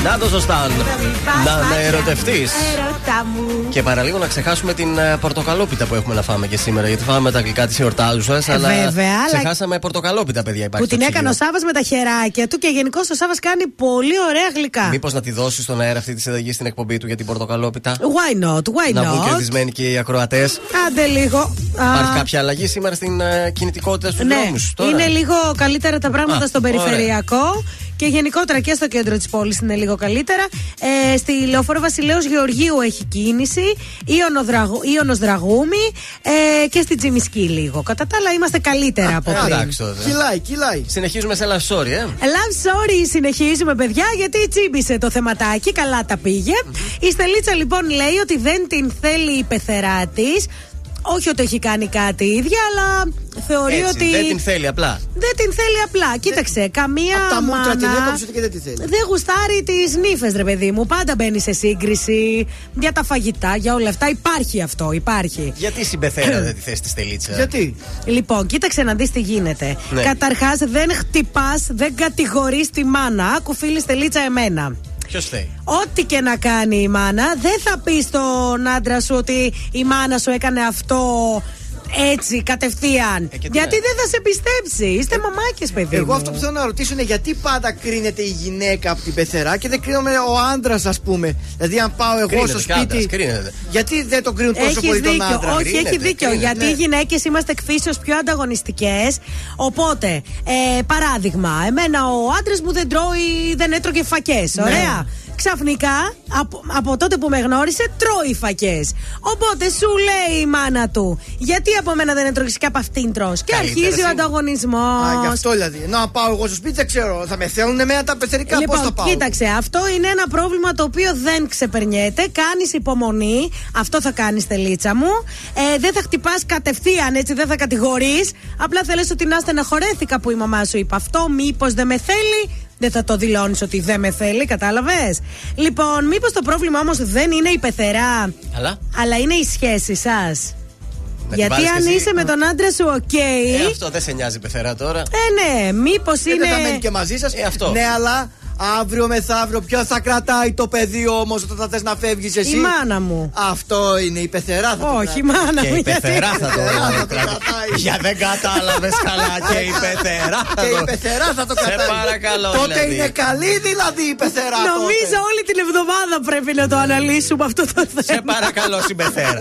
S13: Να
S2: το σωστά. Να, να ερωτευτείς.
S4: Ερώτα μου.
S2: Και παραλίγο να ξεχάσουμε την ε, πορτοκαλόπιτα που έχουμε να φάμε και σήμερα. Γιατί φάμε τα γλυκά της εορτάζουσας. αλλά
S4: Ε, βέβαια, αλλά-
S2: ξεχάσαμε πορτοκαλόπιτα, παιδιά. Υπάρχει
S4: Που την
S2: στο
S4: έκανε ο
S2: ψυγείο.
S4: Σάβα με τα χεράκια του και γενικώς ο Σάβα κάνει πολύ ωραία γλυκά.
S2: Μήπως να τη δώσεις στον αέρα αυτή της συνταγής στην εκπομπή του για την πορτοκαλόπιτα;
S4: Why not, why
S2: να βγουν
S4: not;
S2: κερδισμένοι και οι ακροατές.
S4: Άντε λίγο. Α,
S2: Υπάρχει κάποια αλλαγή σήμερα στην ε, κινητικότητα στους
S4: ναι,
S2: δρόμους;
S4: είναι λίγο καλύτερα τα πράγματα
S2: Α,
S4: στον
S2: ωραία.
S4: περιφερειακό. Και γενικότερα και στο κέντρο της πόλης είναι λίγο καλύτερα. Ε, στη λεωφόρο Βασιλέως Γεωργίου έχει κίνηση. Ιωνος Δραγούμη ε, και στη Τζιμισκή λίγο. Κατά τα άλλα είμαστε καλύτερα από
S2: Ε,
S4: πριν.
S2: εντάξει τότε.
S3: Κυλάει, κυλάει.
S2: Συνεχίζουμε σε love story, ε.
S4: Love story συνεχίζουμε, παιδιά, γιατί τσίμπησε το θεματάκι. Καλά τα πήγε. Η Στελίτσα λοιπόν λέει ότι δεν την θέλει η πεθερά της. Όχι ότι έχει κάνει κάτι η ίδια, αλλά θεωρεί
S2: Έτσι,
S4: ότι.
S2: Δεν την θέλει απλά.
S4: Δεν την θέλει απλά. Κοίταξε, καμία
S3: Απ' τα μούτρα την
S4: μάνα
S3: έκοψε και δεν τη θέλει.
S4: δεν γουστάρει τις νύφες, ρε παιδί μου. Πάντα μπαίνει σε σύγκριση για τα φαγητά, για όλα αυτά. Υπάρχει αυτό, υπάρχει.
S2: Γιατί στην πεθέρα δεν τη θες τη στελίτσα;
S3: Γιατί;
S4: Λοιπόν, κοίταξε να δεις τι γίνεται.
S2: Ναι.
S4: Καταρχάς, δεν χτυπάς, δεν κατηγορείς τη μάνα. Άκου φίλη Στελίτσα εμένα.
S2: Ποιος θέλει;
S4: Ό,τι και να κάνει η μάνα, δεν θα πεις στον άντρα σου ότι η μάνα σου έκανε αυτό έτσι κατευθείαν.
S3: τι
S4: γιατί
S3: να-
S4: δεν θα σε πιστέψει. Είστε μαμάκες, παιδί.
S3: Εγώ
S4: μου.
S3: αυτό που θέλω να ρωτήσω είναι γιατί πάντα κρίνεται η γυναίκα από την πεθερά και δεν κρίνομαι ο άντρας, ας πούμε. Δηλαδή, αν πάω εγώ
S2: Κρίνεται
S3: στο
S2: κι άντρας,
S3: σπίτι.
S2: κρίνεται.
S3: Γιατί δεν το κρίνουν τόσο
S4: Έχεις
S3: πολύ τον
S4: δίκιο.
S3: άντρα;
S4: Όχι,
S2: Κρίνεται,
S4: έχει δίκιο.
S2: κρίνεται.
S4: Γιατί
S3: Ναι.
S4: οι γυναίκες είμαστε εκφύσεως πιο ανταγωνιστικές. Οπότε, ε, παράδειγμα, εμένα ο άντρας μου δεν τρώει, δεν έτρωγε φακές.
S3: Ναι.
S4: Ωραία. Ξαφνικά, από, από τότε που με γνώρισε, τρώει φακές. Οπότε σου λέει η μάνα του, γιατί από μένα δεν έτρωγες και από αυτήν τρως; Και
S3: Καλύτερα
S4: αρχίζει ο
S3: σίγουρα.
S4: ανταγωνισμός.
S3: Α, γι' αυτό δηλαδή. Ενώ αν πάω εγώ στο σπίτι, δεν ξέρω. Θα με θέλουν εμένα τα πεθερικά, πώς
S4: Λοιπόν,
S3: θα πάω;
S4: κοίταξε, αυτό είναι ένα πρόβλημα το οποίο δεν ξεπερνιέται. Κάνεις υπομονή. Αυτό θα κάνεις, τελίτσα μου. Ε, δεν θα χτυπάς κατευθείαν, έτσι, δεν θα κατηγορείς. Απλά θα λες ότι να στεναχωρέθηκα που η μαμά σου είπε αυτό. Μήπως δεν με θέλει; Δεν θα το δηλώνεις ότι δεν με θέλει, κατάλαβες; Λοιπόν, μήπως το πρόβλημα όμως δεν είναι η πεθερά,
S2: Αλλά;
S4: αλλά είναι η σχέση σας.
S2: Να την
S4: Γιατί
S2: βάλεις
S4: αν
S2: και εσύ.
S4: είσαι με τον άντρα σου, οκ.
S2: Ε, αυτό δεν σε νοιάζει η πεθερά τώρα.
S4: Ε, ναι, μήπως
S3: Ε,
S4: είναι.
S3: Δεν θα μένει και μαζί σας.
S2: Ε, αυτό.
S3: Ναι, αλλά αύριο μεθαύριο ποιος θα κρατάει το παιδί όμως όταν θα θες να φεύγεις εσύ;
S4: Η μάνα μου.
S3: Αυτό είναι η πεθερά. Θα το
S4: Όχι, η
S3: κρατάει.
S4: μάνα
S2: Και
S4: μου.
S2: η
S4: γιατί-
S2: πεθερά θα το
S3: πεθερά θα το
S2: κρατάει.
S3: κρατάει.
S2: Για δεν κατάλαβες καλά και η πεθερά θα
S3: Και η
S2: το.
S3: πεθερά θα το
S2: Σε
S3: κρατάει.
S2: παρακαλώ,
S3: Τότε
S2: δηλαδή.
S3: είναι καλή δηλαδή η πεθερά.
S4: Νομίζω όλη την εβδομάδα πρέπει να το αναλύσουμε αυτό το θέμα.
S2: Σε παρακαλώ, συμπεθέρα.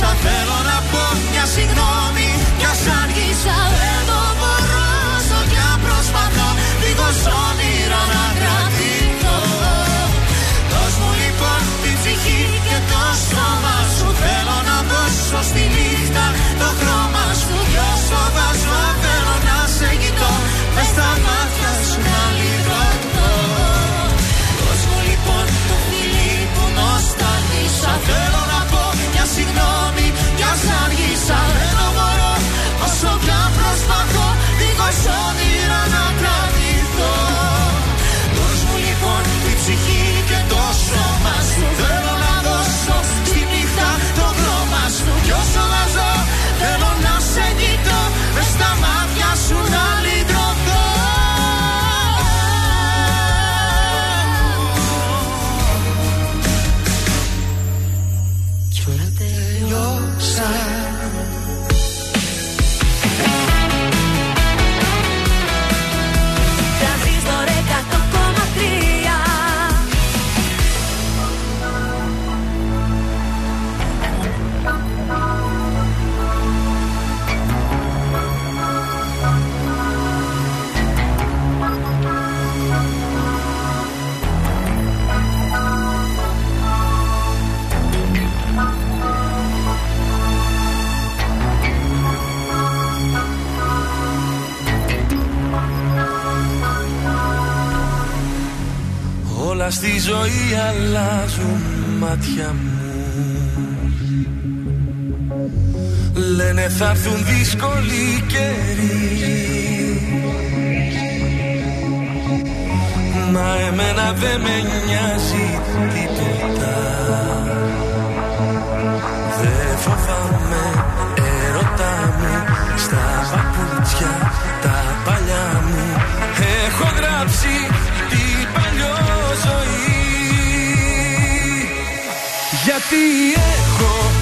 S13: νοσταλγήσα Θέλω να πω μια συγγνώμη Κι ας άργησα δεν το μπορώ Όσο κι αν προσπαθώ Δίχως όνειρα να κρατηθώ. Δώσ' μου λοιπόν την ψυχή και το σώμα σου. Θέλω να δώσω στη νύχτα το χρώμα σου. Κι όσο βάζω θέλω να σε κοιτώ. Μες στα μάτια So
S5: στη ζωή αλλάζουν μάτια μου. Λένε θα έρθουν δύσκολοι καιροί Μα εμένα δεν με νοιάζει τίποτα. Δεν φοβάμαι ερωτά μου Στα παπούτσια τα παλιά μου. Έχω γράψει Γιατί έχω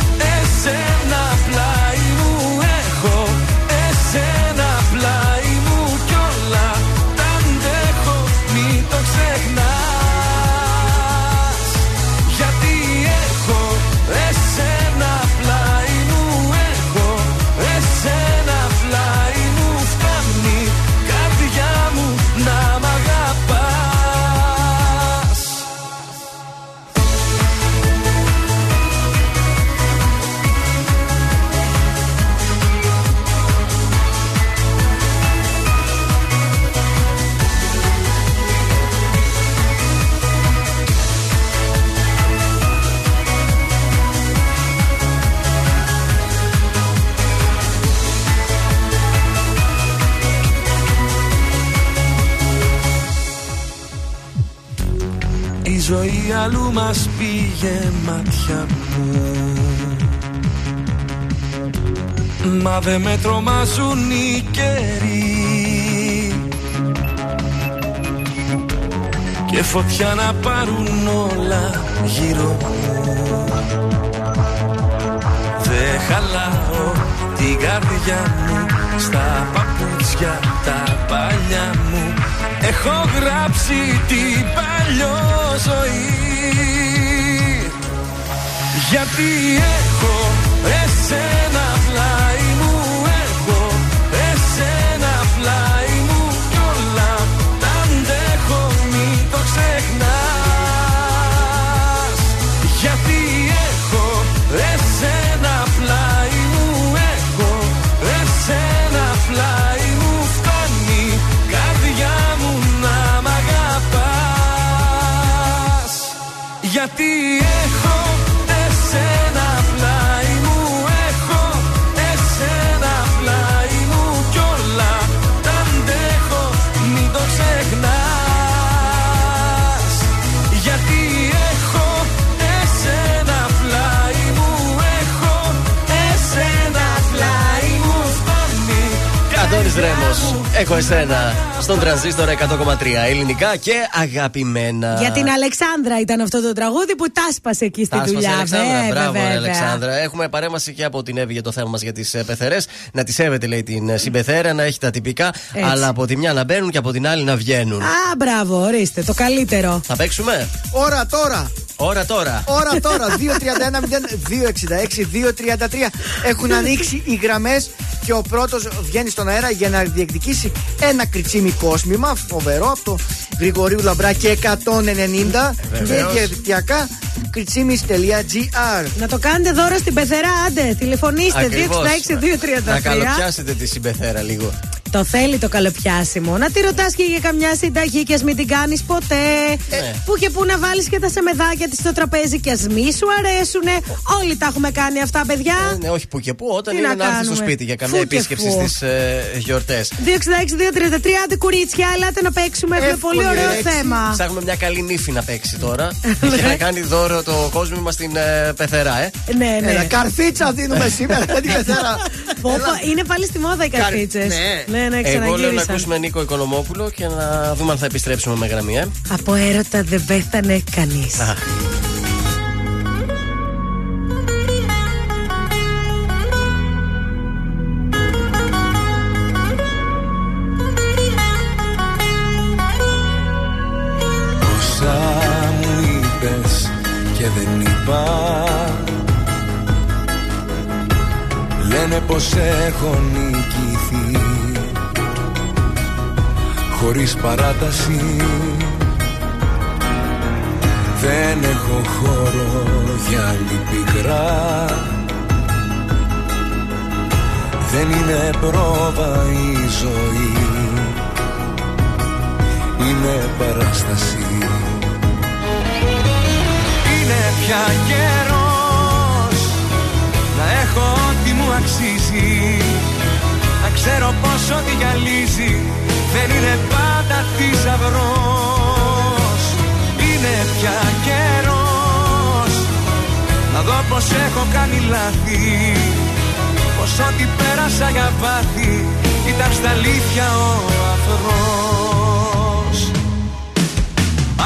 S5: αλλού μας πήγε μάτια μου. Μα δε με τρομάζουν οι καιροί. Και φωτιά να πάρουν όλα γύρω μου. Δε χαλάω την καρδιά μου Στα παπούτσια τα παλιά μου. Έχω γράψει την παλιό ζωή Γιατί έχω εσένα πλάι
S2: Αντώνης Ρέμος, έχω εσένα στον τρανζίστορ 100,3 ελληνικά και αγαπημένα.
S4: Για την Αλεξάνδρα ήταν αυτό το τραγούδι που τάσπασε εκεί στη
S2: Τα έσπασε η
S4: δουλειά.
S2: Αλεξάνδρα.
S4: Βέβαια,
S2: Μπράβο,
S4: βέβαια.
S2: Αλεξάνδρα. Έχουμε παρέμβαση και από την Εύη για το θέμα μας για τις πεθερές. Να τη σέβεται, λέει, την ε, συμπεθέρα, να έχει τα τυπικά.
S4: Έτσι.
S2: Αλλά από τη μια να μπαίνουν και από την άλλη να βγαίνουν.
S4: Α, μπράβο, ορίστε, το καλύτερο.
S2: Θα παίξουμε;
S3: Ώρα τώρα.
S2: Ώρα τώρα.
S3: Ώρα τώρα. 2.31 266 2.33 έχουν ανοίξει οι γραμμές και ο πρώτος βγαίνει στον αέρα για να διεκδικήσει ένα κριτσίμι κόσμημα φοβερό από το Γρηγορίου Λαμπράκη 190 και
S2: Βεβαίως.
S3: διαδικτυακά κριτσίμι.gr.
S4: Να το κάνετε δώρο στην πεθερά, άντε, τηλεφωνήστε
S2: Ακριβώς.
S4: 266-233.
S2: Να καλοπιάσετε τη συμπεθέρα λίγο.
S4: Το θέλει το καλοπιάσιμο. Να τη ρωτάς και για καμιά συνταγή και ας μην την κάνεις ποτέ.
S2: Ναι.
S4: Που και που να βάλεις και τα σεμεδάκια της στο τραπέζι και ας μη σου αρέσουνε. Όλοι τα έχουμε κάνει αυτά, παιδιά.
S2: Ε, ναι, όχι που και που, όταν
S4: Τι
S2: είναι
S4: να
S2: να έρθεις στο
S4: κάνουμε;
S2: σπίτι για καμιά
S4: Φου και
S2: επίσκεψη
S4: φου.
S2: στις ε, γιορτές.
S4: 266-233, άντε κουρίτσια, ελάτε να παίξουμε. Έχουμε
S3: Εύκολη
S4: πολύ ωραίο
S3: λέξη.
S4: θέμα.
S2: Ψάχνουμε μια καλή νύφη να παίξει τώρα. και να κάνει δώρο το κόσμο μας στην ε, πεθερά, ε.
S4: Ναι, ναι.
S3: Έλα, καρφίτσα δίνουμε σήμερα για την πεθέρα.
S4: Πω, πω, είναι πάλι στη μόδα οι καρφίτσες.
S3: ναι.
S4: Ναι, ναι,
S2: Εγώ λέω να
S4: ξαναγύρισαν.
S2: ακούσουμε Νίκο Οικονομόπουλο και να δούμε αν θα επιστρέψουμε με γραμμή, ε.
S4: Από έρωτα δεν πέθανε κανείς.
S5: Όσα μου είπες και δεν είπα Λένε πως έχω νικηθεί Χωρίς παράταση. Δεν έχω χώρο για άλλη πικρά Δεν είναι πρόβα η ζωή. Είναι παράσταση. Είναι πια καιρός Να έχω ό,τι μου αξίζει. Να ξέρω πως ό,τι γυαλίζει Δεν είναι πάντα θησαυρός. Είναι πια καιρός. Να δω πως έχω κάνει λάθη. Πως ό,τι πέρασα για βάθη Ήταν στα αλήθεια ο αφρός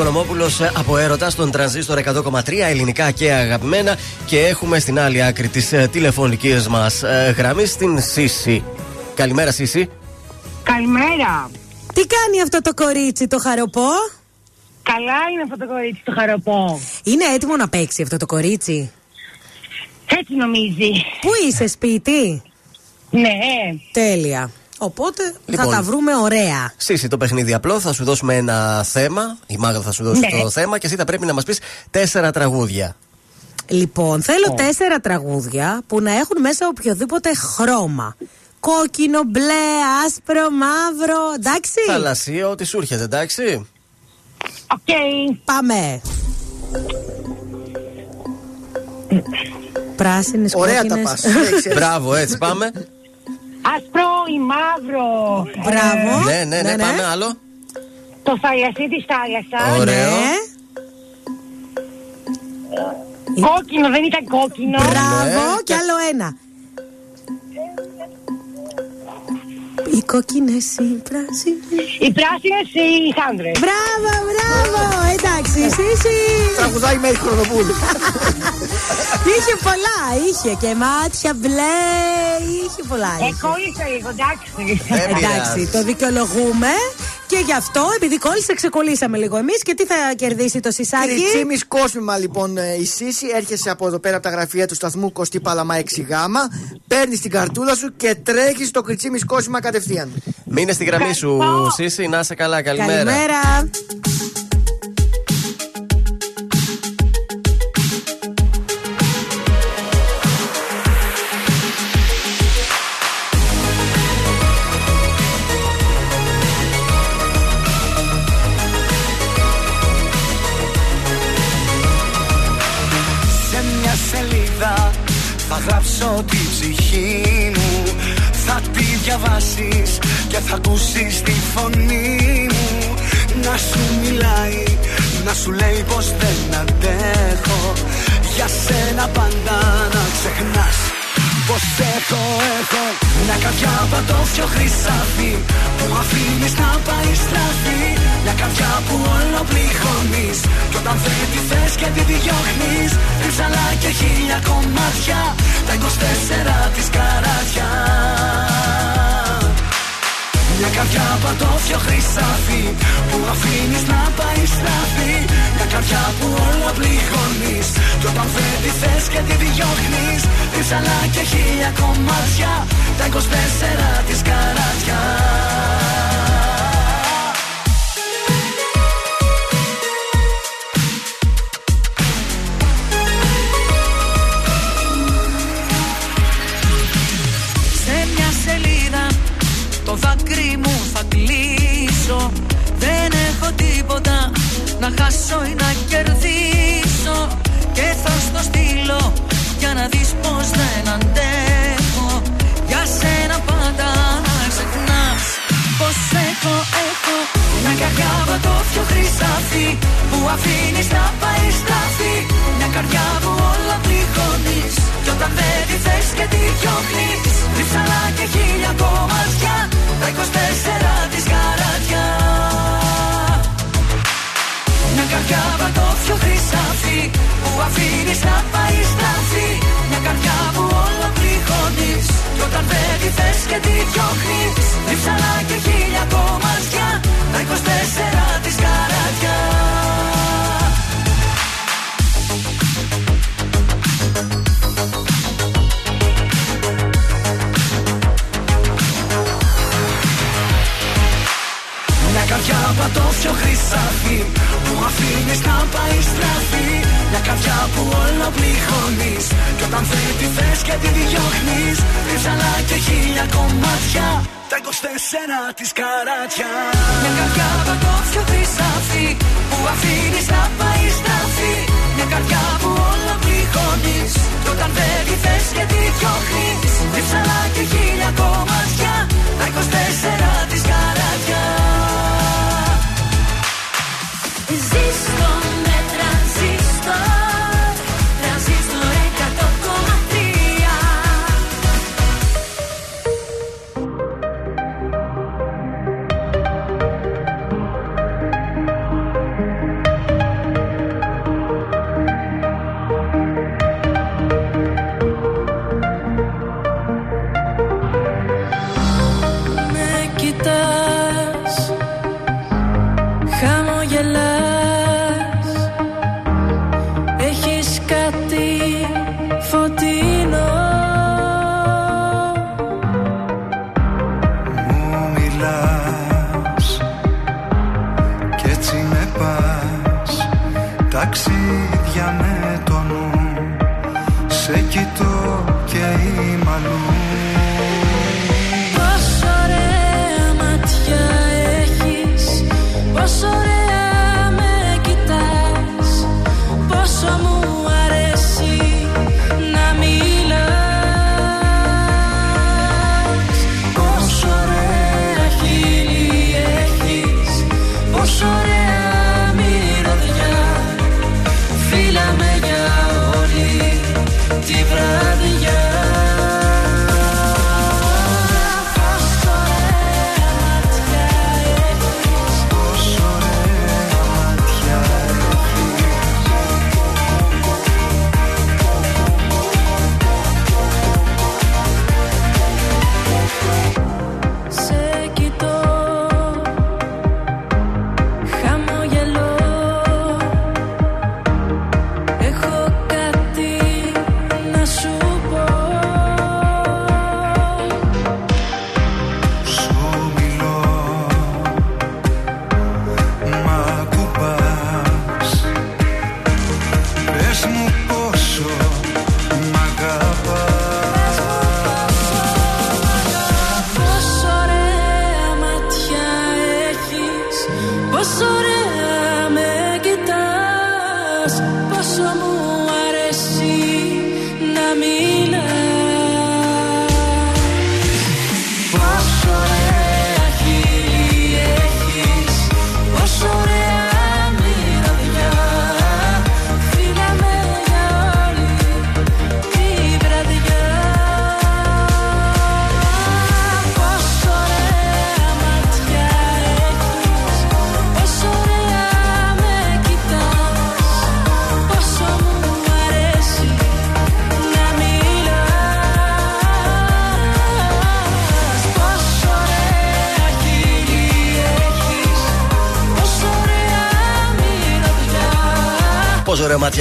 S5: Οικονομόπουλος από έρωτα
S2: στον τρανζίστορ 100,3 ελληνικά και αγαπημένα. Και έχουμε στην άλλη άκρη τη τηλεφωνική μας γραμμή την Σύση. Καλημέρα, Σύση.
S19: Καλημέρα.
S4: Τι κάνει αυτό το κορίτσι το χαροπό;
S19: Καλά είναι αυτό το κορίτσι το χαροπό.
S4: Είναι έτοιμο να παίξει αυτό το κορίτσι;
S19: Έτσι νομίζει.
S4: Πού είσαι, σπίτι;
S19: Ναι.
S4: Τέλεια. Οπότε
S2: Λοιπόν.
S4: θα τα βρούμε ωραία.
S2: Σίσσυ, το παιχνίδι απλό. Θα σου δώσουμε ένα θέμα. Η Μάγδα θα σου δώσει
S4: Ναι.
S2: το θέμα και εσύ θα πρέπει να μας πεις τέσσερα τραγούδια.
S4: Λοιπόν, θέλω τέσσερα τραγούδια που να έχουν μέσα οποιοδήποτε χρώμα. Κόκκινο, μπλε, άσπρο, μαύρο. Εντάξει;
S2: Θαλασσί, ό,τι σου έρχεται, εντάξει;
S19: Οκ.
S4: Πάμε. Πράσινες,
S3: Ωραία τα
S4: κόκκινες.
S3: πας. Έχεις-
S2: Μπράβο, έτσι πάμε.
S19: Άσπρο ή μαύρο.
S4: Μπράβο.
S2: Ναι, ναι, ναι, πάμε άλλο.
S19: Το θαλασσί της θάλασσα.
S2: Ωραίο.
S4: Ναι.
S19: Κόκκινο, δεν ήταν κόκκινο.
S4: Μπράβο.
S2: Ναι.
S4: Και άλλο ένα. Οι κόκκινες, οι πράσινες.
S19: Οι πράσινες ή οι χάνδρες.
S4: Μπράβο, μπράβο. Εντάξει, εσύ. εσύ.
S3: Τραγουδάει μέχρι Χρονοπούλου.
S4: Είχε πολλά, είχε και μάτια μπλε. Είχε πολλά.
S19: Ε,
S4: είχε.
S19: κόλλησα λίγο, εντάξει.
S2: Δεν
S4: Εντάξει,
S2: πειράζει.
S4: το δικαιολογούμε. Και γι' αυτό, επειδή κόλλησε, ξεκολλήσαμε λίγο εμείς. Και τι θα κερδίσει το σισάκι.
S3: Κριτσίμη κόσμημα λοιπόν ε, η Σύση. Έρχεσαι από εδώ πέρα από τα γραφεία του σταθμού Κωστή Παλαμά 6 γάμα. Παίρνεις την καρτούλα σου και τρέχεις στο κριτσίμη κόσμημα κατευθείαν.
S2: Μείνε στη γραμμή σου, Σύση, να είσαι καλά. Καλημέρα.
S4: Καλημέρα.
S5: Θα τη διαβάσεις και θα ακούσεις τη φωνή μου. Να σου μιλάει, να σου λέει πως δεν αντέχω. Για σένα πάντα να ξεχνάς πως έχω, έχω. Μια καρδιά πατώφιο χρυσάφι Που αφήνεις να πάει στραφή. Μια καρδιά που όλο πληγώνεις Κι όταν δεν τη θες και τη διώχνεις Ρίψαλα και χίλια κομμάτια Τα 24 της καράτια μια καρδιά πατώφιο χρυσάφι Που αφήνεις να πάει στραφή Μια καρδιά που όλα πληγώνεις Κι όταν δεν τη θες και τη διώχνεις. Ρίψαλα και χίλια κομμάτια Τα 24 της καράτια
S13: χάσω ή να κερδίσω Και θα στο στείλω για να δεις πως δεν αντέχω. Για σένα πάντα να ξεχνάς πως έχω, έχω. Μια καρδιά πατώφιο χρυσάφι που αφήνεις να πάει στραφή Μια καρδιά που όλα πληγώνεις κι όταν δεν τη θες και τη διώχνεις. Ρίψαλα και χίλια κομμάτια Τα 24 της καράτια καρδιά πατώφιο χρυσάφι Που αφήνεις να πάει στραφή. Μια καρδιά που όλα πληγώνεις Κι όταν δεν τη θες και τη διώχνεις. Ρίψαλα και χίλια κομμάτια Τα 24 της καράτια Μια καρδιά πατώφιο χρυσάφι Που αφήνεις να πάει στραφή. Μια καρδιά που όλο πληγώνεις. Κι όταν δεν τη θες και τη διώχνεις Ρίψαλα και χίλια κομμάτια. Τα 24 της καράτια. Μια καρδιά πατώφιο χρυσάφι Που αφήνεις να πάει στραφή. Μια καρδιά που όλο πληγώνεις. Κι όταν δεν τη θες και τη διώχνεις Ρίψαλα και χίλια κομμάτια. Τα 24 της καράτια
S11: Ζήστο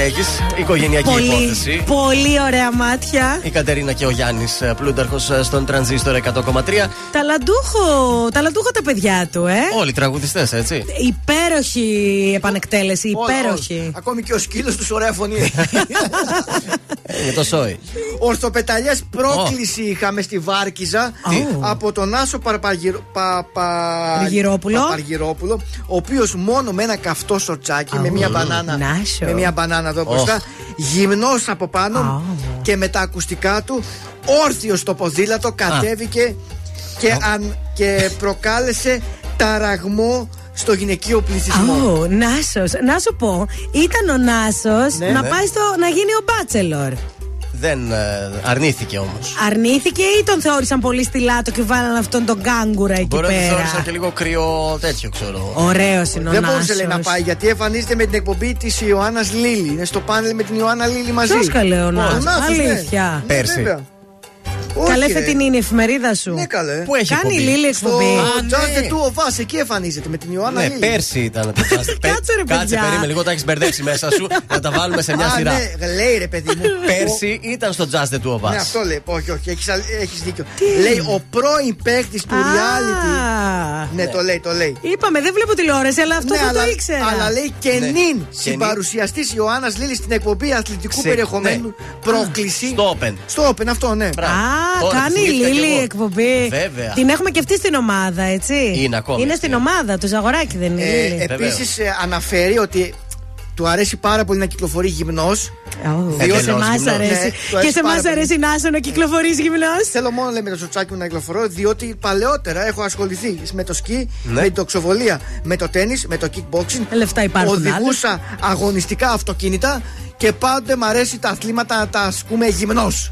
S2: έχει, οικογενειακή
S4: Πολύ,
S2: υπόθεση.
S4: πολύ ωραία μάτια.
S2: Η Κατερίνα και ο Γιάννης Πλούνταρχος στον τρανζίστορ 100,3.
S4: Ταλαντούχο, ταλαντούχο τα παιδιά του, ε.
S2: Όλοι τραγουδιστές, έτσι.
S4: Υπέροχη επανεκτέλεση, υπέροχη.
S3: Ακόμη και ο σκύλος του ωραία φωνή.
S2: Είναι το σόι.
S3: Ορθοπεταλιές πρόκληση είχαμε στη Βάρκιζα
S4: Τι;
S3: από τον Άσο Παρπαγυρο... Παπα...
S4: Παργυρόπουλο.
S3: Παπαργυρόπουλο, ο οποίος μόνο με ένα καυτό σορτσάκι, με μια μπανάνα.
S4: Νάσο.
S3: Με μια μπανάνα εδώ μπροστά, γυμνός από πάνω και με τα ακουστικά του, όρθιος στο ποδήλατο, κατέβηκε και, αν... και προκάλεσε ταραγμό στο γυναικείο πληθυσμό.
S4: Ω, Νάσος. Να σου πω, ήταν ο Νάσος
S3: Ναι.
S4: να
S2: Ναι.
S4: πάει στο, να γίνει ο Μπάτσελορ.
S2: Δεν ε, αρνήθηκε όμως.
S4: Αρνήθηκε ή τον θεώρησαν πολύ στυλάτο και βάλαν αυτόν τον κάγκουρα εκεί
S2: Μπορεί να τη
S4: πέρα;
S2: θεώρησαν και λίγο κρύο τέτοιο, ξέρω.
S4: Ωραίο είναι ο
S3: Δεν μπορούσε λέει,
S4: Νάσος.
S3: να πάει γιατί εμφανίζεται με την εκπομπή της Ιωάννας Λίλη. Είναι στο πάνελ με την Ιωάννα Λίλη μαζί.
S4: Ποιος καλέ ο Νάσος,
S3: Νάσος, ναι.
S4: αλήθεια.
S3: Ναι,
S2: Πέρσι.
S3: Βέβαια.
S4: Καλέ
S3: Όχι, ρε.
S4: φετινή είναι η εφημερίδα σου.
S3: Ναι, καλέ.
S2: Πού έχει
S4: Κάνει
S2: εκπομπή;
S4: Λίλη
S3: Στο
S4: εκπομπή.
S3: Just the Two of Us, εκεί εμφανίζεται με την Ιωάννα
S2: Ναι,
S3: Λίλη.
S2: πέρσι ήταν το Just Πε-
S4: Κάτσε, ρε,
S2: Κάτσε,
S4: παιδιά.
S2: περίμενε λίγο, τα έχεις μπερδέψει μέσα σου. να τα βάλουμε σε μια
S3: Α,
S2: σειρά.
S3: ναι, λέει ρε παιδί μου.
S2: Πέρσι ήταν στο Just the Two of
S3: Ναι,
S2: Us.
S3: αυτό λέει. Όχι, όχι, έχεις, αλ- έχεις δίκιο. Λέει ο πρώην παίκτης του
S4: Α.
S3: reality. Ναι, το λέει, το λέει.
S4: Είπαμε, δεν βλέπω τηλεόραση, αλλά αυτό
S3: Ναι,
S4: δεν
S3: αλλά,
S4: το ήξερα.
S3: αλλά λέει και
S2: Ναι.
S3: νυν
S2: Και
S3: συμπαρουσιαστής Ιωάννας Λίλης στην εκπομπή αθλητικού
S2: Ξε-
S3: περιεχομένου πρόκληση.
S2: Στο Open.
S3: Στο Open, αυτό, ναι.
S2: Μπράβο.
S4: Α,
S2: Τώρα
S4: κάνει η
S2: θυμήθηκα κι
S4: Λίλη
S2: εγώ.
S4: εκπομπή.
S2: Βέβαια.
S4: Την έχουμε και αυτή στην ομάδα, έτσι.
S2: Είναι ακόμη
S4: Είναι
S2: αυτή.
S4: στην ομάδα του, Ζαγοράκη δεν είναι. η Λίλη.
S3: Ε, Επίση αναφέρει ότι του αρέσει πάρα πολύ να κυκλοφορεί γυμνός.
S4: Ω, Και σε
S2: Εντελώς
S4: εμά
S2: γυμνός.
S4: αρέσει.
S3: Ναι, του
S4: Και
S3: αρέσει
S4: σε εμά
S3: πάρα πολύ.
S4: αρέσει να είσαι να κυκλοφορείς γυμνός;
S3: Θέλω μόνο λέει, με το σοτσάκι μου να κυκλοφορώ, διότι παλαιότερα έχω ασχοληθεί με το σκι,
S2: Ναι.
S3: με την τοξοβολία, με το τέννη, με το kickboxing.
S4: Λεφτά υπάρχουν
S3: Οδηγούσα αγωνιστικά αυτοκίνητα και πάντοτε μου αρέσει τα αθλήματα να τα ασκούμε γυμνός.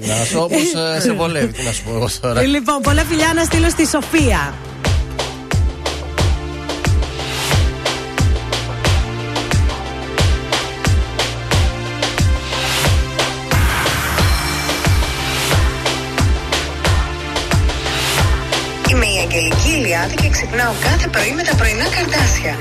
S2: Να σου όπω σε βολεύει, τι να σου πω εγώ τώρα.
S4: Λοιπόν, πολλά φιλιά να στείλω στη Σοφία.
S20: Αγγελική Ηλιάδη και ξυπνάω κάθε πρωί με τα πρωινά καρδάσια.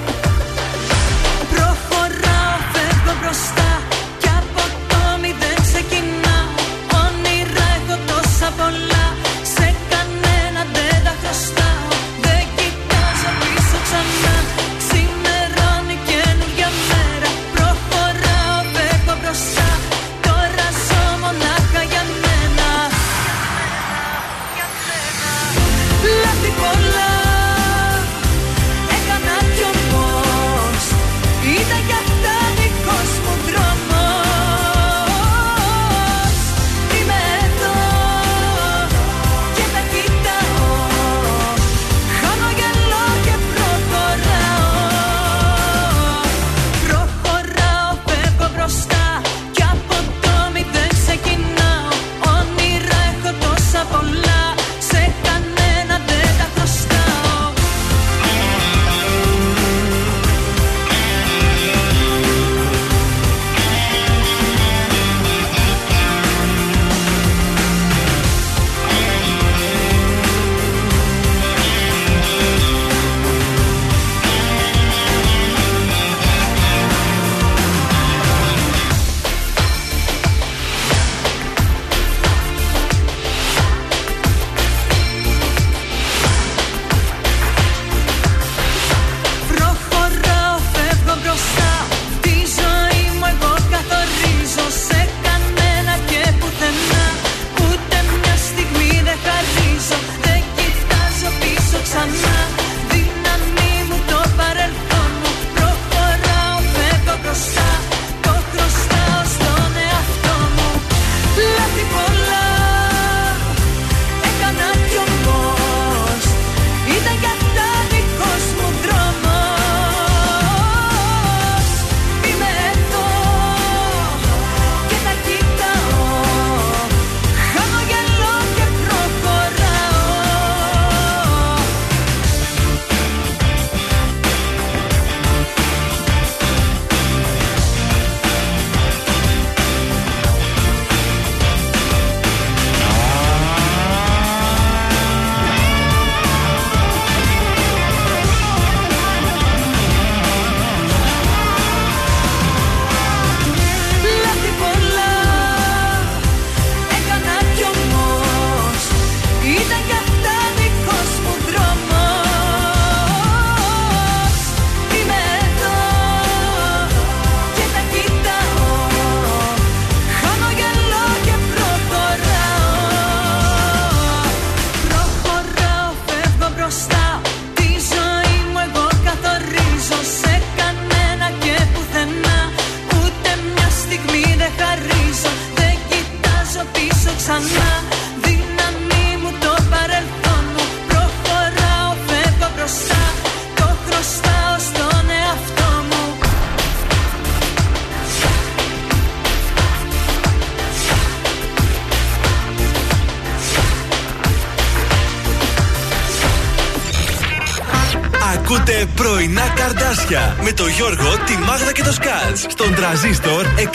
S1: Καρδάσια με το Γιώργο, τη Μάγδα και το Σκάτς. Στον τραζίστορ 100,3.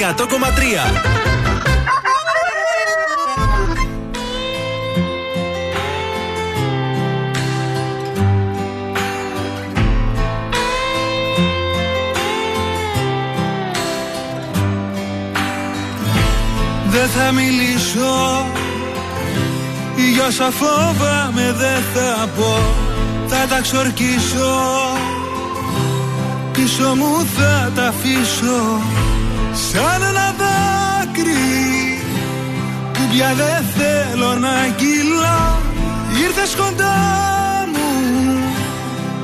S5: Δεν θα μιλήσω Για όσα φόβαμαι δεν θα πω Θα τα ξορκίσω Πίσω μου θα τα αφήσω. Σαν ένα δάκρυ. Που πια δεν θέλω να κυλά. Ήρθες κοντά μου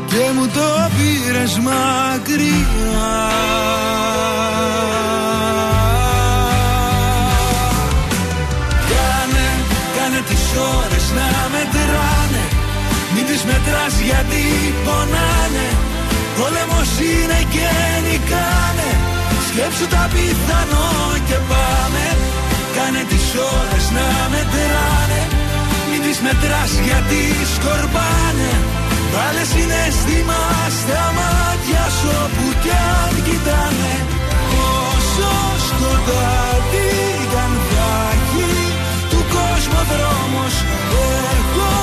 S5: Και μου το πήρες μακριά. Κάνε, κάνε τις ώρες να μετράνε. Μην τις μετράς γιατί πονάνε Πόλεμος είναι και νικάνε. Σκέψου τα πιθανό και πάμε. Κάνε τις ώρες να μετράνε. Μην τις μετράς γιατί σκορπάνε. Βάλε συναίσθημα στα μάτια σου όπου κι αν κοιτάνε. Όσο σκοτάδι κι αν θα έχει του κόσμου ο δρόμος Εγώ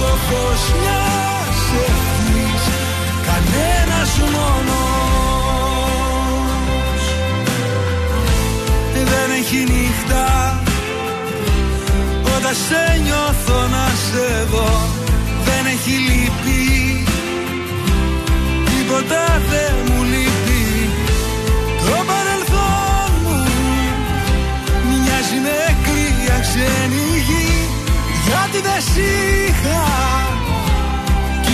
S5: το φως μιας ευχής Κανένας μόνος. Δεν έχει νύχτα. Όταν σε νιώθω να σε δω Δεν έχει λύπη. Τίποτα δεν μου λείπει. Το παρελθόν μου Μοιάζει με κρύα ξένη γη Γιατί δεν σ' είχα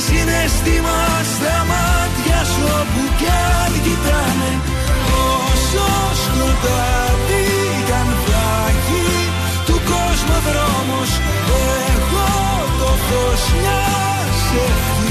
S5: Βάλε συναίσθημα στα μάτια σου όπου κι αν κοιτάνε. Όσο σκοτάδι κι αν θα έχει του κόσμου ο δρόμος Εγώ το φως μιας ευχής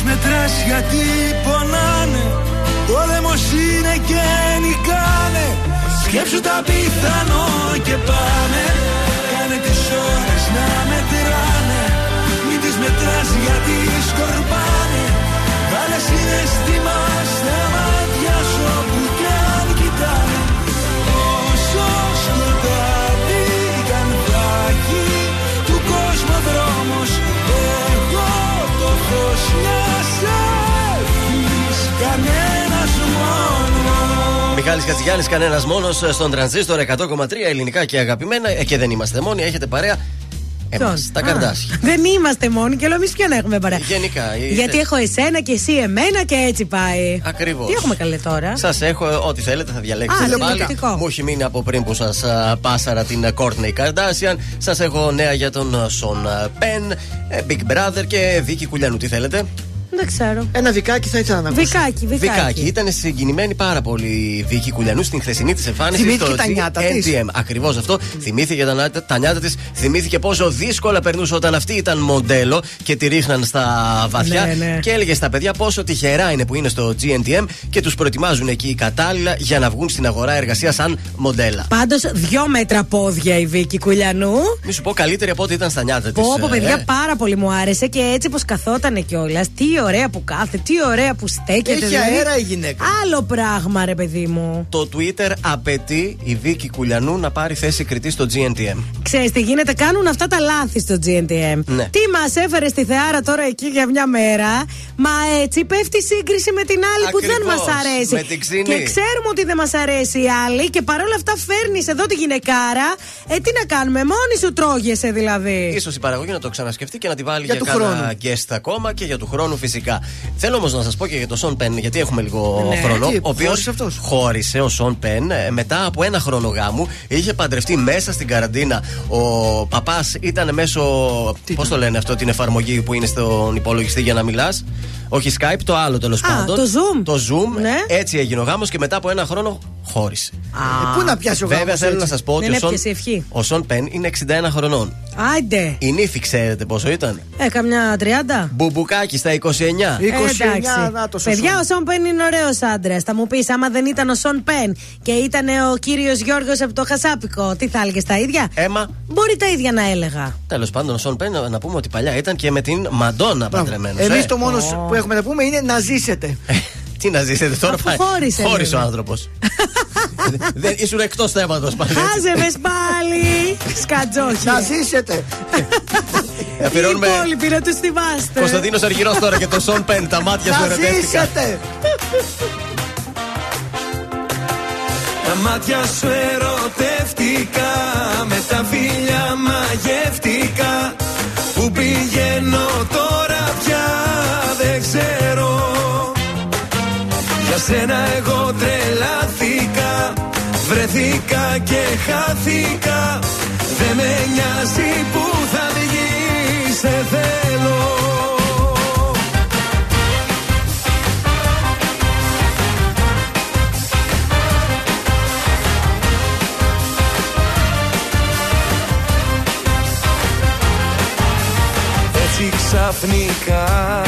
S5: τις μετράς γιατί πονάνε Πόλεμος είναι και νικάνε. Σκέψου τα πιθανό και πάνε Κάνε τις ώρες να μετράνε. Μην τις μετράς γιατί σκορπάνε Βάλε συναίσθημα μόνος
S2: Μιχάλης Κατσιγιάννης, κανένας μόνος στον τρανζίστορ 100,3 ελληνικά και αγαπημένα. Ε, και δεν είμαστε μόνοι, έχετε παρέα. Εμάς,
S4: Ποιον;
S2: τα
S4: Α,
S2: καρδάσια.
S4: Δεν είμαστε μόνοι και λέω εμείς ποιον έχουμε παρά.
S2: Γενικά. είτε-
S4: Γιατί έχω εσένα και εσύ εμένα και έτσι πάει.
S2: Ακριβώς.
S4: Τι έχουμε καλέ τώρα;
S2: Σας έχω ε, ό,τι θέλετε, θα διαλέξετε
S4: Α,
S2: πάλι.
S4: τηλεοπτικό.
S2: Μου έχει μείνει από πριν που σας πάσαρα την Courtney Kardashian. Σας έχω νέα για τον Σον Πεν, Big Brother και Βίκυ Κουλιανού. Τι θέλετε.
S4: Δεν ξέρω.
S3: Ένα βικάκι θα ήθελα να ακούσω.
S4: Βικάκι, βικάκι.
S2: Βικάκι. Ήταν συγκινημένη πάρα πολύ η Βίκυ Κουλιανούς στην χθεσινή της εμφάνιση
S3: Θυμήθηκε
S2: στο
S3: τα νιάτα της;
S2: GNTM. Ακριβώς αυτό. Θυμήθηκε τα, νιάτα- τα νιάτα της. Θυμήθηκε πόσο δύσκολα περνούσε όταν αυτή ήταν μοντέλο και τη ρίχναν στα βαθιά.
S4: Ναι, ναι.
S2: Και έλεγε στα παιδιά πόσο τυχερά είναι που είναι στο GNTM και τους προετοιμάζουν εκεί κατάλληλα για να βγουν στην αγορά εργασίας σαν μοντέλα.
S4: Πάντως, δυο μέτρα πόδια η Βίκη Κουλιανού.
S2: Μη σου πω καλύτερη από ό,τι ήταν στα νιάτα της.
S4: Πω, πω, παιδιά, πάρα πολύ μου άρεσε και έτσι πως καθότανε κιόλας. Τι ωραία που κάθε, τι ωραία που στέκεται.
S3: Έχει
S4: δηλαδή.
S3: αέρα η γυναίκα.
S4: Άλλο πράγμα, ρε παιδί μου.
S2: Το Twitter απαιτεί η Βίκη Κουλιανού να πάρει θέση κριτή στο GNTM.
S4: Ξέρεις τι γίνεται, κάνουν αυτά τα λάθη στο GNTM.
S2: Ναι.
S4: Τι μας έφερε στη Θεάρα τώρα εκεί για μια μέρα, μα έτσι πέφτει η σύγκριση με την άλλη που δεν
S2: Ακριβώς,
S4: μας αρέσει.
S2: με την ξύνη.
S4: Και ξέρουμε ότι δεν μας αρέσει η άλλη και παρόλα αυτά φέρνεις εδώ τη γυναικάρα. Ε, τι να κάνουμε, μόνη σου τρώγεσαι δηλαδή.
S2: Ίσως η παραγωγή να το ξανασκεφτεί και να τη βάλει
S4: Για
S2: για,
S4: του
S2: κάνα
S4: χρόνου.
S2: guest ακόμα και για του χρόνου φυσικά. Θέλω όμως να σας πω και για τον Σον Πεν, γιατί έχουμε λίγο
S3: Ναι,
S2: χρόνο.
S3: τι,
S2: ο οποίος
S3: χώρισε αυτός;
S2: χώρισε ο Σον Πεν ε, μετά από ένα χρόνο γάμου. Είχε παντρευτεί μέσα στην καραντίνα. Ο παπάς ήταν μέσω. Πώς το λένε αυτό, την εφαρμογή που είναι στον υπολογιστή για να μιλάς. Όχι Skype, το άλλο τέλος πάντων.
S4: το Zoom.
S2: Το Zoom.
S4: Ναι.
S2: Έτσι έγινε ο γάμος και μετά από ένα χρόνο χώρισε.
S3: Ε, πού να πιάσει ο
S2: Βέβαια
S3: γάμος
S2: θέλω
S3: έτσι;
S2: να σας πω ότι
S4: Δεν
S2: ο Σον,
S4: έπιασε ευχή.
S2: ο Σον Πεν είναι 61 χρονών.
S4: Άιντε.
S2: Η νύφη ξέρετε πόσο ήταν;
S4: Ε, καμιά 30.
S2: Μπουμπουκάκι στα 29.
S3: 29, να το σωστό.
S4: Παιδιά, ο Σον Πεν είναι ωραίος άντρας. Θα μου πεις, άμα δεν ήταν ο Σον Πεν και ήταν ο κύριος Γιώργος από το χασάπικο, τι θα έλεγες τα ίδια;
S2: Ε μα.
S4: Μπορεί τα ίδια να έλεγα.
S2: Τέλος πάντων, ο Σον Πεν να πούμε ότι παλιά ήταν και με την Μαντόνα παντρεμένος.
S3: Εμείς το μόνος που έχουμε να πούμε είναι να ζήσετε.
S2: Τι να ζήσετε τώρα,
S4: Αφού
S2: πάει.
S4: χώρισε,
S2: Χώρισε ο
S4: λέει.
S2: άνθρωπος. Δεν ήσουν εκτός θέματος πάλι. έτσι.
S4: Χάζευες πάλι! Σκατζόχι.
S3: Να ζήσετε.
S2: Ε, Αφιερώνουμε
S4: Οι υπόλοιποι να τους θυμάστε.
S2: Κωνσταντίνος Αργυρός τώρα και το Σον Πεν. Τα μάτια σου
S3: Να
S2: ερωτεύτηκαν.
S3: ζήσετε.
S5: Τα μάτια σου ερωτεύτηκα Με τα φίλια μαγεύτηκα Που πηγαίνω τώρα Για σένα εγώ τρελάθηκα Βρεθήκα και χάθηκα. Δεν με νοιάζει που θα βγει Σε θέλω. Έτσι ξαφνικά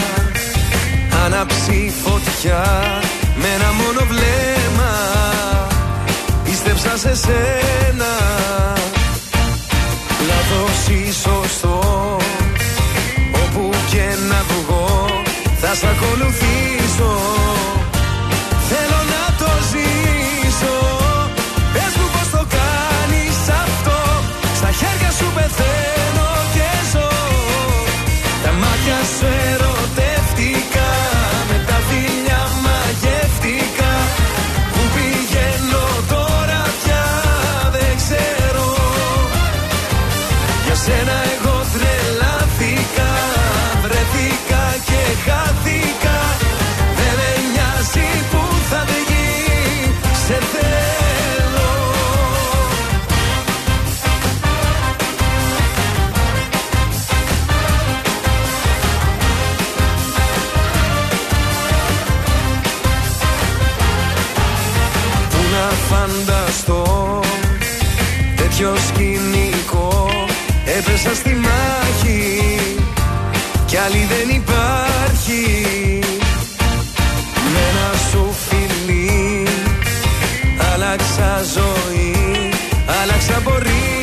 S5: Άναψει φωτιά Με ένα μόνο βλέμμα Πίστεψα σε σένα. Λάθος ή σωστός Όπου και να βγω Θα σ' ακολουθήσω φανταστώ. Τέτοιο σκηνικό Έπεσα στη μάχη κι άλλη δεν υπάρχει. Με ένα σου φιλί άλλαξα ζωή, άλλαξα πορεία